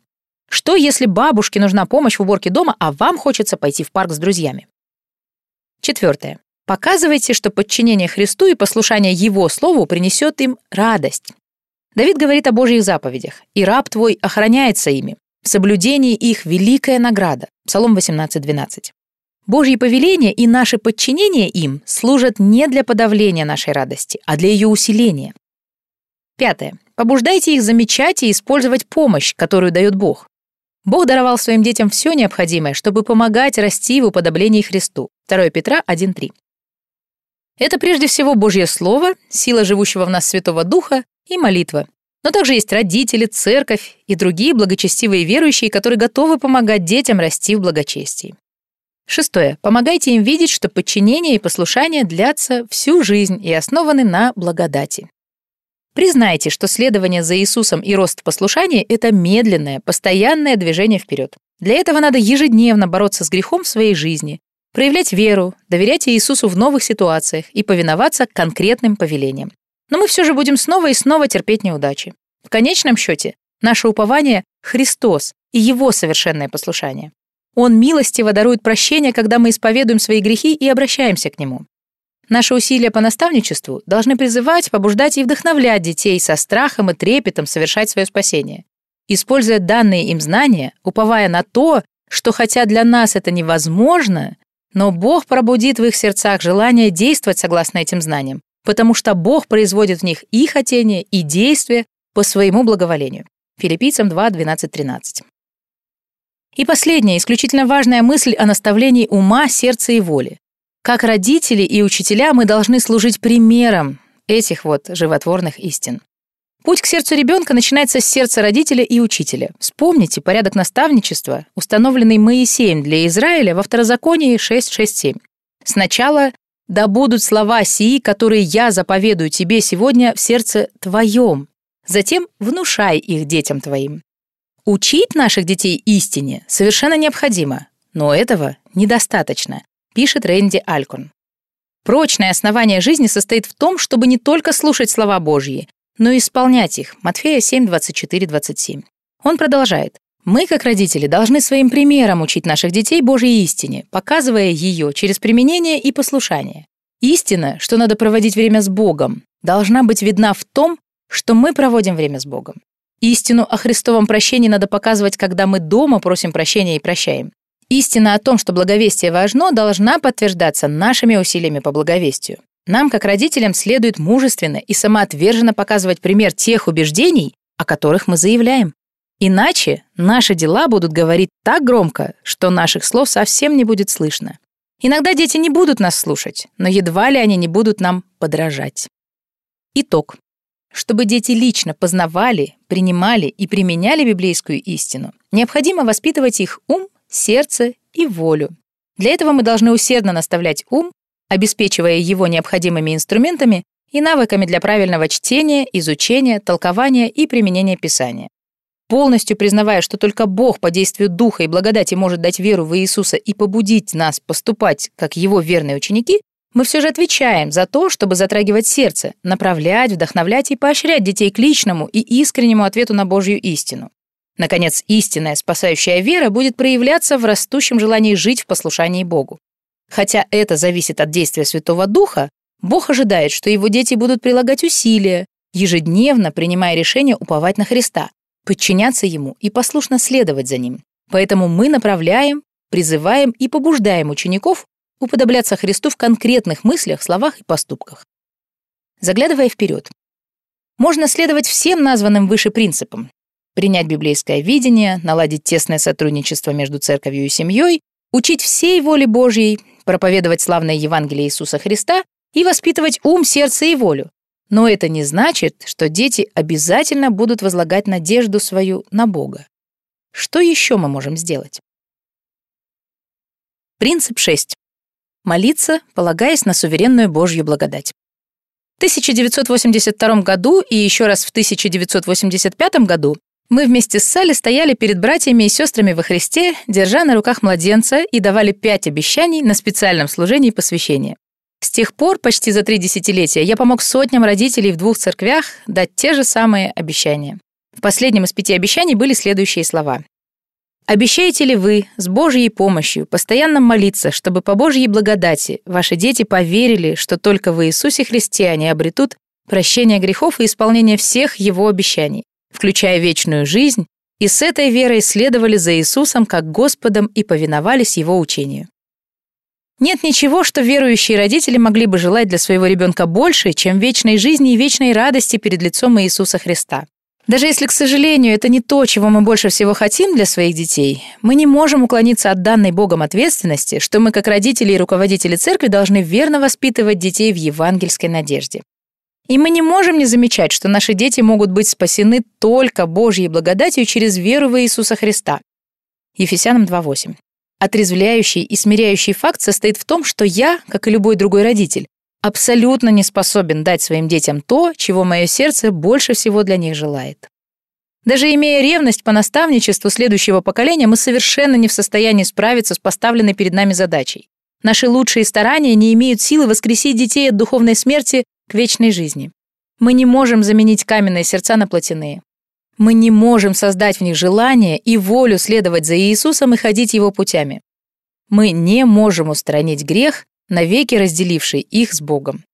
Что, если бабушке нужна помощь в уборке дома, а вам хочется пойти в парк с друзьями? Четвертое. Показывайте, что подчинение Христу и послушание Его Слову принесет им радость. Давид говорит о Божьих заповедях, и раб твой охраняется ими. В соблюдении их великая награда. Псалом 18.12. Божьи повеления и наше подчинение им служат не для подавления нашей радости, а для ее усиления. Пятое. Побуждайте их замечать и использовать помощь, которую дает Бог. Бог даровал своим детям все необходимое, чтобы помогать расти в уподоблении Христу. 2 Петра 1.3. Это прежде всего Божье Слово, сила живущего в нас Святого Духа и молитва. Но также есть родители, церковь и другие благочестивые верующие, которые готовы помогать детям расти в благочестии. Шестое. Помогайте им видеть, что подчинение и послушание длятся всю жизнь и основаны на благодати. Признайте, что следование за Иисусом и рост послушания — это медленное, постоянное движение вперед. Для этого надо ежедневно бороться с грехом в своей жизни, проявлять веру, доверять Иисусу в новых ситуациях и повиноваться конкретным повелениям. Но мы все же будем снова и снова терпеть неудачи. В конечном счете, наше упование — Христос и Его совершенное послушание. Он милостиво дарует прощение, когда мы исповедуем свои грехи и обращаемся к Нему. Наши усилия по наставничеству должны призывать, побуждать и вдохновлять детей со страхом и трепетом совершать свое спасение. Используя данные им знания, уповая на то, что хотя для нас это невозможно, но Бог пробудит в их сердцах желание действовать согласно этим знаниям, потому что Бог производит в них и хотение, и действие по своему благоволению. Филиппийцам 2, 12, 13. И последняя, исключительно важная мысль о наставлении ума, сердца и воли. Как родители и учителя мы должны служить примером этих вот животворных истин. Путь к сердцу ребенка начинается с сердца родителя и учителя. Вспомните порядок наставничества, установленный Моисеем для Израиля во Второзаконии 6.6.7. Сначала «Да будут слова сии, которые я заповедую тебе сегодня в сердце твоем». Затем внушай их детям твоим. Учить наших детей истине совершенно необходимо, но этого недостаточно, пишет Рэнди Алькон. Прочное основание жизни состоит в том, чтобы не только слушать слова Божьи, но и исполнять их. Матфея 7, 24, 27. Он продолжает. Мы, как родители, должны своим примером учить наших детей Божьей истине, показывая ее через применение и послушание. Истина, что надо проводить время с Богом, должна быть видна в том, что мы проводим время с Богом. Истину о Христовом прощении надо показывать, когда мы дома просим прощения и прощаем. Истина о том, что благовестие важно, должна подтверждаться нашими усилиями по благовестию. Нам, как родителям, следует мужественно и самоотверженно показывать пример тех убеждений, о которых мы заявляем. Иначе наши дела будут говорить так громко, что наших слов совсем не будет слышно. Иногда дети не будут нас слушать, но едва ли они не будут нам подражать. Итог. Чтобы дети лично познавали, принимали и применяли библейскую истину, необходимо воспитывать их ум, сердце и волю. Для этого мы должны усердно наставлять ум, обеспечивая его необходимыми инструментами и навыками для правильного чтения, изучения, толкования и применения Писания. Полностью признавая, что только Бог по действию Духа и благодати может дать веру в Иисуса и побудить нас поступать как Его верные ученики, мы все же отвечаем за то, чтобы затрагивать сердце, направлять, вдохновлять и поощрять детей к личному и искреннему ответу на Божью истину. Наконец, истинная спасающая вера будет проявляться в растущем желании жить в послушании Богу. Хотя это зависит от действия Святого Духа, Бог ожидает, что его дети будут прилагать усилия, ежедневно принимая решение уповать на Христа, подчиняться Ему и послушно следовать за Ним. Поэтому мы направляем, призываем и побуждаем учеников уподобляться Христу в конкретных мыслях, словах и поступках. Заглядывая вперед, можно следовать всем названным выше принципам, принять библейское видение, наладить тесное сотрудничество между церковью и семьей, учить всей воле Божьей, проповедовать славное Евангелие Иисуса Христа и воспитывать ум, сердце и волю. Но это не значит, что дети обязательно будут возлагать надежду свою на Бога. Что еще мы можем сделать? Принцип 6. Молиться, полагаясь на суверенную Божью благодать. В 1982 году и еще раз в 1985 году мы вместе с Салли стояли перед братьями и сестрами во Христе, держа на руках младенца и давали пять обещаний на специальном служении посвящения. С тех пор, почти за три десятилетия, я помог сотням родителей в двух церквях дать те же самые обещания. В последнем из пяти обещаний были следующие слова. «Обещаете ли вы с Божьей помощью постоянно молиться, чтобы по Божьей благодати ваши дети поверили, что только в Иисусе Христе они обретут прощение грехов и исполнение всех Его обещаний, включая вечную жизнь, и с этой верой следовали за Иисусом как Господом и повиновались Его учению. Нет ничего, что верующие родители могли бы желать для своего ребенка больше, чем вечной жизни и вечной радости перед лицом Иисуса Христа. Даже если, к сожалению, это не то, чего мы больше всего хотим для своих детей, мы не можем уклониться от данной Богом ответственности, что мы, как родители и руководители церкви, должны верно воспитывать детей в евангельской надежде. И мы не можем не замечать, что наши дети могут быть спасены только Божьей благодатью через веру в Иисуса Христа. Ефесянам 2.8. Отрезвляющий и смиряющий факт состоит в том, что я, как и любой другой родитель, абсолютно не способен дать своим детям то, чего мое сердце больше всего для них желает. Даже имея ревность по наставничеству следующего поколения, мы совершенно не в состоянии справиться с поставленной перед нами задачей. Наши лучшие старания не имеют силы воскресить детей от духовной смерти к вечной жизни. Мы не можем заменить каменные сердца на плотяные. Мы не можем создать в них желание и волю следовать за Иисусом и ходить Его путями. Мы не можем устранить грех, навеки разделивший их с Богом.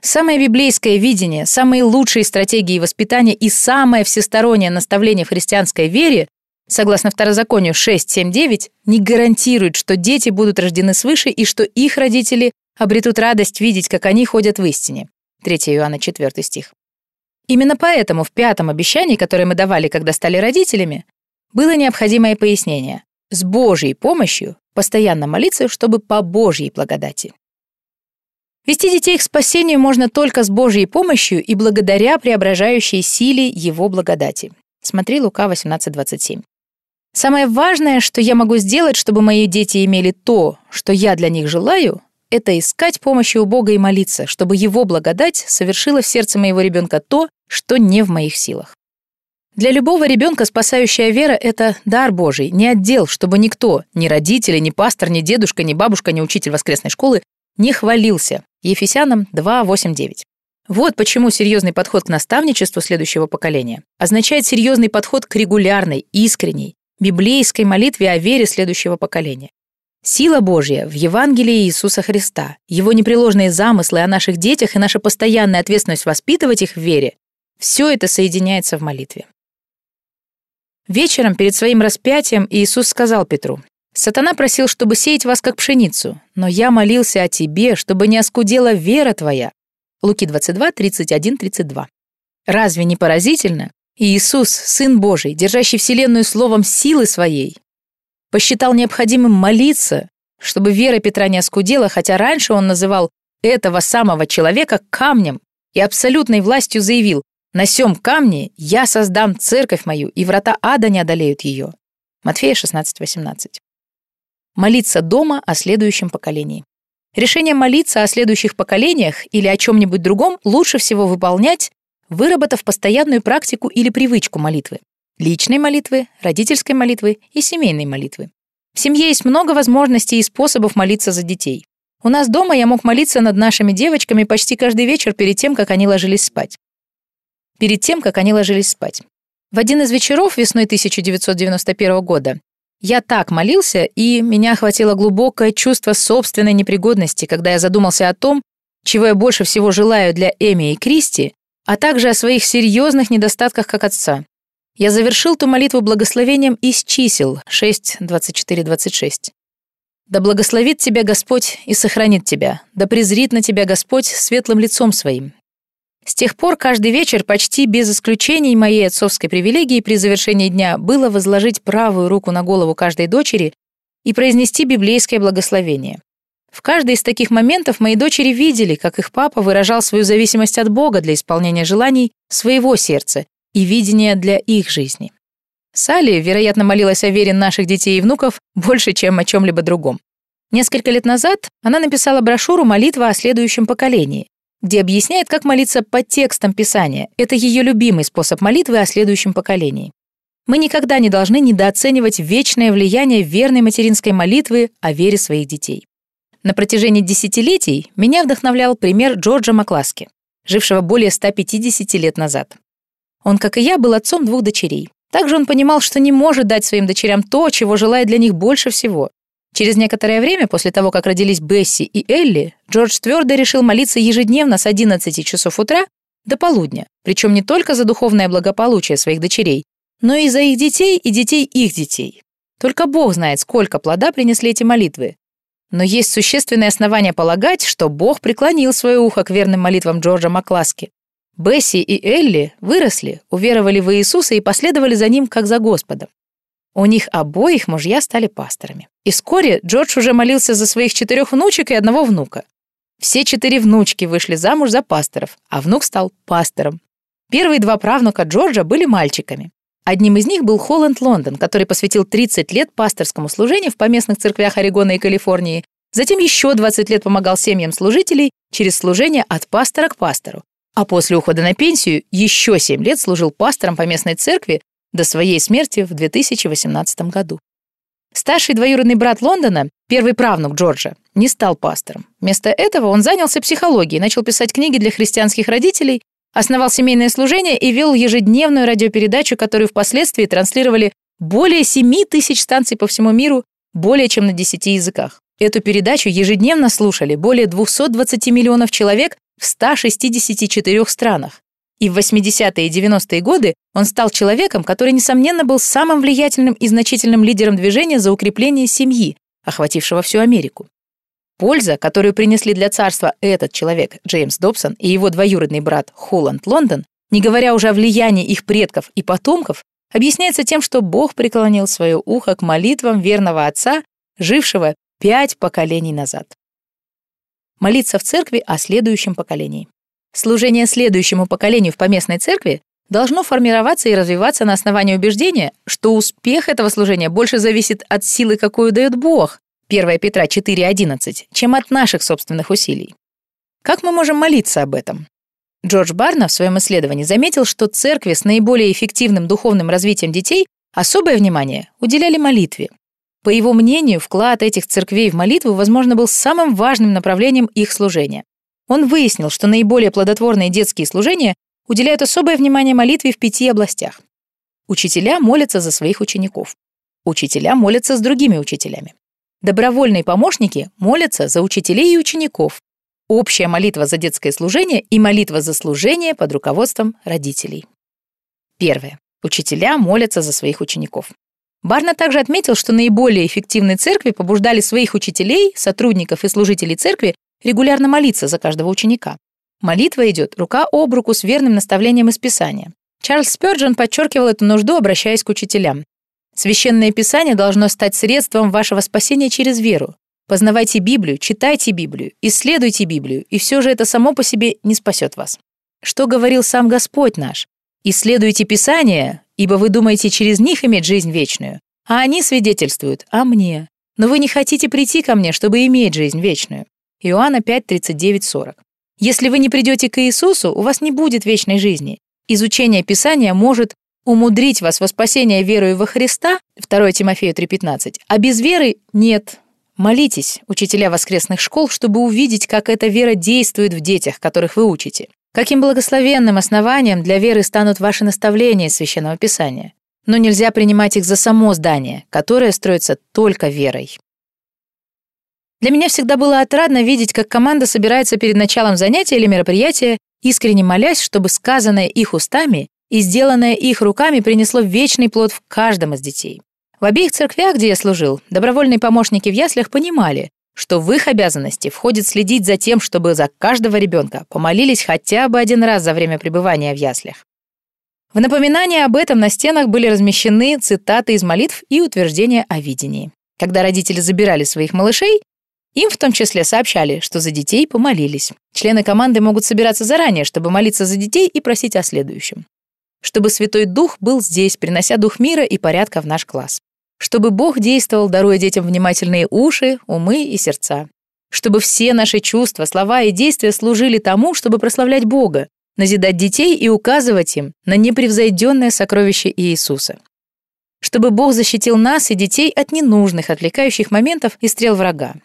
Самое библейское видение, самые лучшие стратегии воспитания и самое всестороннее наставление в христианской вере, согласно Второзаконию 6.7.9, не гарантирует, что дети будут рождены свыше и что их родители обретут радость видеть, как они ходят в истине. 3 Иоанна 4 стих. Именно поэтому в пятом обещании, которое мы давали, когда стали родителями, было необходимое пояснение. С Божьей помощью постоянно молиться, чтобы по Божьей благодати. Вести детей к спасению можно только с Божьей помощью и благодаря преображающей силе Его благодати. Смотри Лука 18.27. Самое важное, что я могу сделать, чтобы мои дети имели то, что я для них желаю, это искать помощи у Бога и молиться, чтобы Его благодать совершила в сердце моего ребенка то, что не в моих силах. Для любого ребенка спасающая вера — это дар Божий, не отдел, чтобы никто, ни родители, ни пастор, ни дедушка, ни бабушка, ни учитель воскресной школы не хвалился. Ефесянам 2, 8, 9. Вот почему серьезный подход к наставничеству следующего поколения означает серьезный подход к регулярной, искренней, библейской молитве о вере следующего поколения. Сила Божья в Евангелии Иисуса Христа, его непреложные замыслы о наших детях и наша постоянная ответственность воспитывать их в вере – все это соединяется в молитве. Вечером перед своим распятием Иисус сказал Петру, Сатана просил, чтобы сеять вас как пшеницу, но я молился о тебе, чтобы не оскудела вера твоя. Луки 22, 31, 32. Разве не поразительно? Иисус, Сын Божий, держащий Вселенную словом силы своей, посчитал необходимым молиться, чтобы вера Петра не оскудела, хотя раньше он называл этого самого человека камнем и абсолютной властью заявил «На сём камне я создам церковь мою, и врата ада не одолеют ее». Матфея 16, 18 молиться дома о следующем поколении. Решение молиться о следующих поколениях или о чем-нибудь другом лучше всего выполнять, выработав постоянную практику или привычку молитвы. Личной молитвы, родительской молитвы и семейной молитвы. В семье есть много возможностей и способов молиться за детей. У нас дома я мог молиться над нашими девочками почти каждый вечер перед тем, как они ложились спать. Перед тем, как они ложились спать. В один из вечеров весной 1991 года я так молился, и меня охватило глубокое чувство собственной непригодности, когда я задумался о том, чего я больше всего желаю для Эми и Кристи, а также о своих серьезных недостатках как отца. Я завершил ту молитву благословением из чисел 6, 24, 26. «Да благословит тебя Господь и сохранит тебя, да презрит на тебя Господь светлым лицом своим, с тех пор каждый вечер почти без исключений моей отцовской привилегии при завершении дня было возложить правую руку на голову каждой дочери и произнести библейское благословение. В каждый из таких моментов мои дочери видели, как их папа выражал свою зависимость от Бога для исполнения желаний своего сердца и видения для их жизни. Салли, вероятно, молилась о вере наших детей и внуков больше, чем о чем-либо другом. Несколько лет назад она написала брошюру «Молитва о следующем поколении», где объясняет, как молиться по текстам Писания. Это ее любимый способ молитвы о следующем поколении. Мы никогда не должны недооценивать вечное влияние верной материнской молитвы о вере своих детей. На протяжении десятилетий меня вдохновлял пример Джорджа Макласки, жившего более 150 лет назад. Он, как и я, был отцом двух дочерей. Также он понимал, что не может дать своим дочерям то, чего желает для них больше всего. Через некоторое время, после того, как родились Бесси и Элли, Джордж твердо решил молиться ежедневно с 11 часов утра до полудня, причем не только за духовное благополучие своих дочерей, но и за их детей и детей их детей. Только Бог знает, сколько плода принесли эти молитвы. Но есть существенные основания полагать, что Бог преклонил свое ухо к верным молитвам Джорджа Макласки. Бесси и Элли выросли, уверовали в Иисуса и последовали за ним, как за Господом. У них обоих мужья стали пасторами. И вскоре Джордж уже молился за своих четырех внучек и одного внука. Все четыре внучки вышли замуж за пасторов, а внук стал пастором. Первые два правнука Джорджа были мальчиками. Одним из них был Холланд Лондон, который посвятил 30 лет пасторскому служению в поместных церквях Орегона и Калифорнии. Затем еще 20 лет помогал семьям служителей через служение от пастора к пастору. А после ухода на пенсию еще 7 лет служил пастором поместной церкви, до своей смерти в 2018 году. Старший двоюродный брат Лондона, первый правнук Джорджа, не стал пастором. Вместо этого он занялся психологией, начал писать книги для христианских родителей, основал семейное служение и вел ежедневную радиопередачу, которую впоследствии транслировали более 7 тысяч станций по всему миру, более чем на 10 языках. Эту передачу ежедневно слушали более 220 миллионов человек в 164 странах. И в 80-е и 90-е годы он стал человеком, который, несомненно, был самым влиятельным и значительным лидером движения за укрепление семьи, охватившего всю Америку. Польза, которую принесли для царства этот человек, Джеймс Добсон, и его двоюродный брат Холланд Лондон, не говоря уже о влиянии их предков и потомков, объясняется тем, что Бог преклонил свое ухо к молитвам верного отца, жившего пять поколений назад. Молиться в церкви о следующем поколении. Служение следующему поколению в поместной церкви должно формироваться и развиваться на основании убеждения, что успех этого служения больше зависит от силы, какую дает Бог, 1 Петра 4.11, чем от наших собственных усилий. Как мы можем молиться об этом? Джордж Барна в своем исследовании заметил, что церкви с наиболее эффективным духовным развитием детей особое внимание уделяли молитве. По его мнению, вклад этих церквей в молитву, возможно, был самым важным направлением их служения. Он выяснил, что наиболее плодотворные детские служения уделяют особое внимание молитве в пяти областях. Учителя молятся за своих учеников. Учителя молятся с другими учителями. Добровольные помощники молятся за учителей и учеников. Общая молитва за детское служение и молитва за служение под руководством родителей. Первое. Учителя молятся за своих учеников. Барна также отметил, что наиболее эффективные церкви побуждали своих учителей, сотрудников и служителей церкви регулярно молиться за каждого ученика. Молитва идет рука об руку с верным наставлением из Писания. Чарльз Спёрджин подчеркивал эту нужду, обращаясь к учителям. Священное Писание должно стать средством вашего спасения через веру. Познавайте Библию, читайте Библию, исследуйте Библию, и все же это само по себе не спасет вас. Что говорил сам Господь наш? Исследуйте Писание, ибо вы думаете через них иметь жизнь вечную, а они свидетельствуют о мне. Но вы не хотите прийти ко мне, чтобы иметь жизнь вечную. Иоанна 5, 39, 40. Если вы не придете к Иисусу, у вас не будет вечной жизни. Изучение Писания может умудрить вас во спасение верою во Христа, 2 Тимофею 3,15, а без веры нет. Молитесь, учителя воскресных школ, чтобы увидеть, как эта вера действует в детях, которых вы учите. Каким благословенным основанием для веры станут ваши наставления из Священного Писания. Но нельзя принимать их за само здание, которое строится только верой. Для меня всегда было отрадно видеть, как команда собирается перед началом занятия или мероприятия, искренне молясь, чтобы сказанное их устами и сделанное их руками принесло вечный плод в каждом из детей. В обеих церквях, где я служил, добровольные помощники в яслях понимали, что в их обязанности входит следить за тем, чтобы за каждого ребенка помолились хотя бы один раз за время пребывания в яслях. В напоминание об этом на стенах были размещены цитаты из молитв и утверждения о видении. Когда родители забирали своих малышей, им в том числе сообщали, что за детей помолились. Члены команды могут собираться заранее, чтобы молиться за детей и просить о следующем. Чтобы Святой Дух был здесь, принося дух мира и порядка в наш класс чтобы Бог действовал, даруя детям внимательные уши, умы и сердца. Чтобы все наши чувства, слова и действия служили тому, чтобы прославлять Бога, назидать детей и указывать им на непревзойденное сокровище Иисуса. Чтобы Бог защитил нас и детей от ненужных, отвлекающих моментов и стрел врага.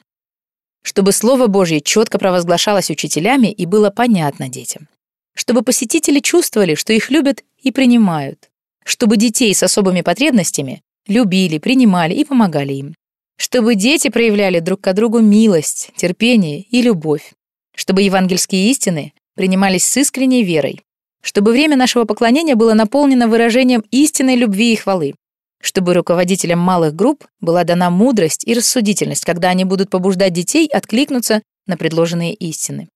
Чтобы Слово Божье четко провозглашалось учителями и было понятно детям. Чтобы посетители чувствовали, что их любят и принимают. Чтобы детей с особыми потребностями любили, принимали и помогали им. Чтобы дети проявляли друг к другу милость, терпение и любовь. Чтобы евангельские истины принимались с искренней верой. Чтобы время нашего поклонения было наполнено выражением истинной любви и хвалы. Чтобы руководителям малых групп была дана мудрость и рассудительность, когда они будут побуждать детей откликнуться на предложенные истины.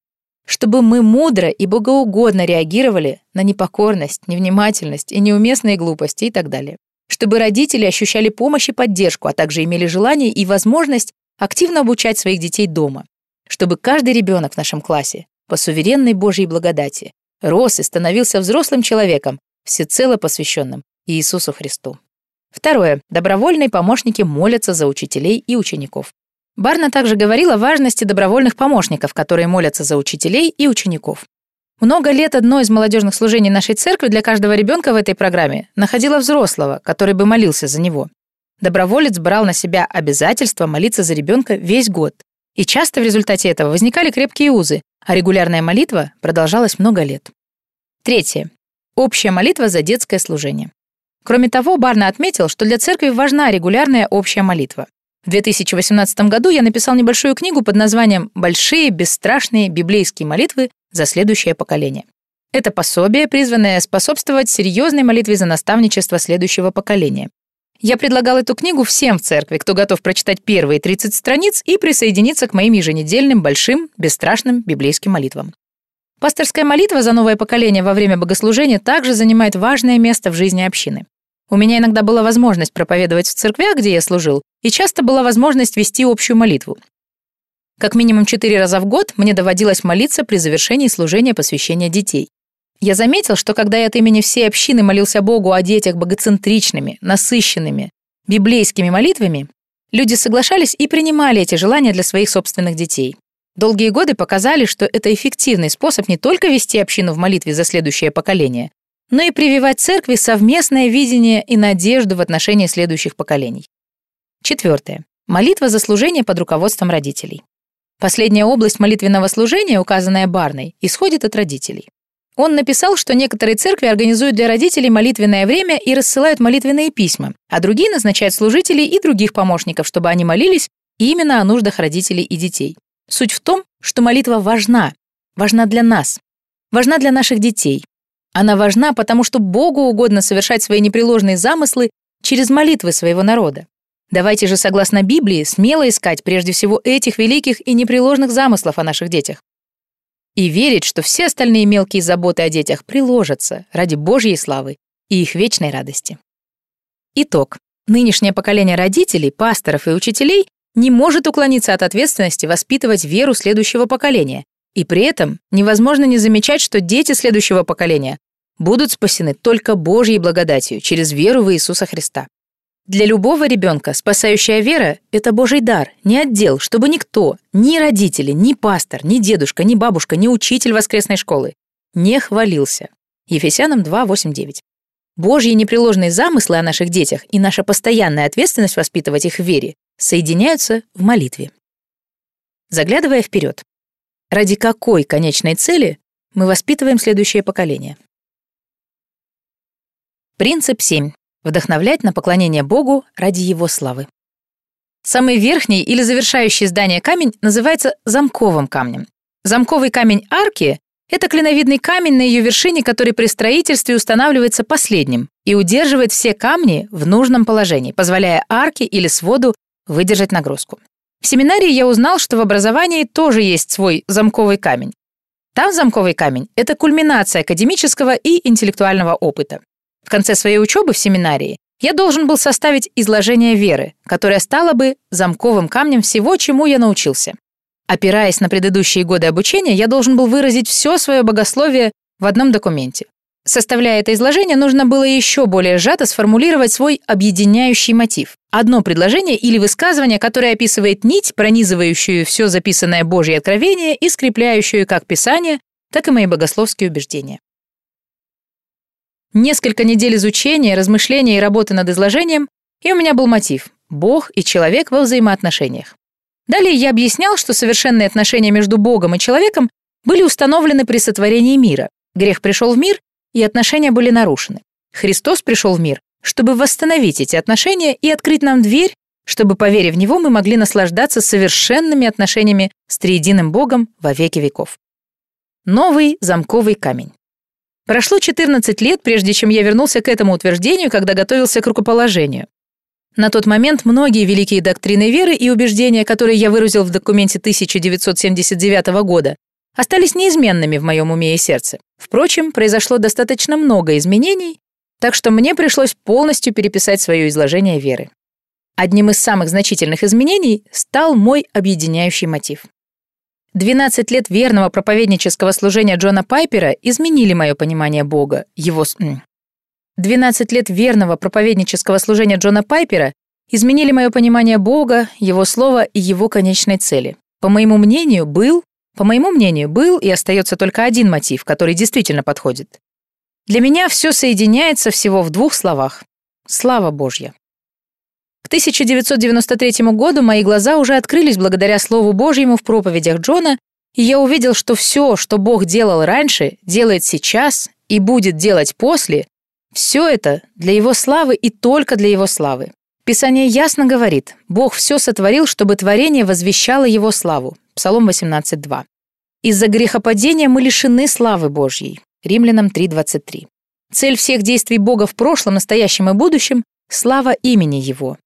Чтобы мы мудро и богоугодно реагировали на непокорность, невнимательность и неуместные глупости и так далее чтобы родители ощущали помощь и поддержку, а также имели желание и возможность активно обучать своих детей дома, чтобы каждый ребенок в нашем классе по суверенной Божьей благодати рос и становился взрослым человеком, всецело посвященным Иисусу Христу. Второе. Добровольные помощники молятся за учителей и учеников. Барна также говорила о важности добровольных помощников, которые молятся за учителей и учеников. Много лет одно из молодежных служений нашей церкви для каждого ребенка в этой программе находило взрослого, который бы молился за него. Доброволец брал на себя обязательство молиться за ребенка весь год. И часто в результате этого возникали крепкие узы, а регулярная молитва продолжалась много лет. Третье. Общая молитва за детское служение. Кроме того, Барна отметил, что для церкви важна регулярная общая молитва. В 2018 году я написал небольшую книгу под названием «Большие, бесстрашные библейские молитвы за следующее поколение. Это пособие, призванное способствовать серьезной молитве за наставничество следующего поколения. Я предлагал эту книгу всем в церкви, кто готов прочитать первые 30 страниц и присоединиться к моим еженедельным, большим, бесстрашным библейским молитвам. Пасторская молитва за новое поколение во время богослужения также занимает важное место в жизни общины. У меня иногда была возможность проповедовать в церквях, где я служил, и часто была возможность вести общую молитву. Как минимум четыре раза в год мне доводилось молиться при завершении служения посвящения детей. Я заметил, что когда я от имени всей общины молился Богу о детях богоцентричными, насыщенными, библейскими молитвами, люди соглашались и принимали эти желания для своих собственных детей. Долгие годы показали, что это эффективный способ не только вести общину в молитве за следующее поколение, но и прививать церкви совместное видение и надежду в отношении следующих поколений. Четвертое. Молитва за служение под руководством родителей. Последняя область молитвенного служения, указанная Барной, исходит от родителей. Он написал, что некоторые церкви организуют для родителей молитвенное время и рассылают молитвенные письма, а другие назначают служителей и других помощников, чтобы они молились именно о нуждах родителей и детей. Суть в том, что молитва важна, важна для нас, важна для наших детей. Она важна, потому что Богу угодно совершать свои непреложные замыслы через молитвы своего народа. Давайте же, согласно Библии, смело искать прежде всего этих великих и непреложных замыслов о наших детях. И верить, что все остальные мелкие заботы о детях приложатся ради Божьей славы и их вечной радости. Итог. Нынешнее поколение родителей, пасторов и учителей не может уклониться от ответственности воспитывать веру следующего поколения, и при этом невозможно не замечать, что дети следующего поколения будут спасены только Божьей благодатью через веру в Иисуса Христа. Для любого ребенка спасающая вера — это Божий дар, не отдел, чтобы никто, ни родители, ни пастор, ни дедушка, ни бабушка, ни учитель воскресной школы не хвалился. Ефесянам 2, 8, 9. Божьи непреложные замыслы о наших детях и наша постоянная ответственность воспитывать их в вере соединяются в молитве. Заглядывая вперед, ради какой конечной цели мы воспитываем следующее поколение? Принцип 7. Вдохновлять на поклонение Богу ради Его славы. Самый верхний или завершающий здание камень называется замковым камнем. Замковый камень арки — это клиновидный камень на ее вершине, который при строительстве устанавливается последним и удерживает все камни в нужном положении, позволяя арке или своду выдержать нагрузку. В семинарии я узнал, что в образовании тоже есть свой замковый камень. Там замковый камень — это кульминация академического и интеллектуального опыта. Конце своей учебы в семинарии я должен был составить изложение веры, которое стало бы замковым камнем всего, чему я научился. Опираясь на предыдущие годы обучения, я должен был выразить все свое богословие в одном документе. Составляя это изложение, нужно было еще более сжато сформулировать свой объединяющий мотив. Одно предложение или высказывание, которое описывает нить, пронизывающую все записанное Божье откровение и скрепляющую как Писание, так и мои богословские убеждения. Несколько недель изучения, размышления и работы над изложением, и у меня был мотив – Бог и человек во взаимоотношениях. Далее я объяснял, что совершенные отношения между Богом и человеком были установлены при сотворении мира. Грех пришел в мир, и отношения были нарушены. Христос пришел в мир, чтобы восстановить эти отношения и открыть нам дверь, чтобы, поверив в Него, мы могли наслаждаться совершенными отношениями с триединым Богом во веки веков. Новый замковый камень. Прошло 14 лет, прежде чем я вернулся к этому утверждению, когда готовился к рукоположению. На тот момент многие великие доктрины веры и убеждения, которые я выразил в документе 1979 года, остались неизменными в моем уме и сердце. Впрочем, произошло достаточно много изменений, так что мне пришлось полностью переписать свое изложение веры. Одним из самых значительных изменений стал мой объединяющий мотив. 12 лет верного проповеднического служения Джона Пайпера изменили мое понимание Бога, его... 12 лет верного проповеднического служения Джона Пайпера изменили мое понимание Бога, его слова и его конечной цели. По моему мнению, был, по моему мнению, был и остается только один мотив, который действительно подходит. Для меня все соединяется всего в двух словах. Слава Божья. К 1993 году мои глаза уже открылись благодаря Слову Божьему в проповедях Джона, и я увидел, что все, что Бог делал раньше, делает сейчас и будет делать после, все это для Его славы и только для Его славы. Писание ясно говорит, Бог все сотворил, чтобы творение возвещало Его славу. Псалом 18.2. Из-за грехопадения мы лишены славы Божьей. Римлянам 3.23. Цель всех действий Бога в прошлом, настоящем и будущем – слава имени Его.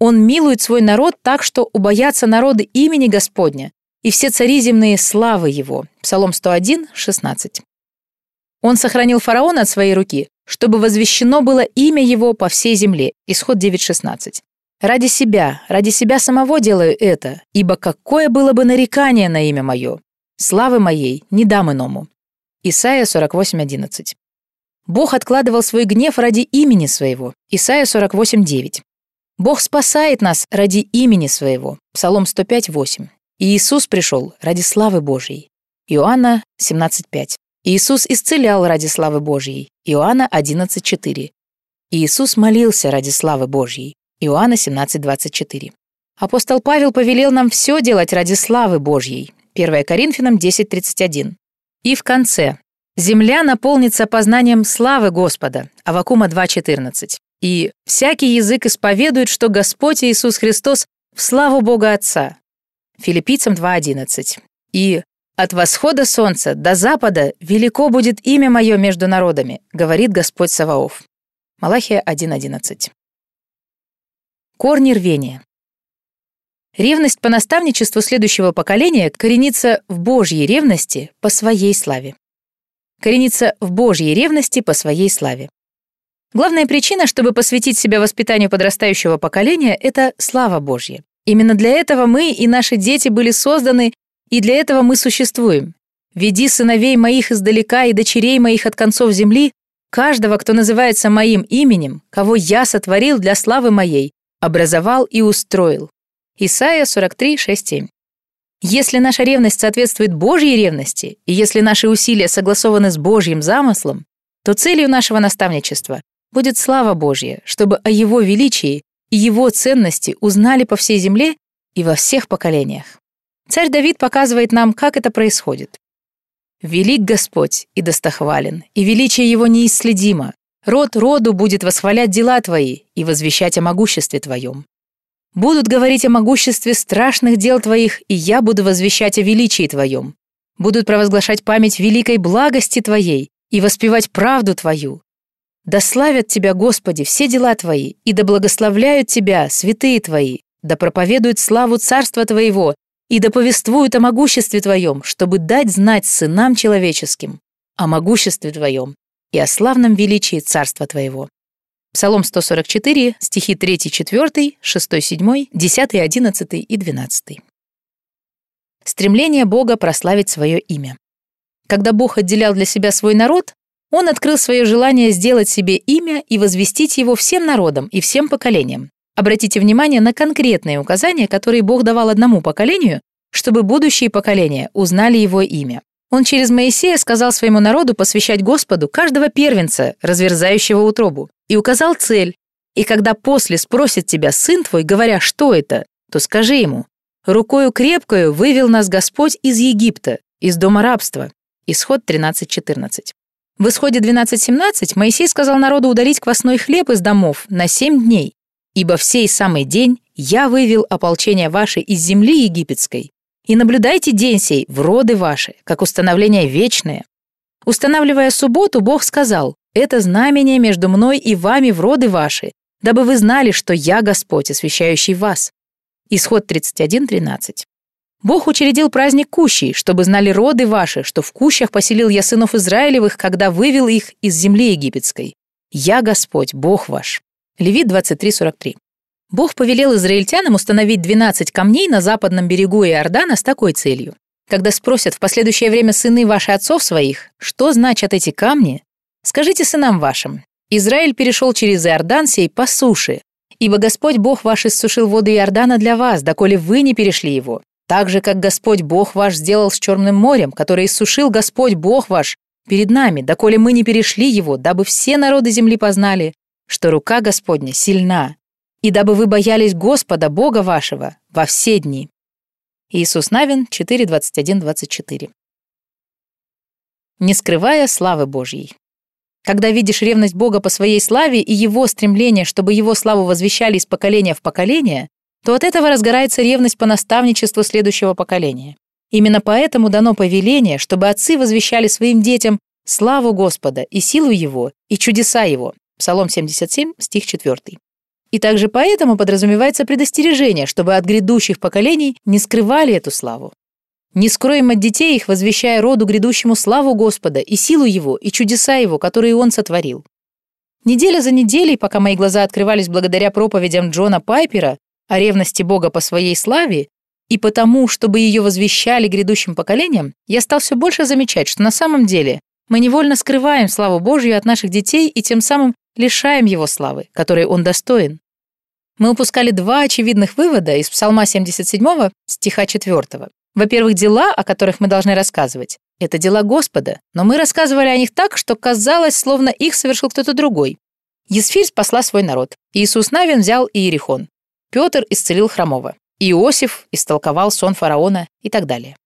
Он милует свой народ так, что убоятся народы имени Господня, и все цари земные славы его. Псалом 101, 16. Он сохранил фараона от своей руки, чтобы возвещено было имя его по всей земле. Исход 9.16. Ради себя, ради себя самого делаю это, ибо какое было бы нарекание на имя мое? Славы моей не дам иному». Исайя 48.11. Бог откладывал свой гнев ради имени своего. Исайя 48.9. Бог спасает нас ради имени своего. Псалом 105.8. И Иисус пришел ради славы Божьей. Иоанна 17.5. Иисус исцелял ради славы Божьей. Иоанна 11.4. Иисус молился ради славы Божьей. Иоанна 17.24. Апостол Павел повелел нам все делать ради славы Божьей. 1 Коринфянам 10.31. И в конце. «Земля наполнится познанием славы Господа» Авакума 2.14. И «всякий язык исповедует, что Господь Иисус Христос в славу Бога Отца» Филиппийцам 2.11. И «от восхода солнца до запада велико будет имя мое между народами», говорит Господь Саваоф. Малахия 1.11. Корни рвения. Ревность по наставничеству следующего поколения коренится в Божьей ревности по своей славе. Коренится в Божьей ревности по своей славе. Главная причина, чтобы посвятить себя воспитанию подрастающего поколения, это слава Божья. Именно для этого мы и наши дети были созданы, и для этого мы существуем. Веди сыновей моих издалека и дочерей моих от концов земли, каждого, кто называется моим именем, кого я сотворил для славы моей, образовал и устроил. Исайя 43, 6, 7. Если наша ревность соответствует Божьей ревности, и если наши усилия согласованы с Божьим замыслом, то целью нашего наставничества будет слава Божья, чтобы о Его величии и Его ценности узнали по всей земле и во всех поколениях. Царь Давид показывает нам, как это происходит. «Велик Господь и достохвален, и величие Его неисследимо. Род роду будет восхвалять дела твои и возвещать о могуществе твоем. Будут говорить о могуществе страшных дел твоих, и я буду возвещать о величии твоем. Будут провозглашать память великой благости твоей и воспевать правду твою. Да славят тебя, Господи, все дела твои, и да благословляют тебя, святые твои, да проповедуют славу царства твоего, и да повествуют о могуществе твоем, чтобы дать знать сынам человеческим о могуществе твоем и о славном величии Царства Твоего». Псалом 144, стихи 3, 4, 6, 7, 10, 11 и 12. Стремление Бога прославить свое имя. Когда Бог отделял для себя свой народ, Он открыл свое желание сделать себе имя и возвестить его всем народам и всем поколениям. Обратите внимание на конкретные указания, которые Бог давал одному поколению, чтобы будущие поколения узнали его имя. Он через Моисея сказал своему народу посвящать Господу каждого первенца, разверзающего утробу, и указал цель. И когда после спросит тебя сын твой, говоря, что это, то скажи ему, «Рукою крепкою вывел нас Господь из Египта, из дома рабства». Исход 13.14. В исходе 12.17 Моисей сказал народу удалить квасной хлеб из домов на семь дней, ибо в сей самый день я вывел ополчение ваше из земли египетской, и наблюдайте день сей в роды ваши, как установление вечное. Устанавливая субботу, Бог сказал, это знамение между мной и вами в роды ваши, дабы вы знали, что я Господь, освящающий вас. Исход 31.13. Бог учредил праздник Кущей, чтобы знали роды ваши, что в Кущах поселил я сынов Израилевых, когда вывел их из земли египетской. Я Господь, Бог ваш. Левит 23.43. Бог повелел израильтянам установить 12 камней на западном берегу Иордана с такой целью. Когда спросят в последующее время сыны ваши отцов своих, что значат эти камни, скажите сынам вашим, Израиль перешел через Иордан сей по суше, ибо Господь Бог ваш иссушил воды Иордана для вас, доколе вы не перешли его. Так же, как Господь Бог ваш сделал с Черным морем, которое иссушил Господь Бог ваш перед нами, доколе мы не перешли его, дабы все народы земли познали, что рука Господня сильна, и дабы вы боялись Господа, Бога вашего, во все дни». Иисус Навин 4, 21, 24. Не скрывая славы Божьей. Когда видишь ревность Бога по своей славе и его стремление, чтобы его славу возвещали из поколения в поколение, то от этого разгорается ревность по наставничеству следующего поколения. Именно поэтому дано повеление, чтобы отцы возвещали своим детям славу Господа и силу Его, и чудеса Его. Псалом 77, стих 4. И также поэтому подразумевается предостережение, чтобы от грядущих поколений не скрывали эту славу. Не скроем от детей их, возвещая роду грядущему славу Господа и силу Его, и чудеса Его, которые Он сотворил. Неделя за неделей, пока мои глаза открывались благодаря проповедям Джона Пайпера о ревности Бога по своей славе и потому, чтобы ее возвещали грядущим поколениям, я стал все больше замечать, что на самом деле мы невольно скрываем славу Божью от наших детей и тем самым лишаем его славы, которой он достоин. Мы упускали два очевидных вывода из Псалма 77 стиха 4. Во-первых, дела, о которых мы должны рассказывать, это дела Господа, но мы рассказывали о них так, что казалось, словно их совершил кто-то другой. Есфирь спасла свой народ. Иисус Навин взял Иерихон. Петр исцелил хромого. Иосиф истолковал сон фараона и так далее.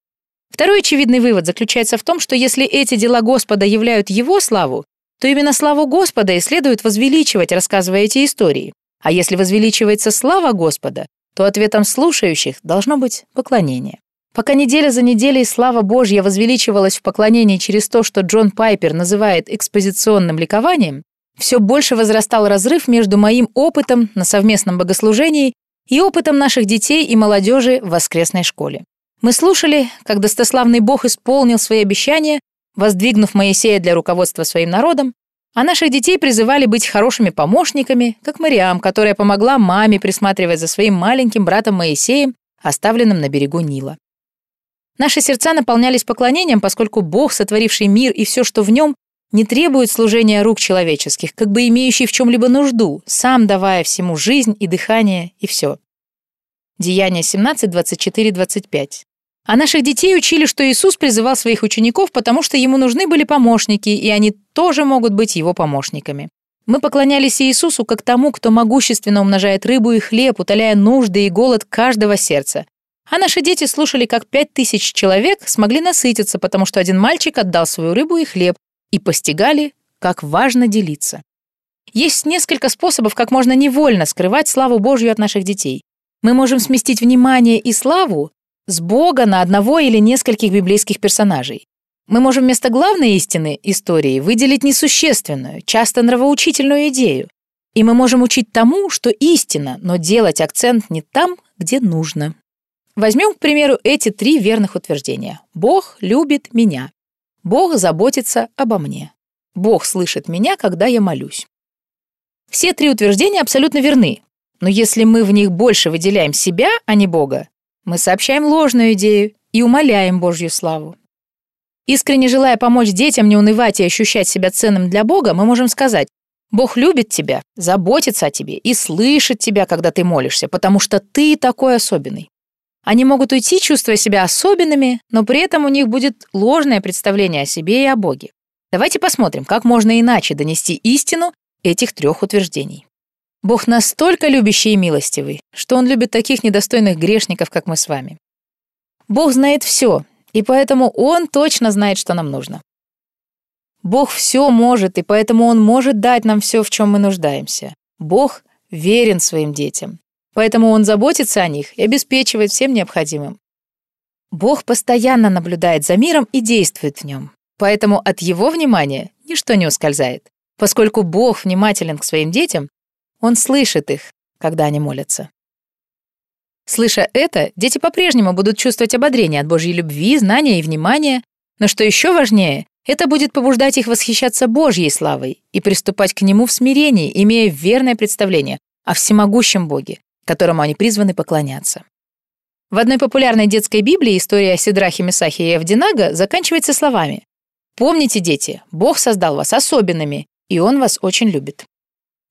Второй очевидный вывод заключается в том, что если эти дела Господа являют Его славу, то именно славу Господа и следует возвеличивать, рассказывая эти истории. А если возвеличивается слава Господа, то ответом слушающих должно быть поклонение. Пока неделя за неделей слава Божья возвеличивалась в поклонении через то, что Джон Пайпер называет экспозиционным ликованием, все больше возрастал разрыв между моим опытом на совместном богослужении и опытом наших детей и молодежи в воскресной школе. Мы слушали, как достославный Бог исполнил свои обещания, воздвигнув Моисея для руководства своим народом, а наших детей призывали быть хорошими помощниками, как Мариам, которая помогла маме присматривать за своим маленьким братом Моисеем, оставленным на берегу Нила. Наши сердца наполнялись поклонением, поскольку Бог, сотворивший мир и все, что в нем, не требует служения рук человеческих, как бы имеющий в чем-либо нужду, сам давая всему жизнь и дыхание, и все. Деяние 17, 24, 25. А наших детей учили, что Иисус призывал своих учеников, потому что ему нужны были помощники, и они тоже могут быть его помощниками. Мы поклонялись Иисусу как тому, кто могущественно умножает рыбу и хлеб, утоляя нужды и голод каждого сердца. А наши дети слушали, как пять тысяч человек смогли насытиться, потому что один мальчик отдал свою рыбу и хлеб, и постигали, как важно делиться. Есть несколько способов, как можно невольно скрывать славу Божью от наших детей. Мы можем сместить внимание и славу с Бога на одного или нескольких библейских персонажей. Мы можем вместо главной истины истории выделить несущественную, часто нравоучительную идею. И мы можем учить тому, что истина, но делать акцент не там, где нужно. Возьмем, к примеру, эти три верных утверждения. «Бог любит меня». Бог заботится обо мне. Бог слышит меня, когда я молюсь. Все три утверждения абсолютно верны, но если мы в них больше выделяем себя, а не Бога, мы сообщаем ложную идею и умоляем Божью славу. Искренне желая помочь детям не унывать и ощущать себя ценным для Бога, мы можем сказать, Бог любит тебя, заботится о тебе и слышит тебя, когда ты молишься, потому что ты такой особенный. Они могут уйти, чувствуя себя особенными, но при этом у них будет ложное представление о себе и о Боге. Давайте посмотрим, как можно иначе донести истину этих трех утверждений. Бог настолько любящий и милостивый, что Он любит таких недостойных грешников, как мы с вами. Бог знает все, и поэтому Он точно знает, что нам нужно. Бог все может, и поэтому Он может дать нам все, в чем мы нуждаемся. Бог верен своим детям. Поэтому он заботится о них и обеспечивает всем необходимым. Бог постоянно наблюдает за миром и действует в нем. Поэтому от его внимания ничто не ускользает. Поскольку Бог внимателен к своим детям, он слышит их, когда они молятся. Слыша это, дети по-прежнему будут чувствовать ободрение от Божьей любви, знания и внимания, но что еще важнее, это будет побуждать их восхищаться Божьей славой и приступать к Нему в смирении, имея верное представление о всемогущем Боге, которому они призваны поклоняться. В одной популярной детской Библии история о Сидрахе, Месахе и Авдинага заканчивается словами «Помните, дети, Бог создал вас особенными, и Он вас очень любит».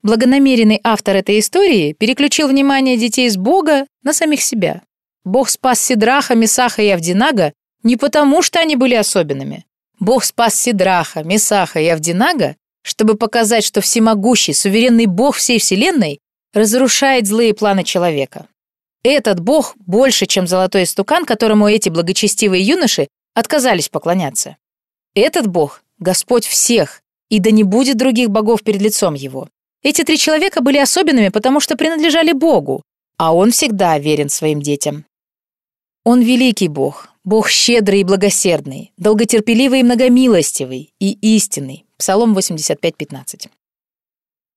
Благонамеренный автор этой истории переключил внимание детей с Бога на самих себя. Бог спас Сидраха, Месаха и Авдинага не потому, что они были особенными. Бог спас Сидраха, Месаха и Авдинага, чтобы показать, что всемогущий, суверенный Бог всей Вселенной разрушает злые планы человека. Этот бог больше, чем золотой истукан, которому эти благочестивые юноши отказались поклоняться. Этот бог — Господь всех, и да не будет других богов перед лицом его. Эти три человека были особенными, потому что принадлежали Богу, а Он всегда верен своим детям. Он великий Бог, Бог щедрый и благосердный, долготерпеливый и многомилостивый и истинный. Псалом 85.15.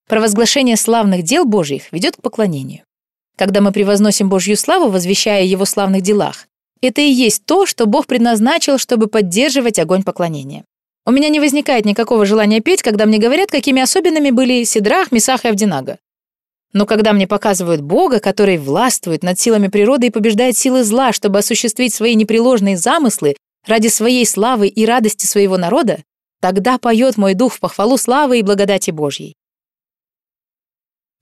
Провозглашение славных дел Божьих ведет к поклонению. Когда мы превозносим Божью славу, возвещая Его славных делах, это и есть то, что Бог предназначил, чтобы поддерживать огонь поклонения. У меня не возникает никакого желания петь, когда мне говорят, какими особенными были Сидрах, Месах и Авдинага. Но когда мне показывают Бога, который властвует над силами природы и побеждает силы зла, чтобы осуществить свои непреложные замыслы ради своей славы и радости своего народа, тогда поет мой дух в похвалу славы и благодати Божьей.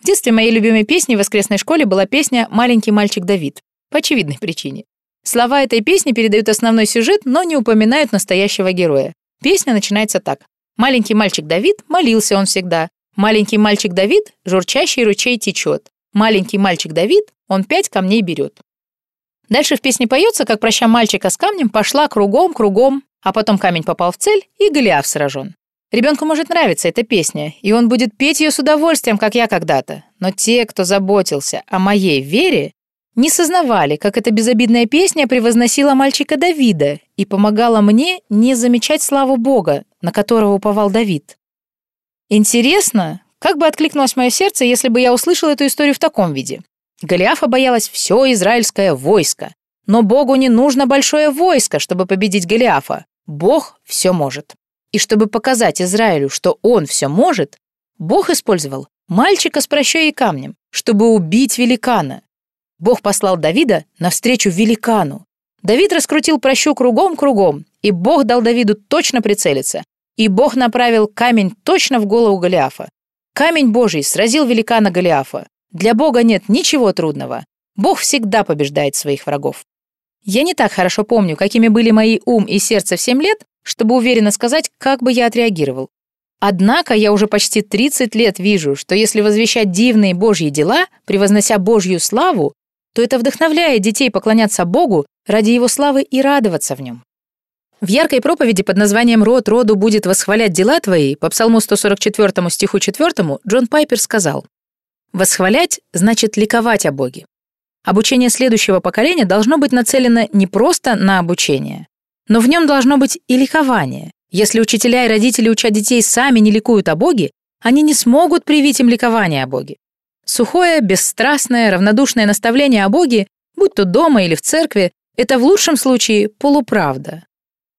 В детстве моей любимой песней в воскресной школе была песня «Маленький мальчик Давид» по очевидной причине. Слова этой песни передают основной сюжет, но не упоминают настоящего героя. Песня начинается так. «Маленький мальчик Давид, молился он всегда. Маленький мальчик Давид, журчащий ручей течет. Маленький мальчик Давид, он пять камней берет». Дальше в песне поется, как проща мальчика с камнем пошла кругом, кругом, а потом камень попал в цель, и Голиаф сражен. Ребенку может нравиться эта песня, и он будет петь ее с удовольствием, как я когда-то. Но те, кто заботился о моей вере, не сознавали, как эта безобидная песня превозносила мальчика Давида и помогала мне не замечать славу Бога, на которого уповал Давид. Интересно, как бы откликнулось мое сердце, если бы я услышал эту историю в таком виде. Голиафа боялась все израильское войско. Но Богу не нужно большое войско, чтобы победить Голиафа. Бог все может. И чтобы показать Израилю, что он все может, Бог использовал мальчика с прощой и камнем, чтобы убить великана. Бог послал Давида навстречу великану. Давид раскрутил прощу кругом-кругом, и Бог дал Давиду точно прицелиться. И Бог направил камень точно в голову Голиафа. Камень Божий сразил великана Голиафа. Для Бога нет ничего трудного. Бог всегда побеждает своих врагов. Я не так хорошо помню, какими были мои ум и сердце в 7 лет, чтобы уверенно сказать, как бы я отреагировал. Однако я уже почти 30 лет вижу, что если возвещать дивные Божьи дела, превознося Божью славу, то это вдохновляет детей поклоняться Богу ради Его славы и радоваться в нем. В яркой проповеди под названием «Род роду будет восхвалять дела твои» по Псалму 144 стиху 4 Джон Пайпер сказал «Восхвалять значит ликовать о Боге. Обучение следующего поколения должно быть нацелено не просто на обучение, но в нем должно быть и ликование. Если учителя и родители учат детей сами не ликуют о Боге, они не смогут привить им ликование о Боге. Сухое, бесстрастное, равнодушное наставление о Боге, будь то дома или в церкви, это в лучшем случае полуправда.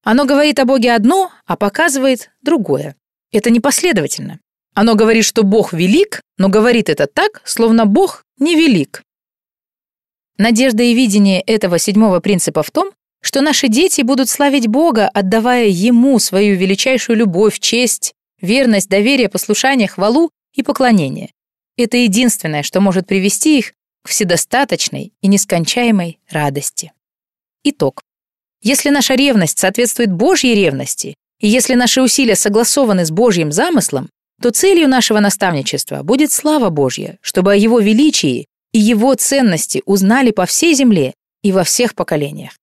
Оно говорит о Боге одно, а показывает другое. Это непоследовательно. Оно говорит, что Бог велик, но говорит это так, словно Бог невелик. Надежда и видение этого седьмого принципа в том, что наши дети будут славить Бога, отдавая Ему свою величайшую любовь, честь, верность, доверие, послушание, хвалу и поклонение. Это единственное, что может привести их к вседостаточной и нескончаемой радости. Итог. Если наша ревность соответствует Божьей ревности, и если наши усилия согласованы с Божьим замыслом, то целью нашего наставничества будет слава Божья, чтобы о Его величии и Его ценности узнали по всей земле и во всех поколениях.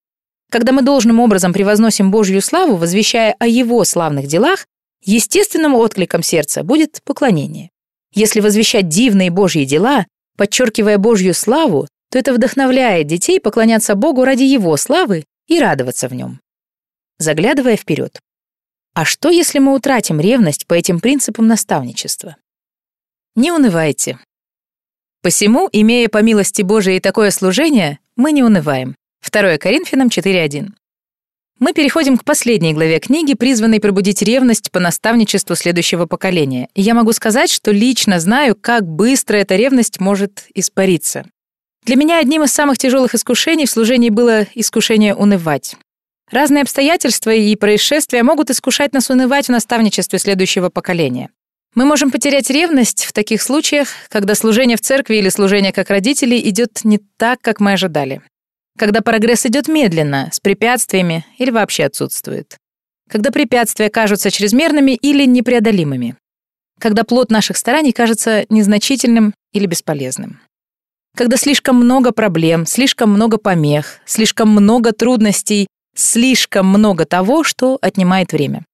Когда мы должным образом превозносим Божью славу, возвещая о Его славных делах, естественным откликом сердца будет поклонение. Если возвещать дивные Божьи дела, подчеркивая Божью славу, то это вдохновляет детей поклоняться Богу ради Его славы и радоваться в нем. Заглядывая вперед. А что, если мы утратим ревность по этим принципам наставничества? Не унывайте. Посему, имея по милости Божией такое служение, мы не унываем. 2 Коринфянам 4.1. Мы переходим к последней главе книги, призванной пробудить ревность по наставничеству следующего поколения. И я могу сказать, что лично знаю, как быстро эта ревность может испариться. Для меня одним из самых тяжелых искушений в служении было искушение унывать. Разные обстоятельства и происшествия могут искушать нас унывать в наставничестве следующего поколения. Мы можем потерять ревность в таких случаях, когда служение в церкви или служение как родители идет не так, как мы ожидали когда прогресс идет медленно, с препятствиями или вообще отсутствует. Когда препятствия кажутся чрезмерными или непреодолимыми. Когда плод наших стараний кажется незначительным или бесполезным. Когда слишком много проблем, слишком много помех, слишком много трудностей, слишком много того, что отнимает время.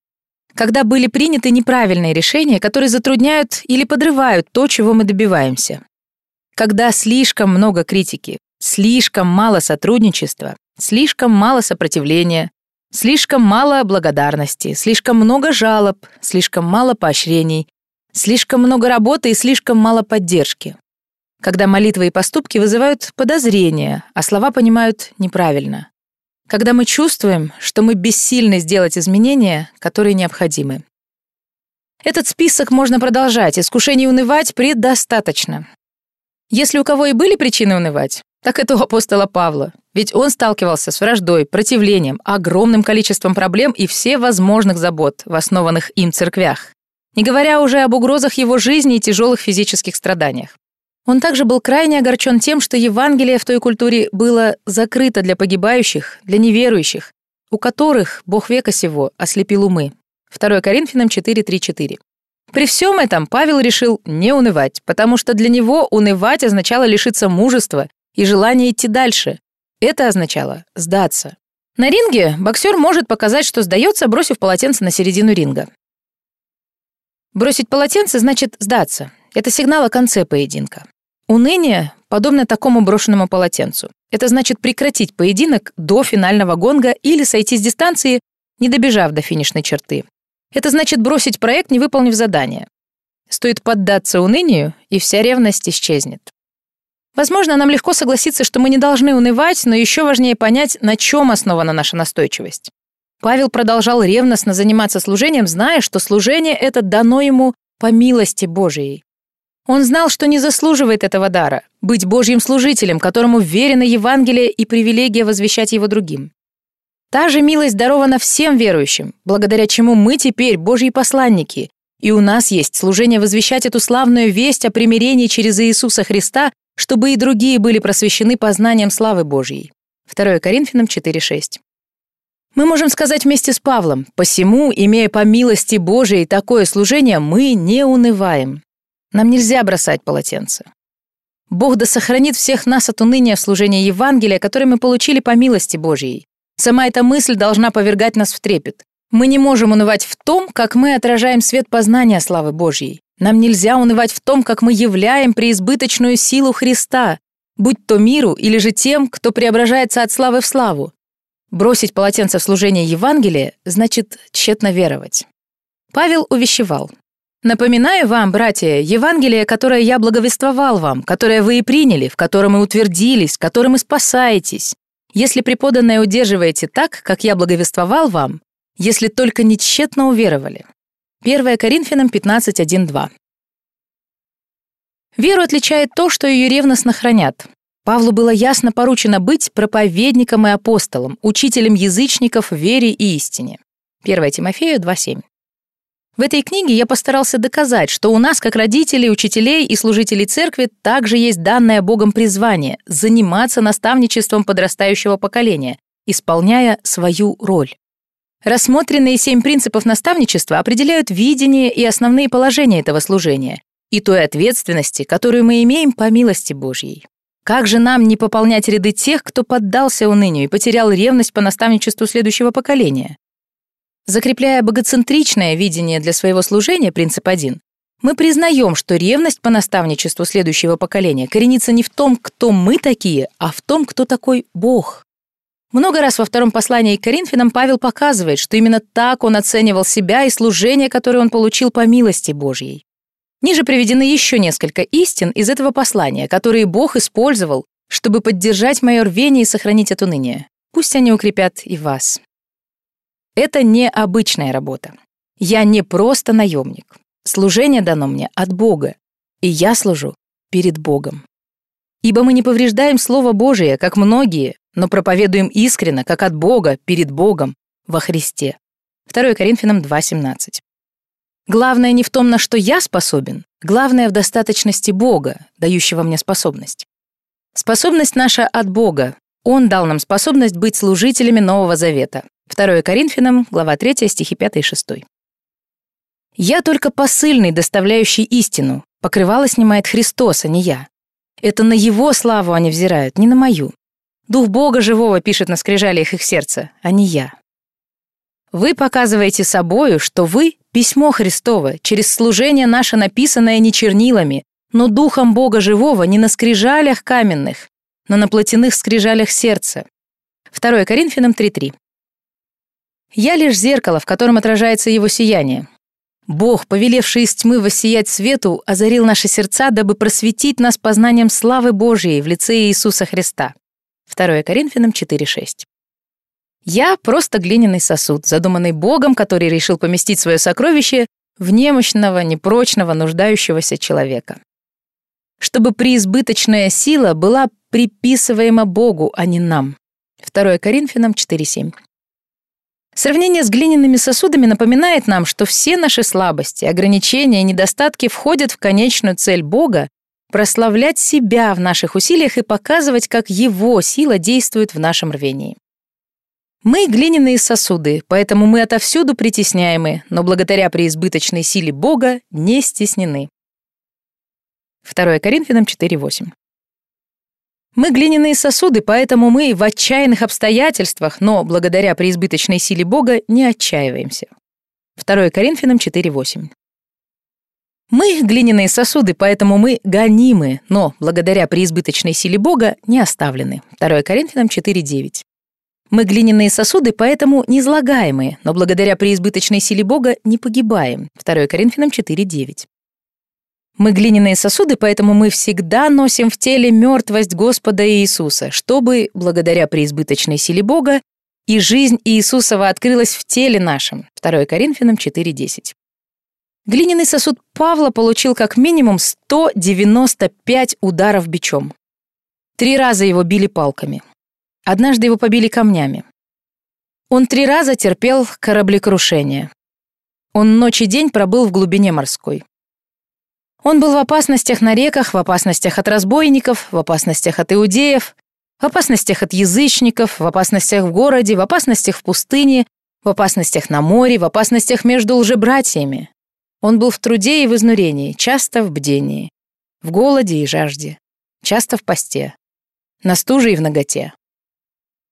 Когда были приняты неправильные решения, которые затрудняют или подрывают то, чего мы добиваемся. Когда слишком много критики, Слишком мало сотрудничества, слишком мало сопротивления, слишком мало благодарности, слишком много жалоб, слишком мало поощрений, слишком много работы и слишком мало поддержки. Когда молитвы и поступки вызывают подозрения, а слова понимают неправильно. Когда мы чувствуем, что мы бессильны сделать изменения, которые необходимы. Этот список можно продолжать, искушений унывать предостаточно. Если у кого и были причины унывать, так это у апостола Павла, ведь он сталкивался с враждой, противлением, огромным количеством проблем и всевозможных забот в основанных им церквях, не говоря уже об угрозах его жизни и тяжелых физических страданиях. Он также был крайне огорчен тем, что Евангелие в той культуре было закрыто для погибающих, для неверующих, у которых Бог века сего ослепил умы. 2 Коринфянам 4.3.4. При всем этом Павел решил не унывать, потому что для него унывать означало лишиться мужества и желания идти дальше. Это означало сдаться. На ринге боксер может показать, что сдается, бросив полотенце на середину ринга. Бросить полотенце значит сдаться. Это сигнал о конце поединка. Уныние подобно такому брошенному полотенцу. Это значит прекратить поединок до финального гонга или сойти с дистанции, не добежав до финишной черты. Это значит бросить проект, не выполнив задание. Стоит поддаться унынию, и вся ревность исчезнет. Возможно, нам легко согласиться, что мы не должны унывать, но еще важнее понять, на чем основана наша настойчивость. Павел продолжал ревностно заниматься служением, зная, что служение это дано ему по милости Божией. Он знал, что не заслуживает этого дара — быть Божьим служителем, которому верено Евангелие и привилегия возвещать его другим. Та же милость дарована всем верующим, благодаря чему мы теперь Божьи посланники, и у нас есть служение возвещать эту славную весть о примирении через Иисуса Христа, чтобы и другие были просвещены познанием славы Божьей. 2 Коринфянам 4.6. Мы можем сказать вместе с Павлом, «Посему, имея по милости Божией такое служение, мы не унываем». Нам нельзя бросать полотенце. Бог да сохранит всех нас от уныния в служении Евангелия, которое мы получили по милости Божьей. Сама эта мысль должна повергать нас в трепет. Мы не можем унывать в том, как мы отражаем свет познания славы Божьей. Нам нельзя унывать в том, как мы являем преизбыточную силу Христа, будь то миру или же тем, кто преображается от славы в славу. Бросить полотенце в служение Евангелия значит тщетно веровать. Павел увещевал. Напоминаю вам, братья, Евангелие, которое я благовествовал вам, которое вы и приняли, в котором и утвердились, которым и спасаетесь. Если преподанное удерживаете так, как я благовествовал вам, если только не тщетно уверовали. 1 Коринфянам 15.1.2 Веру отличает то, что ее ревностно хранят. Павлу было ясно поручено быть проповедником и апостолом, учителем язычников в вере и истине. 1 Тимофею 2.7 в этой книге я постарался доказать, что у нас, как родителей, учителей и служителей церкви, также есть данное Богом призвание – заниматься наставничеством подрастающего поколения, исполняя свою роль. Рассмотренные семь принципов наставничества определяют видение и основные положения этого служения и той ответственности, которую мы имеем по милости Божьей. Как же нам не пополнять ряды тех, кто поддался унынию и потерял ревность по наставничеству следующего поколения? Закрепляя богоцентричное видение для своего служения, принцип 1, мы признаем, что ревность по наставничеству следующего поколения коренится не в том, кто мы такие, а в том, кто такой Бог. Много раз во втором послании к Коринфянам Павел показывает, что именно так он оценивал себя и служение, которое он получил по милости Божьей. Ниже приведены еще несколько истин из этого послания, которые Бог использовал, чтобы поддержать мое рвение и сохранить от уныния. Пусть они укрепят и вас. Это не обычная работа. Я не просто наемник. Служение дано мне от Бога, и я служу перед Богом. Ибо мы не повреждаем Слово Божие, как многие, но проповедуем искренно, как от Бога, перед Богом, во Христе. 2 Коринфянам 2.17. Главное не в том, на что я способен, главное в достаточности Бога, дающего мне способность. Способность наша от Бога. Он дал нам способность быть служителями Нового Завета. 2 Коринфянам, глава 3, стихи 5 и 6. «Я только посыльный, доставляющий истину. Покрывало снимает Христос, а не я. Это на Его славу они взирают, не на мою. Дух Бога живого пишет на скрижалиях их сердца, а не я. Вы показываете собою, что вы — письмо Христово, через служение наше написанное не чернилами, но Духом Бога живого не на скрижалях каменных, но на плотяных скрижалях сердца. 2 Коринфянам 3.3. Я лишь зеркало, в котором отражается его сияние. Бог, повелевший из тьмы воссиять свету, озарил наши сердца, дабы просветить нас познанием славы Божьей в лице Иисуса Христа. 2 Коринфянам 4.6. Я просто глиняный сосуд, задуманный Богом, который решил поместить свое сокровище в немощного, непрочного, нуждающегося человека. Чтобы преизбыточная сила была приписываема Богу, а не нам. 2 Коринфянам 4.7. Сравнение с глиняными сосудами напоминает нам, что все наши слабости, ограничения и недостатки входят в конечную цель Бога прославлять себя в наших усилиях и показывать, как Его сила действует в нашем рвении. Мы глиняные сосуды, поэтому мы отовсюду притесняемы, но благодаря преизбыточной силе Бога не стеснены. 2 Коринфянам 4.8. Мы глиняные сосуды, поэтому мы в отчаянных обстоятельствах, но благодаря преизбыточной силе Бога не отчаиваемся. 2 Коринфянам 4.8. Мы глиняные сосуды, поэтому мы гонимы, но благодаря преизбыточной силе Бога не оставлены. 2 Коринфянам 4.9. Мы глиняные сосуды, поэтому не излагаемые, но благодаря преизбыточной силе Бога не погибаем. 2 Коринфянам 4.9. Мы глиняные сосуды, поэтому мы всегда носим в теле мертвость Господа Иисуса, чтобы, благодаря преизбыточной силе Бога, и жизнь Иисусова открылась в теле нашем. 2 Коринфянам 4.10. Глиняный сосуд Павла получил как минимум 195 ударов бичом. Три раза его били палками. Однажды его побили камнями. Он три раза терпел кораблекрушение. Он ночь и день пробыл в глубине морской. Он был в опасностях на реках, в опасностях от разбойников, в опасностях от иудеев, в опасностях от язычников, в опасностях в городе, в опасностях в пустыне, в опасностях на море, в опасностях между лжебратьями. Он был в труде и в изнурении, часто в бдении, в голоде и жажде, часто в посте, на стуже и в ноготе.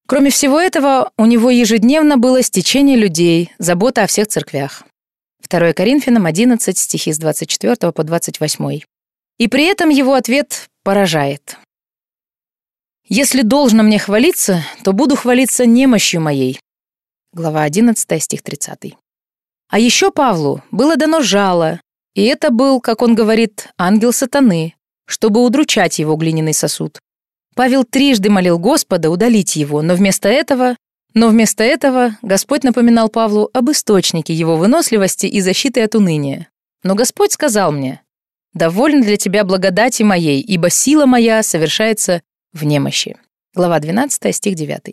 Кроме всего этого, у него ежедневно было стечение людей, забота о всех церквях. 2 Коринфянам 11, стихи с 24 по 28. И при этом его ответ поражает. «Если должно мне хвалиться, то буду хвалиться немощью моей». Глава 11, стих 30. А еще Павлу было дано жало, и это был, как он говорит, ангел сатаны, чтобы удручать его глиняный сосуд. Павел трижды молил Господа удалить его, но вместо этого но вместо этого Господь напоминал Павлу об источнике его выносливости и защиты от уныния. Но Господь сказал мне, «Довольно для тебя благодати моей, ибо сила моя совершается в немощи». Глава 12, стих 9.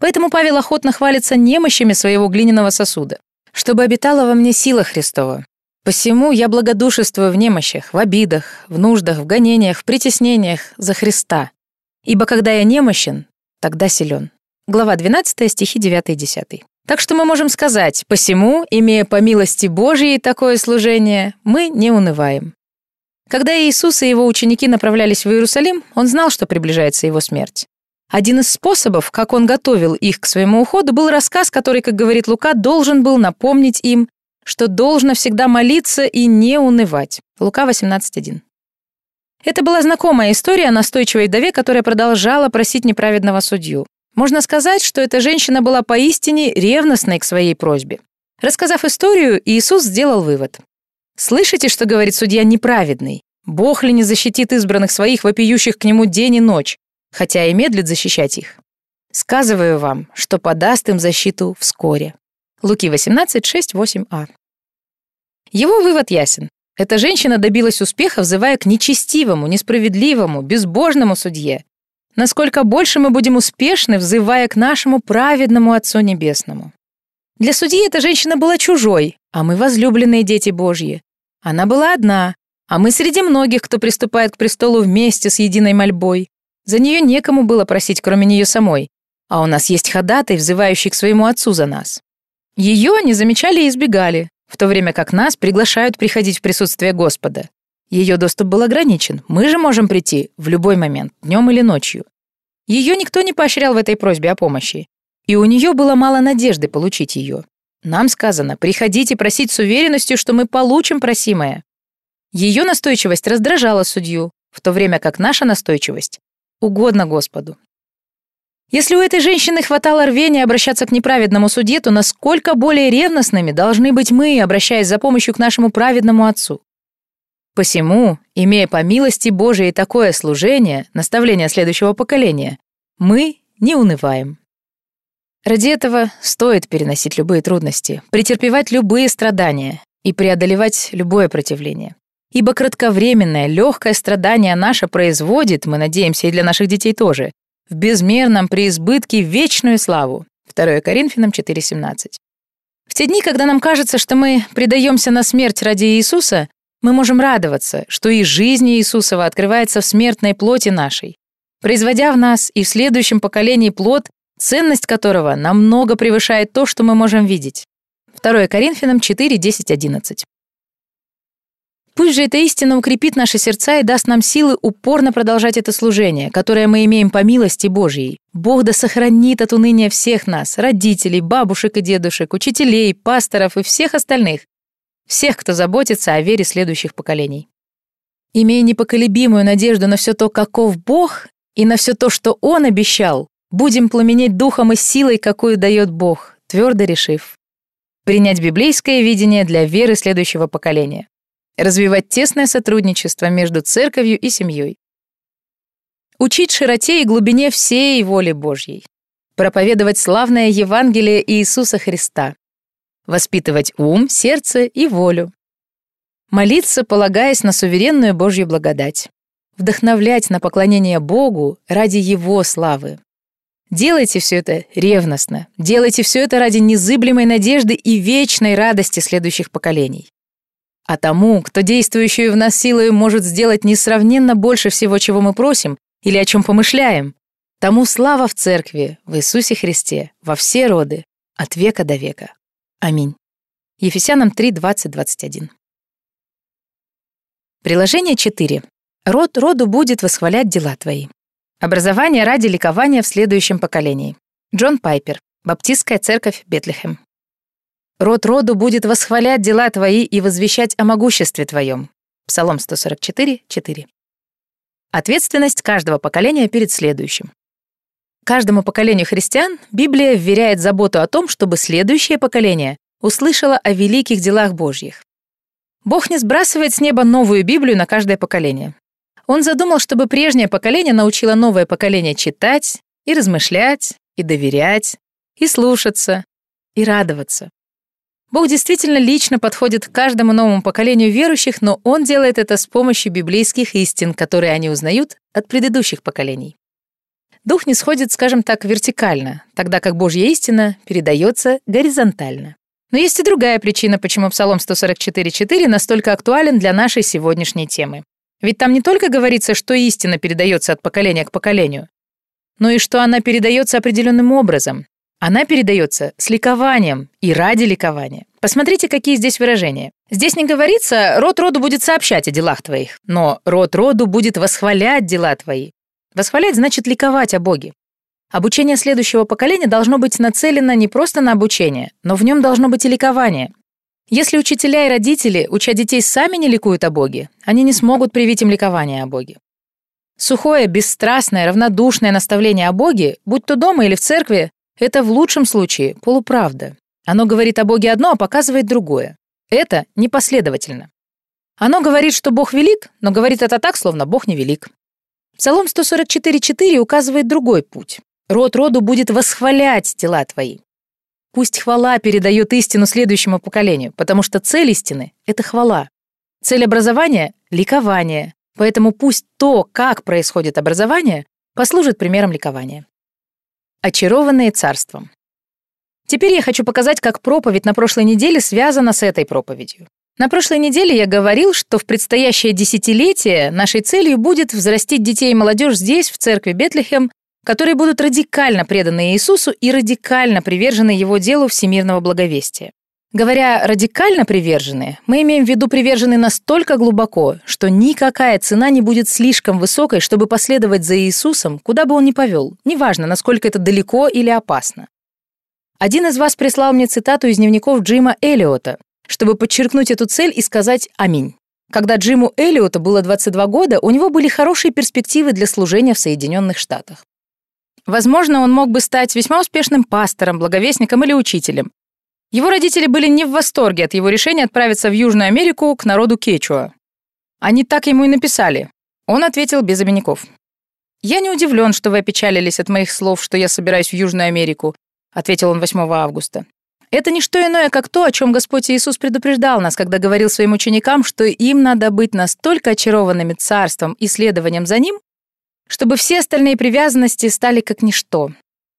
Поэтому Павел охотно хвалится немощами своего глиняного сосуда, чтобы обитала во мне сила Христова. Посему я благодушествую в немощах, в обидах, в нуждах, в гонениях, в притеснениях за Христа. Ибо когда я немощен, тогда силен. Глава 12, стихи 9 и 10. Так что мы можем сказать, посему, имея по милости Божией такое служение, мы не унываем. Когда Иисус и его ученики направлялись в Иерусалим, он знал, что приближается его смерть. Один из способов, как он готовил их к своему уходу, был рассказ, который, как говорит Лука, должен был напомнить им, что должно всегда молиться и не унывать. Лука 18.1. Это была знакомая история настойчивой вдове, которая продолжала просить неправедного судью. Можно сказать, что эта женщина была поистине ревностной к своей просьбе. Рассказав историю, Иисус сделал вывод. «Слышите, что говорит судья неправедный? Бог ли не защитит избранных своих, вопиющих к нему день и ночь, хотя и медлит защищать их? Сказываю вам, что подаст им защиту вскоре». Луки 18, 6, 8а. Его вывод ясен. Эта женщина добилась успеха, взывая к нечестивому, несправедливому, безбожному судье, насколько больше мы будем успешны, взывая к нашему праведному Отцу Небесному. Для судьи эта женщина была чужой, а мы возлюбленные дети Божьи. Она была одна, а мы среди многих, кто приступает к престолу вместе с единой мольбой. За нее некому было просить, кроме нее самой, а у нас есть ходатай, взывающий к своему Отцу за нас. Ее не замечали и избегали, в то время как нас приглашают приходить в присутствие Господа. Ее доступ был ограничен. Мы же можем прийти в любой момент, днем или ночью. Ее никто не поощрял в этой просьбе о помощи. И у нее было мало надежды получить ее. Нам сказано, приходите просить с уверенностью, что мы получим просимое. Ее настойчивость раздражала судью, в то время как наша настойчивость угодна Господу. Если у этой женщины хватало рвения обращаться к неправедному судье, то насколько более ревностными должны быть мы, обращаясь за помощью к нашему праведному Отцу? Посему, имея по милости Божией такое служение, наставление следующего поколения, мы не унываем. Ради этого стоит переносить любые трудности, претерпевать любые страдания и преодолевать любое противление. Ибо кратковременное, легкое страдание наше производит, мы надеемся, и для наших детей тоже, в безмерном преизбытке вечную славу. 2 Коринфянам 4,17. В те дни, когда нам кажется, что мы предаемся на смерть ради Иисуса, мы можем радоваться, что и жизнь Иисусова открывается в смертной плоти нашей, производя в нас и в следующем поколении плод, ценность которого намного превышает то, что мы можем видеть. 2 Коринфянам 4, 10, 11. Пусть же эта истина укрепит наши сердца и даст нам силы упорно продолжать это служение, которое мы имеем по милости Божьей. Бог да сохранит от уныния всех нас, родителей, бабушек и дедушек, учителей, пасторов и всех остальных, всех, кто заботится о вере следующих поколений. Имея непоколебимую надежду на все то, каков Бог, и на все то, что Он обещал, будем пламенеть духом и силой, какую дает Бог, твердо решив принять библейское видение для веры следующего поколения. Развивать тесное сотрудничество между церковью и семьей, учить широте и глубине всей воли Божьей, проповедовать славное Евангелие Иисуса Христа, воспитывать ум, сердце и волю, молиться, полагаясь на суверенную Божью благодать, вдохновлять на поклонение Богу ради Его славы. Делайте все это ревностно, делайте все это ради незыблемой надежды и вечной радости следующих поколений. А тому, кто действующую в нас силой может сделать несравненно больше всего, чего мы просим или о чем помышляем, тому слава в Церкви, в Иисусе Христе, во все роды, от века до века. Аминь. Ефесянам 3, 20, 21. Приложение 4. Род роду будет восхвалять дела твои. Образование ради ликования в следующем поколении. Джон Пайпер. Баптистская церковь Бетлехем. Род роду будет восхвалять дела твои и возвещать о могуществе твоем. Псалом 144, 4. Ответственность каждого поколения перед следующим. Каждому поколению христиан Библия вверяет заботу о том, чтобы следующее поколение услышало о великих делах Божьих. Бог не сбрасывает с неба новую Библию на каждое поколение. Он задумал, чтобы прежнее поколение научило новое поколение читать и размышлять, и доверять, и слушаться, и радоваться. Бог действительно лично подходит к каждому новому поколению верующих, но Он делает это с помощью библейских истин, которые они узнают от предыдущих поколений. Дух не сходит, скажем так, вертикально, тогда как Божья истина передается горизонтально. Но есть и другая причина, почему Псалом 144.4 настолько актуален для нашей сегодняшней темы. Ведь там не только говорится, что истина передается от поколения к поколению, но и что она передается определенным образом, она передается с ликованием и ради ликования. Посмотрите, какие здесь выражения. Здесь не говорится «род роду будет сообщать о делах твоих», но «род роду будет восхвалять дела твои». Восхвалять значит ликовать о Боге. Обучение следующего поколения должно быть нацелено не просто на обучение, но в нем должно быть и ликование. Если учителя и родители, уча детей, сами не ликуют о Боге, они не смогут привить им ликование о Боге. Сухое, бесстрастное, равнодушное наставление о Боге, будь то дома или в церкви, это в лучшем случае полуправда. Оно говорит о Боге одно, а показывает другое. Это непоследовательно. Оно говорит, что Бог велик, но говорит это так, словно Бог не велик. Псалом 144.4 указывает другой путь. Род роду будет восхвалять дела твои. Пусть хвала передает истину следующему поколению, потому что цель истины — это хвала. Цель образования — ликование. Поэтому пусть то, как происходит образование, послужит примером ликования. Очарованные царством. Теперь я хочу показать, как проповедь на прошлой неделе связана с этой проповедью. На прошлой неделе я говорил, что в предстоящее десятилетие нашей целью будет взрастить детей и молодежь здесь, в церкви Бетлехем, которые будут радикально преданы Иисусу и радикально привержены Его делу всемирного благовестия. Говоря «радикально привержены», мы имеем в виду привержены настолько глубоко, что никакая цена не будет слишком высокой, чтобы последовать за Иисусом, куда бы он ни повел, неважно, насколько это далеко или опасно. Один из вас прислал мне цитату из дневников Джима Эллиота, чтобы подчеркнуть эту цель и сказать «Аминь». Когда Джиму Эллиоту было 22 года, у него были хорошие перспективы для служения в Соединенных Штатах. Возможно, он мог бы стать весьма успешным пастором, благовестником или учителем, его родители были не в восторге от его решения отправиться в Южную Америку к народу Кечуа. Они так ему и написали. Он ответил без обиняков. «Я не удивлен, что вы опечалились от моих слов, что я собираюсь в Южную Америку. — ответил он 8 августа. «Это не что иное, как то, о чем Господь Иисус предупреждал нас, когда говорил своим ученикам, что им надо быть настолько очарованными царством и следованием за ним, чтобы все остальные привязанности стали как ничто.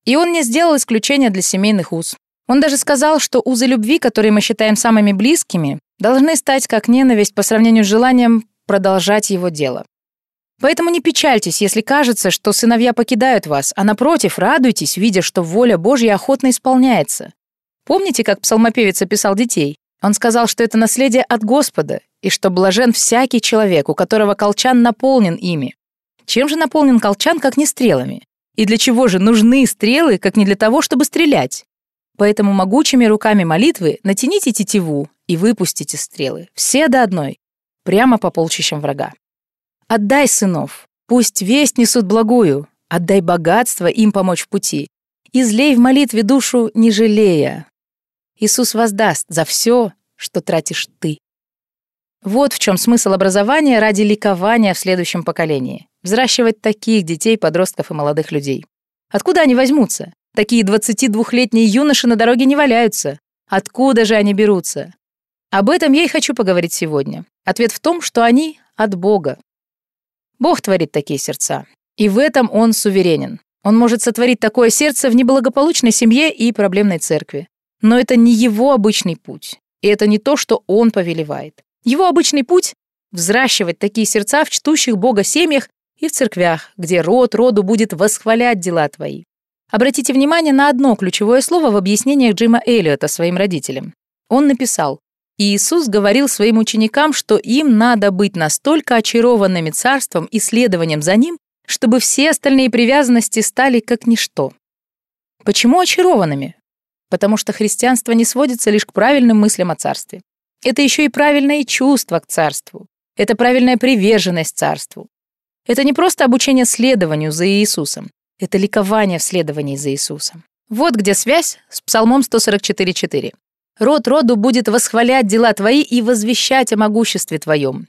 И он не сделал исключения для семейных уз. Он даже сказал, что узы любви, которые мы считаем самыми близкими, должны стать как ненависть по сравнению с желанием продолжать его дело. Поэтому не печальтесь, если кажется, что сыновья покидают вас, а напротив, радуйтесь, видя, что воля Божья охотно исполняется. Помните, как псалмопевец описал детей? Он сказал, что это наследие от Господа, и что блажен всякий человек, у которого колчан наполнен ими. Чем же наполнен колчан, как не стрелами? И для чего же нужны стрелы, как не для того, чтобы стрелять? Поэтому могучими руками молитвы натяните тетиву и выпустите стрелы, все до одной, прямо по полчищам врага. Отдай сынов, пусть весть несут благую, отдай богатство им помочь в пути, излей в молитве душу, не жалея. Иисус воздаст за все, что тратишь ты. Вот в чем смысл образования ради ликования в следующем поколении. Взращивать таких детей, подростков и молодых людей. Откуда они возьмутся? Такие 22-летние юноши на дороге не валяются. Откуда же они берутся? Об этом я и хочу поговорить сегодня. Ответ в том, что они от Бога. Бог творит такие сердца. И в этом Он суверенен. Он может сотворить такое сердце в неблагополучной семье и проблемной церкви. Но это не его обычный путь. И это не то, что Он повелевает. Его обычный путь — взращивать такие сердца в чтущих Бога семьях и в церквях, где род роду будет восхвалять дела твои. Обратите внимание на одно ключевое слово в объяснениях Джима Эллиота своим родителям. Он написал, Иисус говорил своим ученикам, что им надо быть настолько очарованными царством и следованием за ним, чтобы все остальные привязанности стали как ничто. Почему очарованными? Потому что христианство не сводится лишь к правильным мыслям о царстве. Это еще и правильное чувство к царству. Это правильная приверженность царству. Это не просто обучение следованию за Иисусом. Это ликование в следовании за Иисусом. Вот где связь с Псалмом 144.4. «Род роду будет восхвалять дела твои и возвещать о могуществе твоем».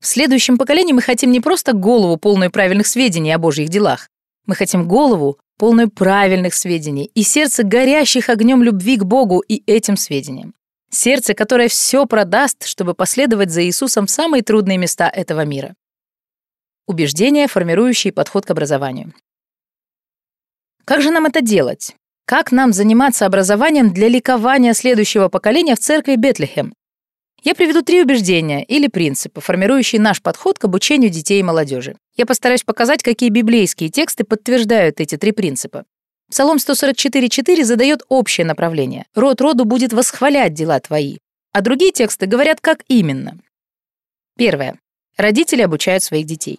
В следующем поколении мы хотим не просто голову, полную правильных сведений о Божьих делах. Мы хотим голову, полную правильных сведений, и сердце, горящих огнем любви к Богу и этим сведениям. Сердце, которое все продаст, чтобы последовать за Иисусом в самые трудные места этого мира. Убеждения, формирующие подход к образованию. Как же нам это делать? Как нам заниматься образованием для ликования следующего поколения в церкви Бетлехем? Я приведу три убеждения или принципа, формирующие наш подход к обучению детей и молодежи. Я постараюсь показать, какие библейские тексты подтверждают эти три принципа. Псалом 144.4 задает общее направление. «Род роду будет восхвалять дела твои». А другие тексты говорят, как именно. Первое. Родители обучают своих детей.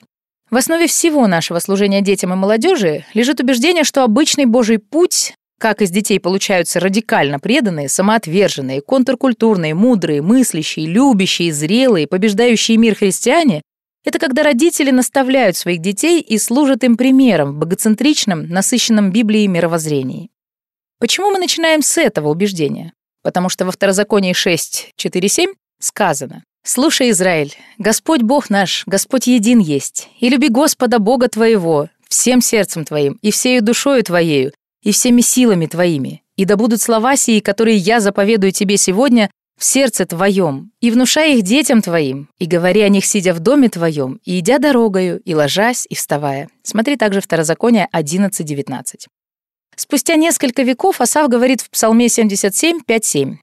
В основе всего нашего служения детям и молодежи лежит убеждение, что обычный Божий путь, как из детей получаются радикально преданные, самоотверженные, контркультурные, мудрые, мыслящие, любящие, зрелые, побеждающие мир христиане, это когда родители наставляют своих детей и служат им примером в богоцентричном, насыщенном Библией мировоззрении. Почему мы начинаем с этого убеждения? Потому что во Второзаконии 6, 4, 7 сказано «Слушай, Израиль, Господь Бог наш, Господь един есть, и люби Господа Бога твоего всем сердцем твоим, и всею душою твоею, и всеми силами твоими, и да будут слова сии, которые я заповедую тебе сегодня, в сердце твоем, и внушай их детям твоим, и говори о них, сидя в доме твоем, и идя дорогою, и ложась, и вставая». Смотри также Второзаконие 11.19. Спустя несколько веков Асав говорит в Псалме 77, 5-7.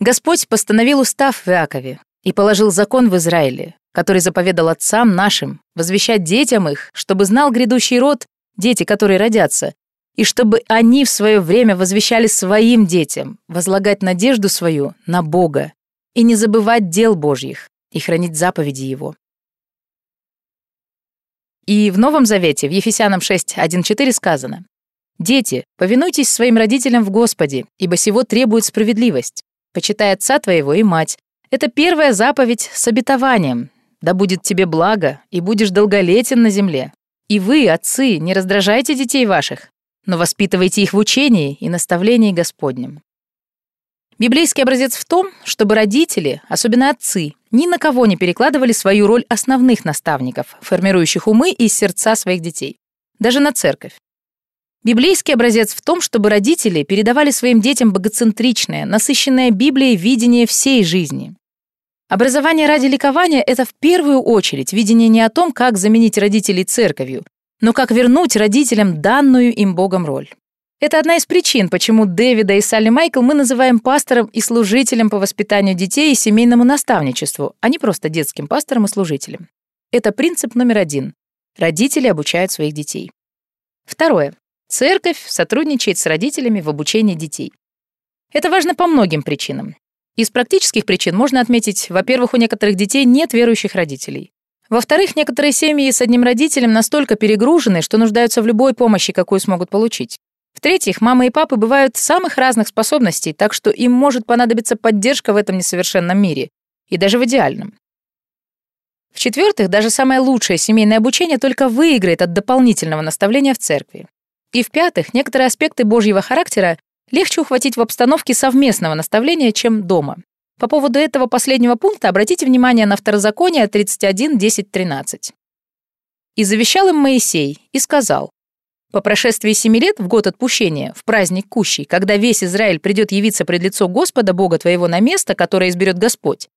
«Господь постановил устав в Иакове и положил закон в Израиле, который заповедал отцам нашим возвещать детям их, чтобы знал грядущий род, дети, которые родятся, и чтобы они в свое время возвещали своим детям возлагать надежду свою на Бога и не забывать дел Божьих и хранить заповеди Его. И в Новом Завете, в Ефесянам 6, 1-4 сказано, «Дети, повинуйтесь своим родителям в Господе, ибо сего требует справедливость. Почитай отца твоего и мать. Это первая заповедь с обетованием. Да будет тебе благо, и будешь долголетен на земле. И вы, отцы, не раздражайте детей ваших, но воспитывайте их в учении и наставлении Господнем. Библейский образец в том, чтобы родители, особенно отцы, ни на кого не перекладывали свою роль основных наставников, формирующих умы и сердца своих детей. Даже на церковь. Библейский образец в том, чтобы родители передавали своим детям богоцентричное, насыщенное Библией видение всей жизни. Образование ради ликования — это в первую очередь видение не о том, как заменить родителей церковью, но как вернуть родителям данную им Богом роль. Это одна из причин, почему Дэвида и Салли Майкл мы называем пастором и служителем по воспитанию детей и семейному наставничеству, а не просто детским пастором и служителем. Это принцип номер один. Родители обучают своих детей. Второе. Церковь сотрудничает с родителями в обучении детей. Это важно по многим причинам. Из практических причин можно отметить, во-первых, у некоторых детей нет верующих родителей. Во-вторых, некоторые семьи с одним родителем настолько перегружены, что нуждаются в любой помощи, какую смогут получить. В-третьих, мамы и папы бывают самых разных способностей, так что им может понадобиться поддержка в этом несовершенном мире, и даже в идеальном. В-четвертых, даже самое лучшее семейное обучение только выиграет от дополнительного наставления в церкви. И в-пятых, некоторые аспекты Божьего характера легче ухватить в обстановке совместного наставления, чем дома. По поводу этого последнего пункта обратите внимание на второзаконие 31, 10, 13. «И завещал им Моисей, и сказал, по прошествии семи лет, в год отпущения, в праздник Кущий, когда весь Израиль придет явиться пред лицо Господа, Бога твоего, на место, которое изберет Господь,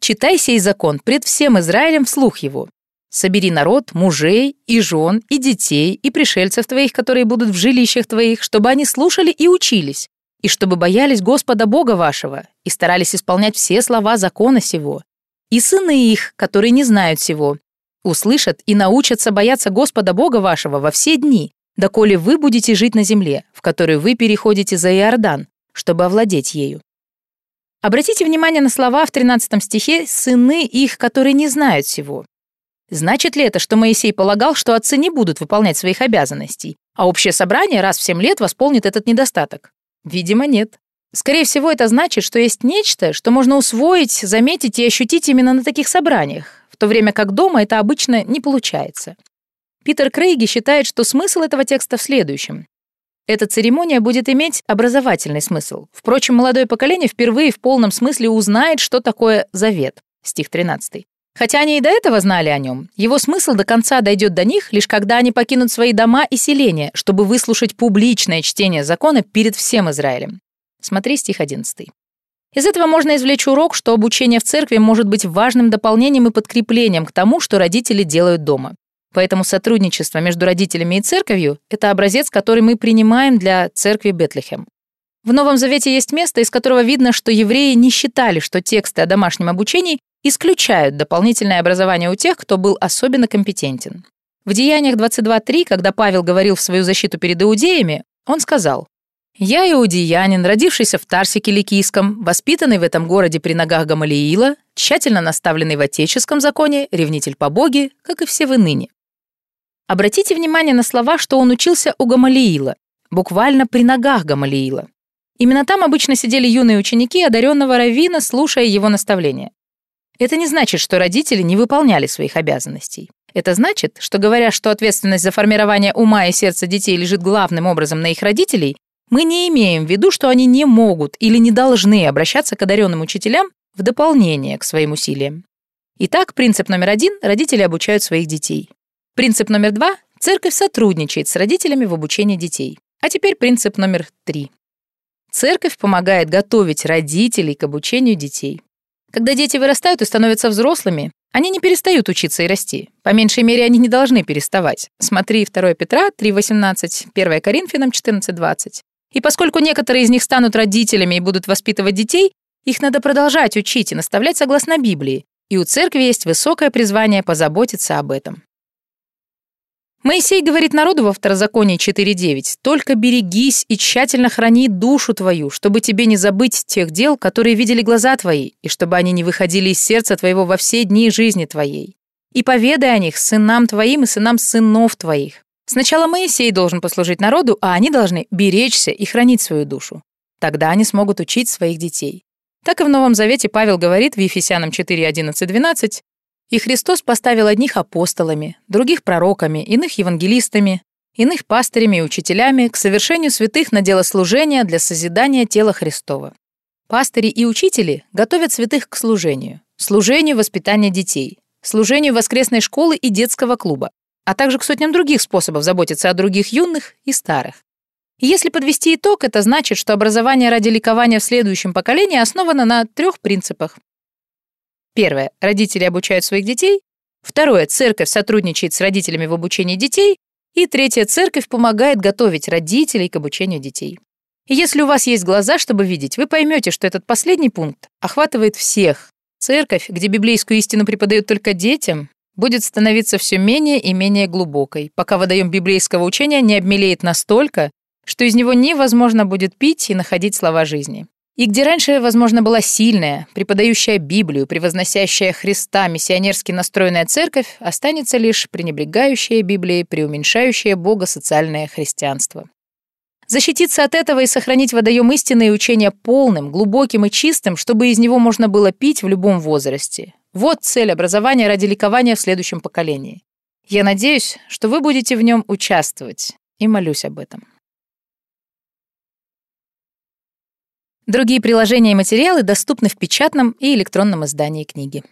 читай сей закон пред всем Израилем вслух его, Собери народ, мужей, и жен, и детей, и пришельцев твоих, которые будут в жилищах твоих, чтобы они слушали и учились, и чтобы боялись Господа Бога вашего, и старались исполнять все слова закона сего. И сыны их, которые не знают сего, услышат и научатся бояться Господа Бога вашего во все дни, доколе вы будете жить на земле, в которой вы переходите за Иордан, чтобы овладеть ею. Обратите внимание на слова в 13 стихе «сыны их, которые не знают сего». Значит ли это, что Моисей полагал, что отцы не будут выполнять своих обязанностей, а общее собрание раз в семь лет восполнит этот недостаток? Видимо, нет. Скорее всего, это значит, что есть нечто, что можно усвоить, заметить и ощутить именно на таких собраниях, в то время как дома это обычно не получается. Питер Крейги считает, что смысл этого текста в следующем. Эта церемония будет иметь образовательный смысл. Впрочем, молодое поколение впервые в полном смысле узнает, что такое завет. Стих 13. Хотя они и до этого знали о нем, его смысл до конца дойдет до них, лишь когда они покинут свои дома и селения, чтобы выслушать публичное чтение закона перед всем Израилем. Смотри стих 11. Из этого можно извлечь урок, что обучение в церкви может быть важным дополнением и подкреплением к тому, что родители делают дома. Поэтому сотрудничество между родителями и церковью – это образец, который мы принимаем для церкви Бетлехем. В Новом Завете есть место, из которого видно, что евреи не считали, что тексты о домашнем обучении исключают дополнительное образование у тех, кто был особенно компетентен. В Деяниях 22.3, когда Павел говорил в свою защиту перед иудеями, он сказал, «Я иудеянин, родившийся в Тарсе Киликийском, воспитанный в этом городе при ногах Гамалиила, тщательно наставленный в отеческом законе, ревнитель по боге, как и все вы ныне». Обратите внимание на слова, что он учился у Гамалиила, буквально при ногах Гамалиила. Именно там обычно сидели юные ученики одаренного раввина, слушая его наставления. Это не значит, что родители не выполняли своих обязанностей. Это значит, что говоря, что ответственность за формирование ума и сердца детей лежит главным образом на их родителей, мы не имеем в виду, что они не могут или не должны обращаться к одаренным учителям в дополнение к своим усилиям. Итак, принцип номер один – родители обучают своих детей. Принцип номер два – церковь сотрудничает с родителями в обучении детей. А теперь принцип номер три. Церковь помогает готовить родителей к обучению детей. Когда дети вырастают и становятся взрослыми, они не перестают учиться и расти. По меньшей мере, они не должны переставать. Смотри 2 Петра 3.18, 1 Коринфянам 14.20. И поскольку некоторые из них станут родителями и будут воспитывать детей, их надо продолжать учить и наставлять согласно Библии. И у церкви есть высокое призвание позаботиться об этом. Моисей говорит народу во Второзаконии 4.9, «Только берегись и тщательно храни душу твою, чтобы тебе не забыть тех дел, которые видели глаза твои, и чтобы они не выходили из сердца твоего во все дни жизни твоей. И поведай о них сынам твоим и сынам сынов твоих». Сначала Моисей должен послужить народу, а они должны беречься и хранить свою душу. Тогда они смогут учить своих детей. Так и в Новом Завете Павел говорит в Ефесянам 4, 11, 12, и Христос поставил одних апостолами, других пророками, иных евангелистами, иных пастырями и учителями к совершению святых на дело служения для созидания тела Христова. Пастыри и учители готовят святых к служению, служению воспитания детей, служению воскресной школы и детского клуба, а также к сотням других способов заботиться о других юных и старых. И если подвести итог, это значит, что образование ради ликования в следующем поколении основано на трех принципах. Первое. Родители обучают своих детей. Второе. Церковь сотрудничает с родителями в обучении детей. И третье. Церковь помогает готовить родителей к обучению детей. И если у вас есть глаза, чтобы видеть, вы поймете, что этот последний пункт охватывает всех. Церковь, где библейскую истину преподают только детям, будет становиться все менее и менее глубокой, пока водоем библейского учения не обмелеет настолько, что из него невозможно будет пить и находить слова жизни. И где раньше, возможно, была сильная, преподающая Библию, превозносящая Христа, миссионерски настроенная церковь, останется лишь пренебрегающая Библией, преуменьшающая Бога социальное христианство. Защититься от этого и сохранить водоем истины и учения полным, глубоким и чистым, чтобы из него можно было пить в любом возрасте. Вот цель образования ради ликования в следующем поколении. Я надеюсь, что вы будете в нем участвовать, и молюсь об этом. Другие приложения и материалы доступны в печатном и электронном издании книги.